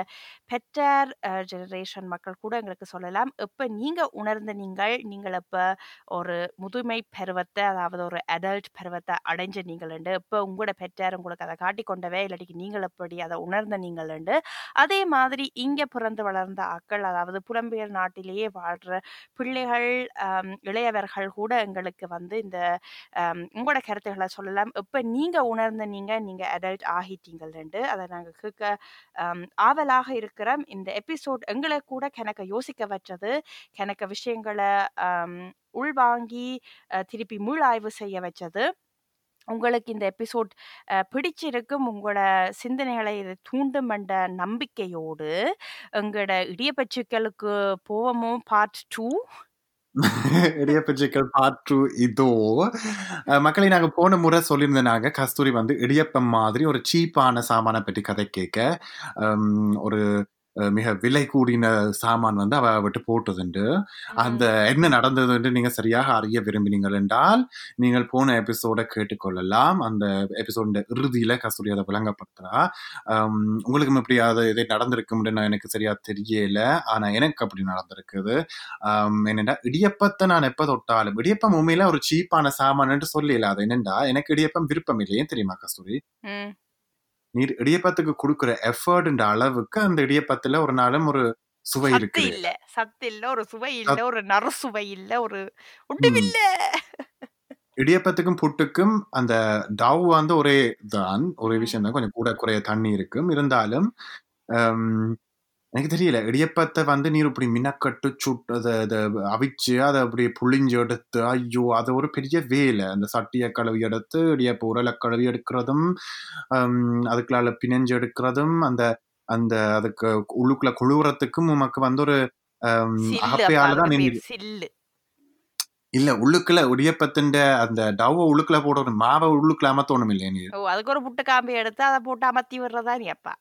பெற்றார் ஜெனரேஷன் மக்கள் கூட எங்களுக்கு சொல்லலாம். இப்போ நீங்கள் உணர்ந்த நீங்கள் நீங்கள் இப்போ ஒரு முதுமை பருவத்தை அதாவது ஒரு அடல்ட் பருவத்தை அடைஞ்ச நீங்களுண்டு இப்போ உங்களோட பெற்றார் உங்களுக்கு அதை காட்டி கொண்டவே இல்லாட்டிக்கு நீங்கள் எப்படி அதை உணர்ந்த நீங்கள்ண்டு அதே மாதிரி இங்கே பிறந்து வளர்ந்த ஆக்கள் அதாவது புலம்பெயர் நாட்டிலேயே வாழ்கிற பிள்ளைகள் இளையவர்கள் கூட எங்களுக்கு வந்து இந்த உங்களோட கருத்துக்களை சொல்லலாம். இப்போ நீங்கள் உணர்ந்த நீங்கள் நீங்கள் அடல்ட் ஆகிட்டீங்கள்ண்டு அதை நாங்கள் கேட்க ஆவலாக இருக்கிறோம். இந்த எபிசோட் எங்களை கூட கணக்க யோசிக்க வச்சது கணக்க விஷயங்களை உள்வாங்கி திருப்பி மீளாய்வு செய்ய வச்சது உங்களுக்கு இந்த எபிசோட் பிடிச்சிருக்கும் உங்களோட சிந்தனைகளை இது தூண்டும் என்ற நம்பிக்கையோடு எங்களோட இடியப்பச்சுக்களுக்கு போவோமோ பார்ட் டூ இடியப்பச்சிக்கல் பார்ட் டூ இதோ. மக்களை நாங்கள் போன முறை சொல்லியிருந்தோம் கஸ்தூரி வந்து இடியப்பம் மாதிரி ஒரு சீப்பான சாமானை பற்றி கதை கேட்க. ஹம், ஒரு மிக விலை கூடின சாமான் வந்து அவ விட்டு போட்டதுண்டு. அந்த என்ன நடந்ததுன்னு நீங்க சரியாக அறிய விரும்பினீங்கள் என்றால் நீங்கள் போன எபிசோட கேட்டுக்கொள்ளலாம். அந்த எபிசோட இறுதியில கஸ்தூரி அதை விளங்கப்படுத்துறா. உங்களுக்கும் எப்படி அது இதை நடந்திருக்கும்னு நான் எனக்கு சரியா தெரியல. ஆனா எனக்கு அப்படி நடந்திருக்குது. என்னடா இடியப்பத்தை நான் எப்ப தொட்டாலும் இடியப்பம் உண்மையில ஒரு சீப்பான சாமான்னு சொல்லல. அது என்னண்டா எனக்கு இடியப்பம் விருப்பம் இல்லையே தெரியுமா கஸ்தூரி? நீர் இடியப்பத்துக்கு கொடுக்குற எஃபர்ட்ன்ற அளவுக்கு அந்த இடியப்பத்துல ஒரு நாளும் ஒரு சுவை சத்து இருக்குது. இல்ல. சத்து இல்ல ஒரு சுவை இல்ல ஒரு நறு சுவை இல்ல ஒரு ஒன்றும் ம். இல்ல. இடியப்பத்துக்கும் புட்டுக்கும் அந்த டவ் வந்து ஒரே தான் ஒரே. விஷயம் தான் கொஞ்சம் கூட குறைய தண்ணி இருக்கும். இருந்தாலும் எனக்கு தெரியல. இடியப்பத்தை வந்து நீர் இப்படி மினக்கட்டு சுட்டு அதை அதை அவிச்சு அதை அப்படி புளிஞ்சு எடுத்து ஐயோ அது ஒரு பெரிய வேலை. அந்த சட்டியை கழுவி எடுத்து இடியப்ப உரலை கழுவி எடுக்கிறதும் அதுக்குள்ளால பிணைஞ்சு எடுக்கிறதும் அந்த அந்த அதுக்கு உள்ளுக்குள்ள குழுவுறதுக்கும் உமக்கு வந்து ஒரு அகப்பையால தான் இல்ல உள்ளுக்குள்ள இடியப்பத்தின் அந்த டவ் உள்ளுக்குள்ள போடணும். மாவை உள்ளுக்குள்ள அமத்தணும் இல்லையா நீ அதுக்கு ஒரு புட்டு காம்பி எடுத்து அதை போட்டு அமர்த்தி விடுறதா நீ அப்பா?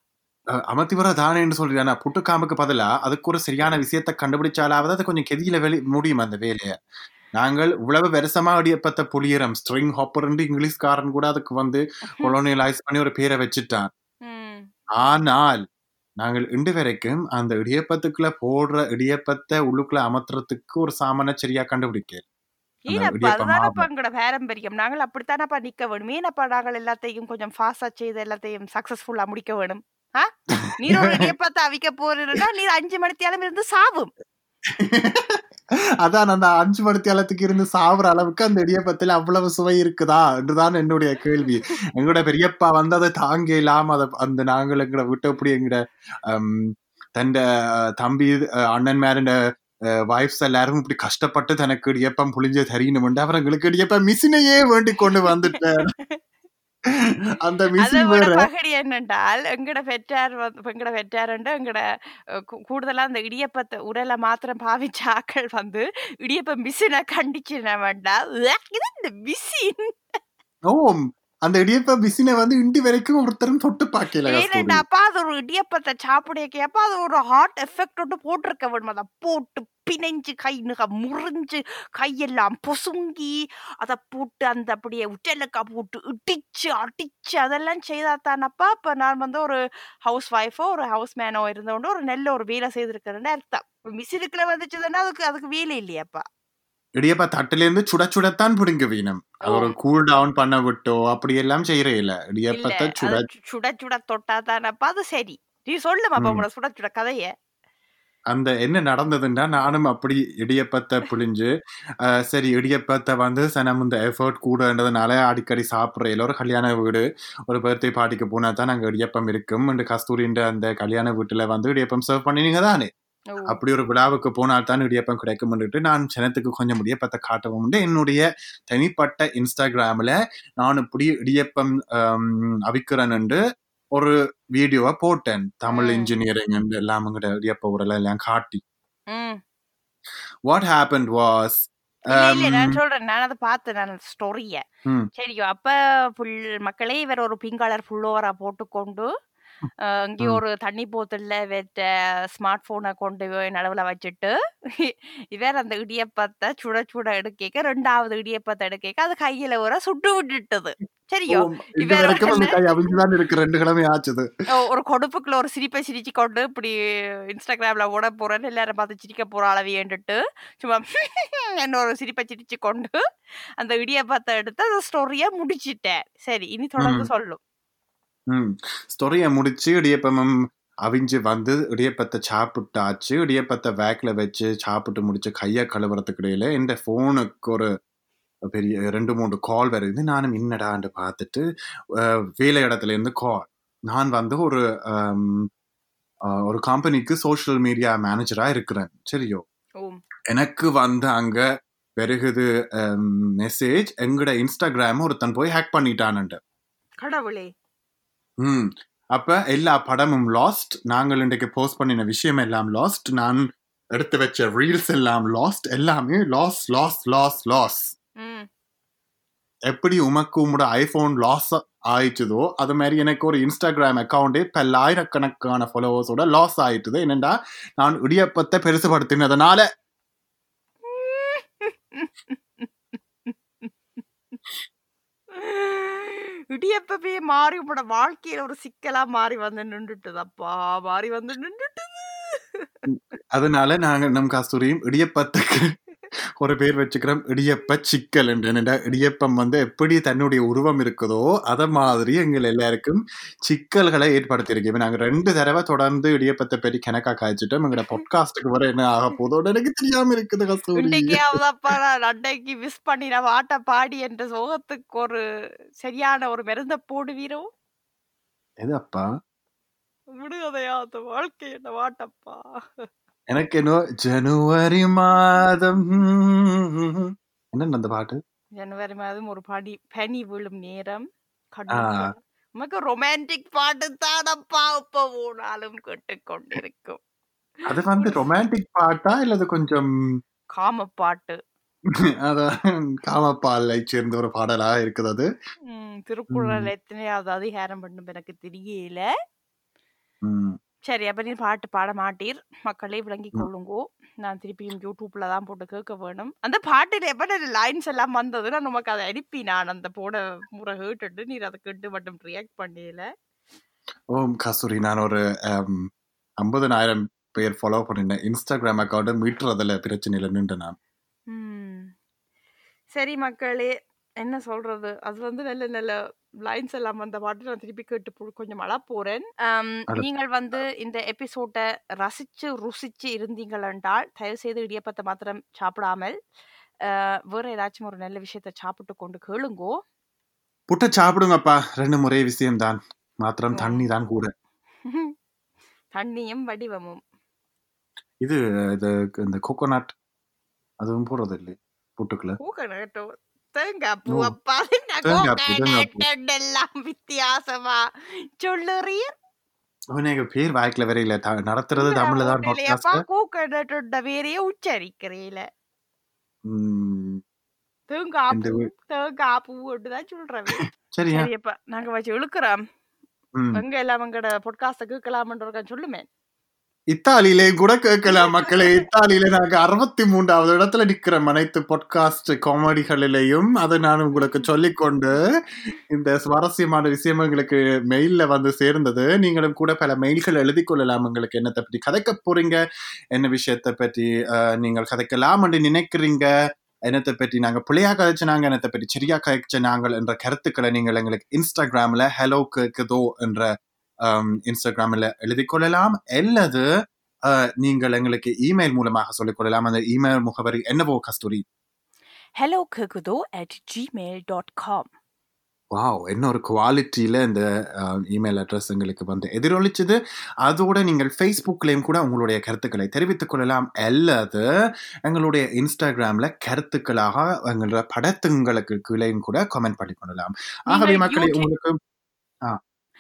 அஹ் அமர்த்தி வர தானேன்னு சொல்றியா நான் புட்டுக்காம்புக்கு பதிலா அதுக்கு ஒரு சரியான விஷயத்தை கண்டுபிடிச்சாலாவது அது கொஞ்சம் கெதியில வெளி முடியும் அந்த வேலையை. நாங்கள் இவ்வளவு வருஷமா இடியப்பத்தை புளியறம் ஸ்ட்ரிங் ஹாப்பர் இங்கிலீஷ்காரன் கூட அதுக்கு வந்து கொலோனியலைஸ் பண்ணி ஒரு பேரை வச்சுட்டான். ஆனால் நாங்கள் இன்று வரைக்கும் அந்த இடியப்பத்துக்குள்ள போடுற இடியப்பத்தை உள்ளுக்குள்ள அமர்த்துறதுக்கு ஒரு சாமானை சரியா கண்டுபிடிக்க பாரம்பரியம். நாங்கள் அப்படித்தானப்பா நிக்க வேணும்? ஏனப்பா நாங்கள் எல்லாத்தையும் கொஞ்சம் ஃபாஸ்டா செய்து எல்லாத்தையும் சக்சஸ்ஃபுல்லா முடிக்க வேணும்? ஆ? நீர் அவிக்க போறீங்கன்னா நீர் அஞ்சு மணித்தியாலம் இருந்து சாவும். அதான் அந்த அஞ்சு மணித்தியாலத்துக்கு இருந்து சாவுற அளவுக்கு அந்த இடியப்பத்துல அவ்வளவு சுவை இருக்குதா? என்றுதான் என்னுடைய கேள்வி. எங்களோட பெரியப்பா வந்து அதை தாங்க இல்லாம அதை அந்த நாங்கள் எங்களை விட்டு அப்படி எங்கட தண்ட தம்பி அஹ், அண்ணன் மேரண்ட வைஃப்ஸ் எல்லாரும் இப்படி கஷ்டப்பட்டு தனக்கு இடியப்பம் புளிஞ்ச தெரியணும் அவர் எங்களுக்கு இடியப்பம் மிஷினையே வேண்டி கொண்டு வந்துட்டார். அந்த பகடி என்னென்றால் எங்கட பெற்றார் எங்கட பெற்றாருண்டு எங்கட கூடுதலா அந்த இடியப்பத்தை உரலை மாத்திரம் பாவிச்ச ஆக்கள் வந்து இடியப்ப மிஷினை கண்டிச்சுன வேண்டாம் இது இந்த மிஷின் ஓ அந்த இடியப்ப மிஷினை வந்து இண்டி வரைக்கும் ஒருத்தரும் தொட்டு பார்க்கல கஸ்தூரி ஏனண்டாப்பா அது ஒரு இடியப்பத்தை சாப்பிடக்கையப்பா அது ஒரு ஹாட் எஃபெக்ட் ஒன்று போட்டிருக்க அதை போட்டு பிணைஞ்சு கை நுக முறிஞ்சு கையெல்லாம் பொசுங்கி அதை போட்டு அந்த அப்படியே உச்சலக்கா போட்டு இடிச்சு அடிச்சு அதெல்லாம் செய்தா தானப்பா? இப்போ நான் வந்து ஒரு ஹவுஸ் ஒய்ஃபோ ஒரு ஹவுஸ் மேனோ இருந்தோண்டு ஒரு நல்ல ஒரு வேலை செய்திருக்கிறேன்னு அர்த்தம். மிஷினுக்குள்ள வந்துச்சுதுன்னா அதுக்கு அதுக்கு வேலை இல்லையாப்பா. இடியப்ப தட்டுல இருந்து சுட சுடத்தான் பிடுங்க வீணும். ஒரு கூல் டவுன் பண்ண விட்டோ அப்படி எல்லாம் செய்யறே இடியப்பத்தை சுட சுட சுட தொட்டா தானப்பா? அது சரி. நீ சொல்லுமா அப்ப சுட சுட கதைய. அந்த என்ன நடந்ததுன்னா நானும் அப்படி இடியப்பத்தை புளிஞ்சு அஹ், சரி இடியப்பத்தை வந்து சனம் இந்த எஃபர்ட் கூடன்றதுனால அடிக்கடி சாப்பிட்ற ஒரு கல்யாண வீடு ஒரு பர்த்டே பார்ட்டிக்கு போனா தான் அங்கே இடியப்பம் இருக்கும். and கஸ்தூரின்ற அந்த கல்யாண வீட்டுல வந்து இடியப்பம் சர்வ் பண்ணினீங்க தானே? அப்படி ஒரு விழாவுக்கு போனால் தான் இடியப்பம் கிடைக்கும்னுட்டு நான் ஜனத்துக்கு கொஞ்சம் இடியப்பத்தை காட்டவும் உண்டு. என்னுடைய தனிப்பட்ட இன்ஸ்டாகிராம்ல நான் இப்படி இடியப்பம் அவிக்கிறேன்னு ஒரு வீடியோவை போட்டேன். தமிழ் இன்ஜினியரிங் எல்லாம் இடியப்ப உரலை எல்லாம் காட்டி. ம். What happened was இல்ல இல்ல um, நான் சொல்றேன். நான் அதை பார்த்தேன் நான் ஸ்டோரிய சரியோ அப்ப புல் மக்களே இவர் ஒரு பிங்க் கலர் புல்லோவரா போட்டுக்கொண்டு அஹ், இங்கே ம், ஒரு தண்ணி போத்தல்ல வெற்ற ஸ்மார்ட் போனை கொண்டு போய் நடுவுல வச்சுட்டு இவர் அந்த இடியப்பத்தை சுட சுட எடுக்க ரெண்டாவது இடியப்பத்தை எடுக்க அது கையில ஒரு சுட்டு விட்டுட்டது. சரியோ? ஒரு கொடுப்புக்குள்ள ஒரு சிரிப்பை சிரிச்சு கொண்டு இப்படி இன்ஸ்டாகிராம்ல ஓட போறேன்னு எல்லாரும் பார்த்து சிரிக்க போற அளவியன்ட்டு சும்மா என்ன ஒரு சிரிப்பை சிரிச்சு கொண்டு அந்த இடியப்பத்தை எடுத்து அந்த ஸ்டோரிய முடிச்சிட்டேன். சரி இனி தொடர்ந்து சொல்லும். ம். ஸ்டோரியை முடிச்சு இடியப்பமும் அவிஞ்சு வந்து இடியப்பத்தை சாப்பிட்டாச்சு. இடியப்பத்தை வேக்ல வச்சு சாப்பிட்டு முடிச்சு கையை கழுவுறதுக்கு இடையில இந்த ஃபோனுக்கு ஒரு பெரிய ரெண்டு மூணு கால் வருது. நானும் என்னடான்னு பார்த்துட்டு வேலை இடத்துல இருந்து கால் நான் வந்து ஒரு அஹ், ஒரு கம்பெனிக்கு சோஷியல் மீடியா மேனேஜரா இருக்கிறேன். சரியோ? எனக்கு வந்து அங்க பெருகுது மெசேஜ் எங்கட இன்ஸ்டாகிராம் ஒருத்தன் போய் ஹேக் பண்ணிட்டான்ட்டு கடவுளே. ம். அப்ப எல்லா படமும் லாஸ்ட் நாங்கள் இன்றைக்கு போஸ்ட் பண்ணின விஷயம் எல்லாம் லாஸ்ட் நான் எடுத்து வச்ச ரீல்ஸ் எல்லாம் லாஸ்ட் எல்லாமே லாஸ் லாஸ் லாஸ் லாஸ் எப்படி உமக்கு உங்களோட ஐபோன் லாஸ் ஆயிடுச்சதோ அது மாதிரி எனக்கு ஒரு இன்ஸ்டாகிராம் அக்கௌண்டே பல்லாயிரக்கணக்கான ஃபாலோவர்ஸோட லாஸ் ஆயிட்டுது. என்னண்டா நான் இடியப்பத்தை பெருசுபடுத்தினதுனால இடியப்பவே மாறி உங்களோட வாழ்க்கையில ஒரு சிக்கலா மாறி வந்து நின்றுட்டுதப்பா மாறி வந்து நின்றுட்டுது அதனால நாங்க நம் கஸ்தூரியும் இடியப்பத்துக்கு ஒரு பேர் வச்சுக்கிறோம் இடியப்ப சிக்கல் என்று. என்னடா இடியப்பம் வந்து எப்படி தன்னுடைய உருவம் இருக்குதோ அத மாதிரி எங்கள் எல்லாருக்கும் சிக்கல்களை ஏற்படுத்தியிருக்கு. இப்ப நாங்க ரெண்டு தடவை தொடர்ந்து இடியப்பத்தை பற்றி கணக்கா காய்ச்சிட்டோம். எங்களோட பொட்காஸ்டுக்கு வர என்ன ஆக போதோட எனக்கு தெரியாம இருக்குது அன்னைக்கு மிஸ் பண்ணி நான் வாட்ட பாடி என்ற சோகத்துக்கு ஒரு சரியான ஒரு மருந்த போடுவீரோ? எது அப்பா? விடுகதையா அந்த வாழ்க்கை என்ன வாட்டப்பா? எனக்கு என்ன ஜனவரி மாதம். என்ன அந்த பாட்டு? ஜனவரி மாதம் ஒரு பாடி பனி விழும் நேரம் உமக்கு ரொமான்டிக் பாட்டு தானப்பா இப்ப போனாலும் கேட்டுக்கொண்டிருக்கும் அது வந்து ரொமான்டிக் பாட்டா இல்ல அது கொஞ்சம் காம பாட்டு அதான் காமப்பாலை சேர்ந்த ஒரு பாடலா இருக்குது அது? திருக்குறள் எத்தனையாவது அதிகாரம் பண்ணும் எனக்கு தெரியல. சரி அப்ப நீ பாட்டு பாட மாட்டீர். மக்களே விளங்கி. கொள்ளுங்கோ. நான் திருப்பியும் யூடியூப்ல தான் போட்டு கேட்க வேணும். அந்த பாட்டுல எப்ப லைன்ஸ் எல்லாம் வந்தது? நான் உமக்கு அதை அனுப்பி நான் அந்த போட முறை கேட்டுட்டு நீர் அதை கேட்டு மட்டும் ரியாக்ட் பண்ணல ஓம் கஸ்தூரி நான் ஒரு ஐம்பதனாயிரம் பேர் ஃபாலோ பண்ணிருந்தேன் இன்ஸ்டாகிராம் அக்கௌண்ட் மீட்டுறதுல பிரச்சனை இல்லை நின்று நான். சரி மக்களே என்ன சொல்றது? அது வந்து நல்ல நல்ல லைன்ஸ் எல்லாம் அந்த பாட்டு நான் திருப்பி கேட்டு கொஞ்சம் அழ போறேன். நீங்கள் வந்து இந்த எபிசோட்டை ரசிச்சு ருசிச்சு இருந்தீங்கள் என்றால் தயவு செய்து இடியப்பத்தை மாத்திரம் சாப்பிடாமல் வேற ஏதாச்சும் ஒரு நல்ல விஷயத்தை சாப்பிட்டு கொண்டு கேளுங்கோ. புட்டை சாப்பிடுங்கப்பா. ரெண்டு முறை விஷயம்தான். மாத்திரம் ஓ. தண்ணி தான் கூட. தண்ணியும் வடிவமும். இது இது இந்த கோகோனட் அதுவும் போடுறது இல்லை புட்டுக்குள்ள பூக்கணட்டோ தேங்காய் பூ ஓ அப்பா எல்லாம் வித்தியாசமா சொல்லுறீர் எனக்கு பேர் வாய்க்கல த- நடத்துறது தமிழ்ல தான் கோகனட்டோட வேறையே உச்சரிக்கிறீல சொல்றேன் சரியா சரியப்பா நாங்க வச்சு இழுக்கிறோம் எங்க எல்லாம் எங்கட பொட்காஸ்ட கேட்கலாம்ன்ற சொல்லுமே இத்தாலியிலே கூட கேட்கலாம் மக்களே. இத்தாலியில நாங்க அறுபத்தி மூன்றாவது இடத்துல நிக்கிறோம் அனைத்து பாட்காஸ்ட் காமெடிகளிலையும் அதை நான் உங்களுக்கு சொல்லிக்கொண்டு இந்த சுவாரஸ்யமான விஷயம் எங்களுக்கு மெயில்ல வந்து சேர்ந்தது. நீங்களும் கூட பல மெயில்கள் எழுதி கொள்ளலாம். உங்களுக்கு என்னத்தை பற்றி கதைக்க போறீங்க? என்ன விஷயத்தை பற்றி நீங்கள் கதைக்கலாம் என்று நினைக்கிறீங்க? என்னத்தை பற்றி நாங்க பிள்ளையாக கதைச்சு நாங்கள் என்னத்தை பற்றி சரியா கதைச்ச நாங்கள் என்ற கருத்துக்களை நீங்கள் எங்களுக்கு இன்ஸ்டாகிராம்ல ஹலோ கேக்குதோ? என்ற இன்ஸ்டாகிராமில் எழுதி கொள்ளலாம். அல்லது நீங்கள் எங்களுக்கு இமெயில் மூலமாக சொல்லிக் கொள்ளலாம். அந்த இமெயில் முகவரி என்னவோ கஸ்தூரி. Hello கேக்குதோ at Gmail dot com wow என்ன ஒரு குவாலிட்டியில் இந்த இமெயில் அட்ரஸ் எங்களுக்கு வந்து எதிரொலிச்சது. அதோட நீங்கள் ஃபேஸ்புக்லேயும் கூட உங்களுடைய கருத்துக்களை தெரிவித்துக் கொள்ளலாம். அல்லது எங்களுடைய இன்ஸ்டாகிராமில் கருத்துக்களாக எங்களோட படத்துங்களுக்கு கீழேயும் கூட கமெண்ட் பண்ணி கொள்ளலாம். ஆகவே மக்களே உங்களுக்கு ஆ.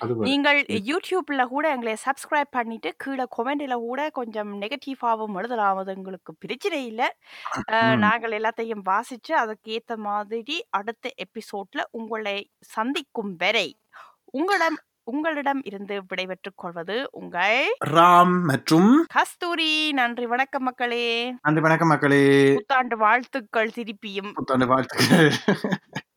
நீங்கள். யூடியூப்ல கூட எங்களை சப்ஸ்கிரைப் பண்ணிட்டு கீழே கொமெண்ட்ல கூட கொஞ்சம் நெகட்டிவாகவும் எழுதலாம் அது எங்களுக்கு பிரச்சனை இல்லை. நாங்கள் எல்லாத்தையும் வாசிச்சு அதுக்கு ஏத்த மாதிரி அடுத்த எபிசோட்ல உங்களை சந்திக்கும் வரை உங்களிடம் உங்களிடம் இருந்து விடைபெற்றுக் கொள்வது உங்கள் ராம் மற்றும் கஸ்தூரி. நன்றி வணக்கம் மக்களே. நன்றி வணக்கம் மக்களே. புத்தாண்டு வாழ்த்துக்கள் திருப்பியும். புத்தாண்டு வாழ்த்துக்கள்.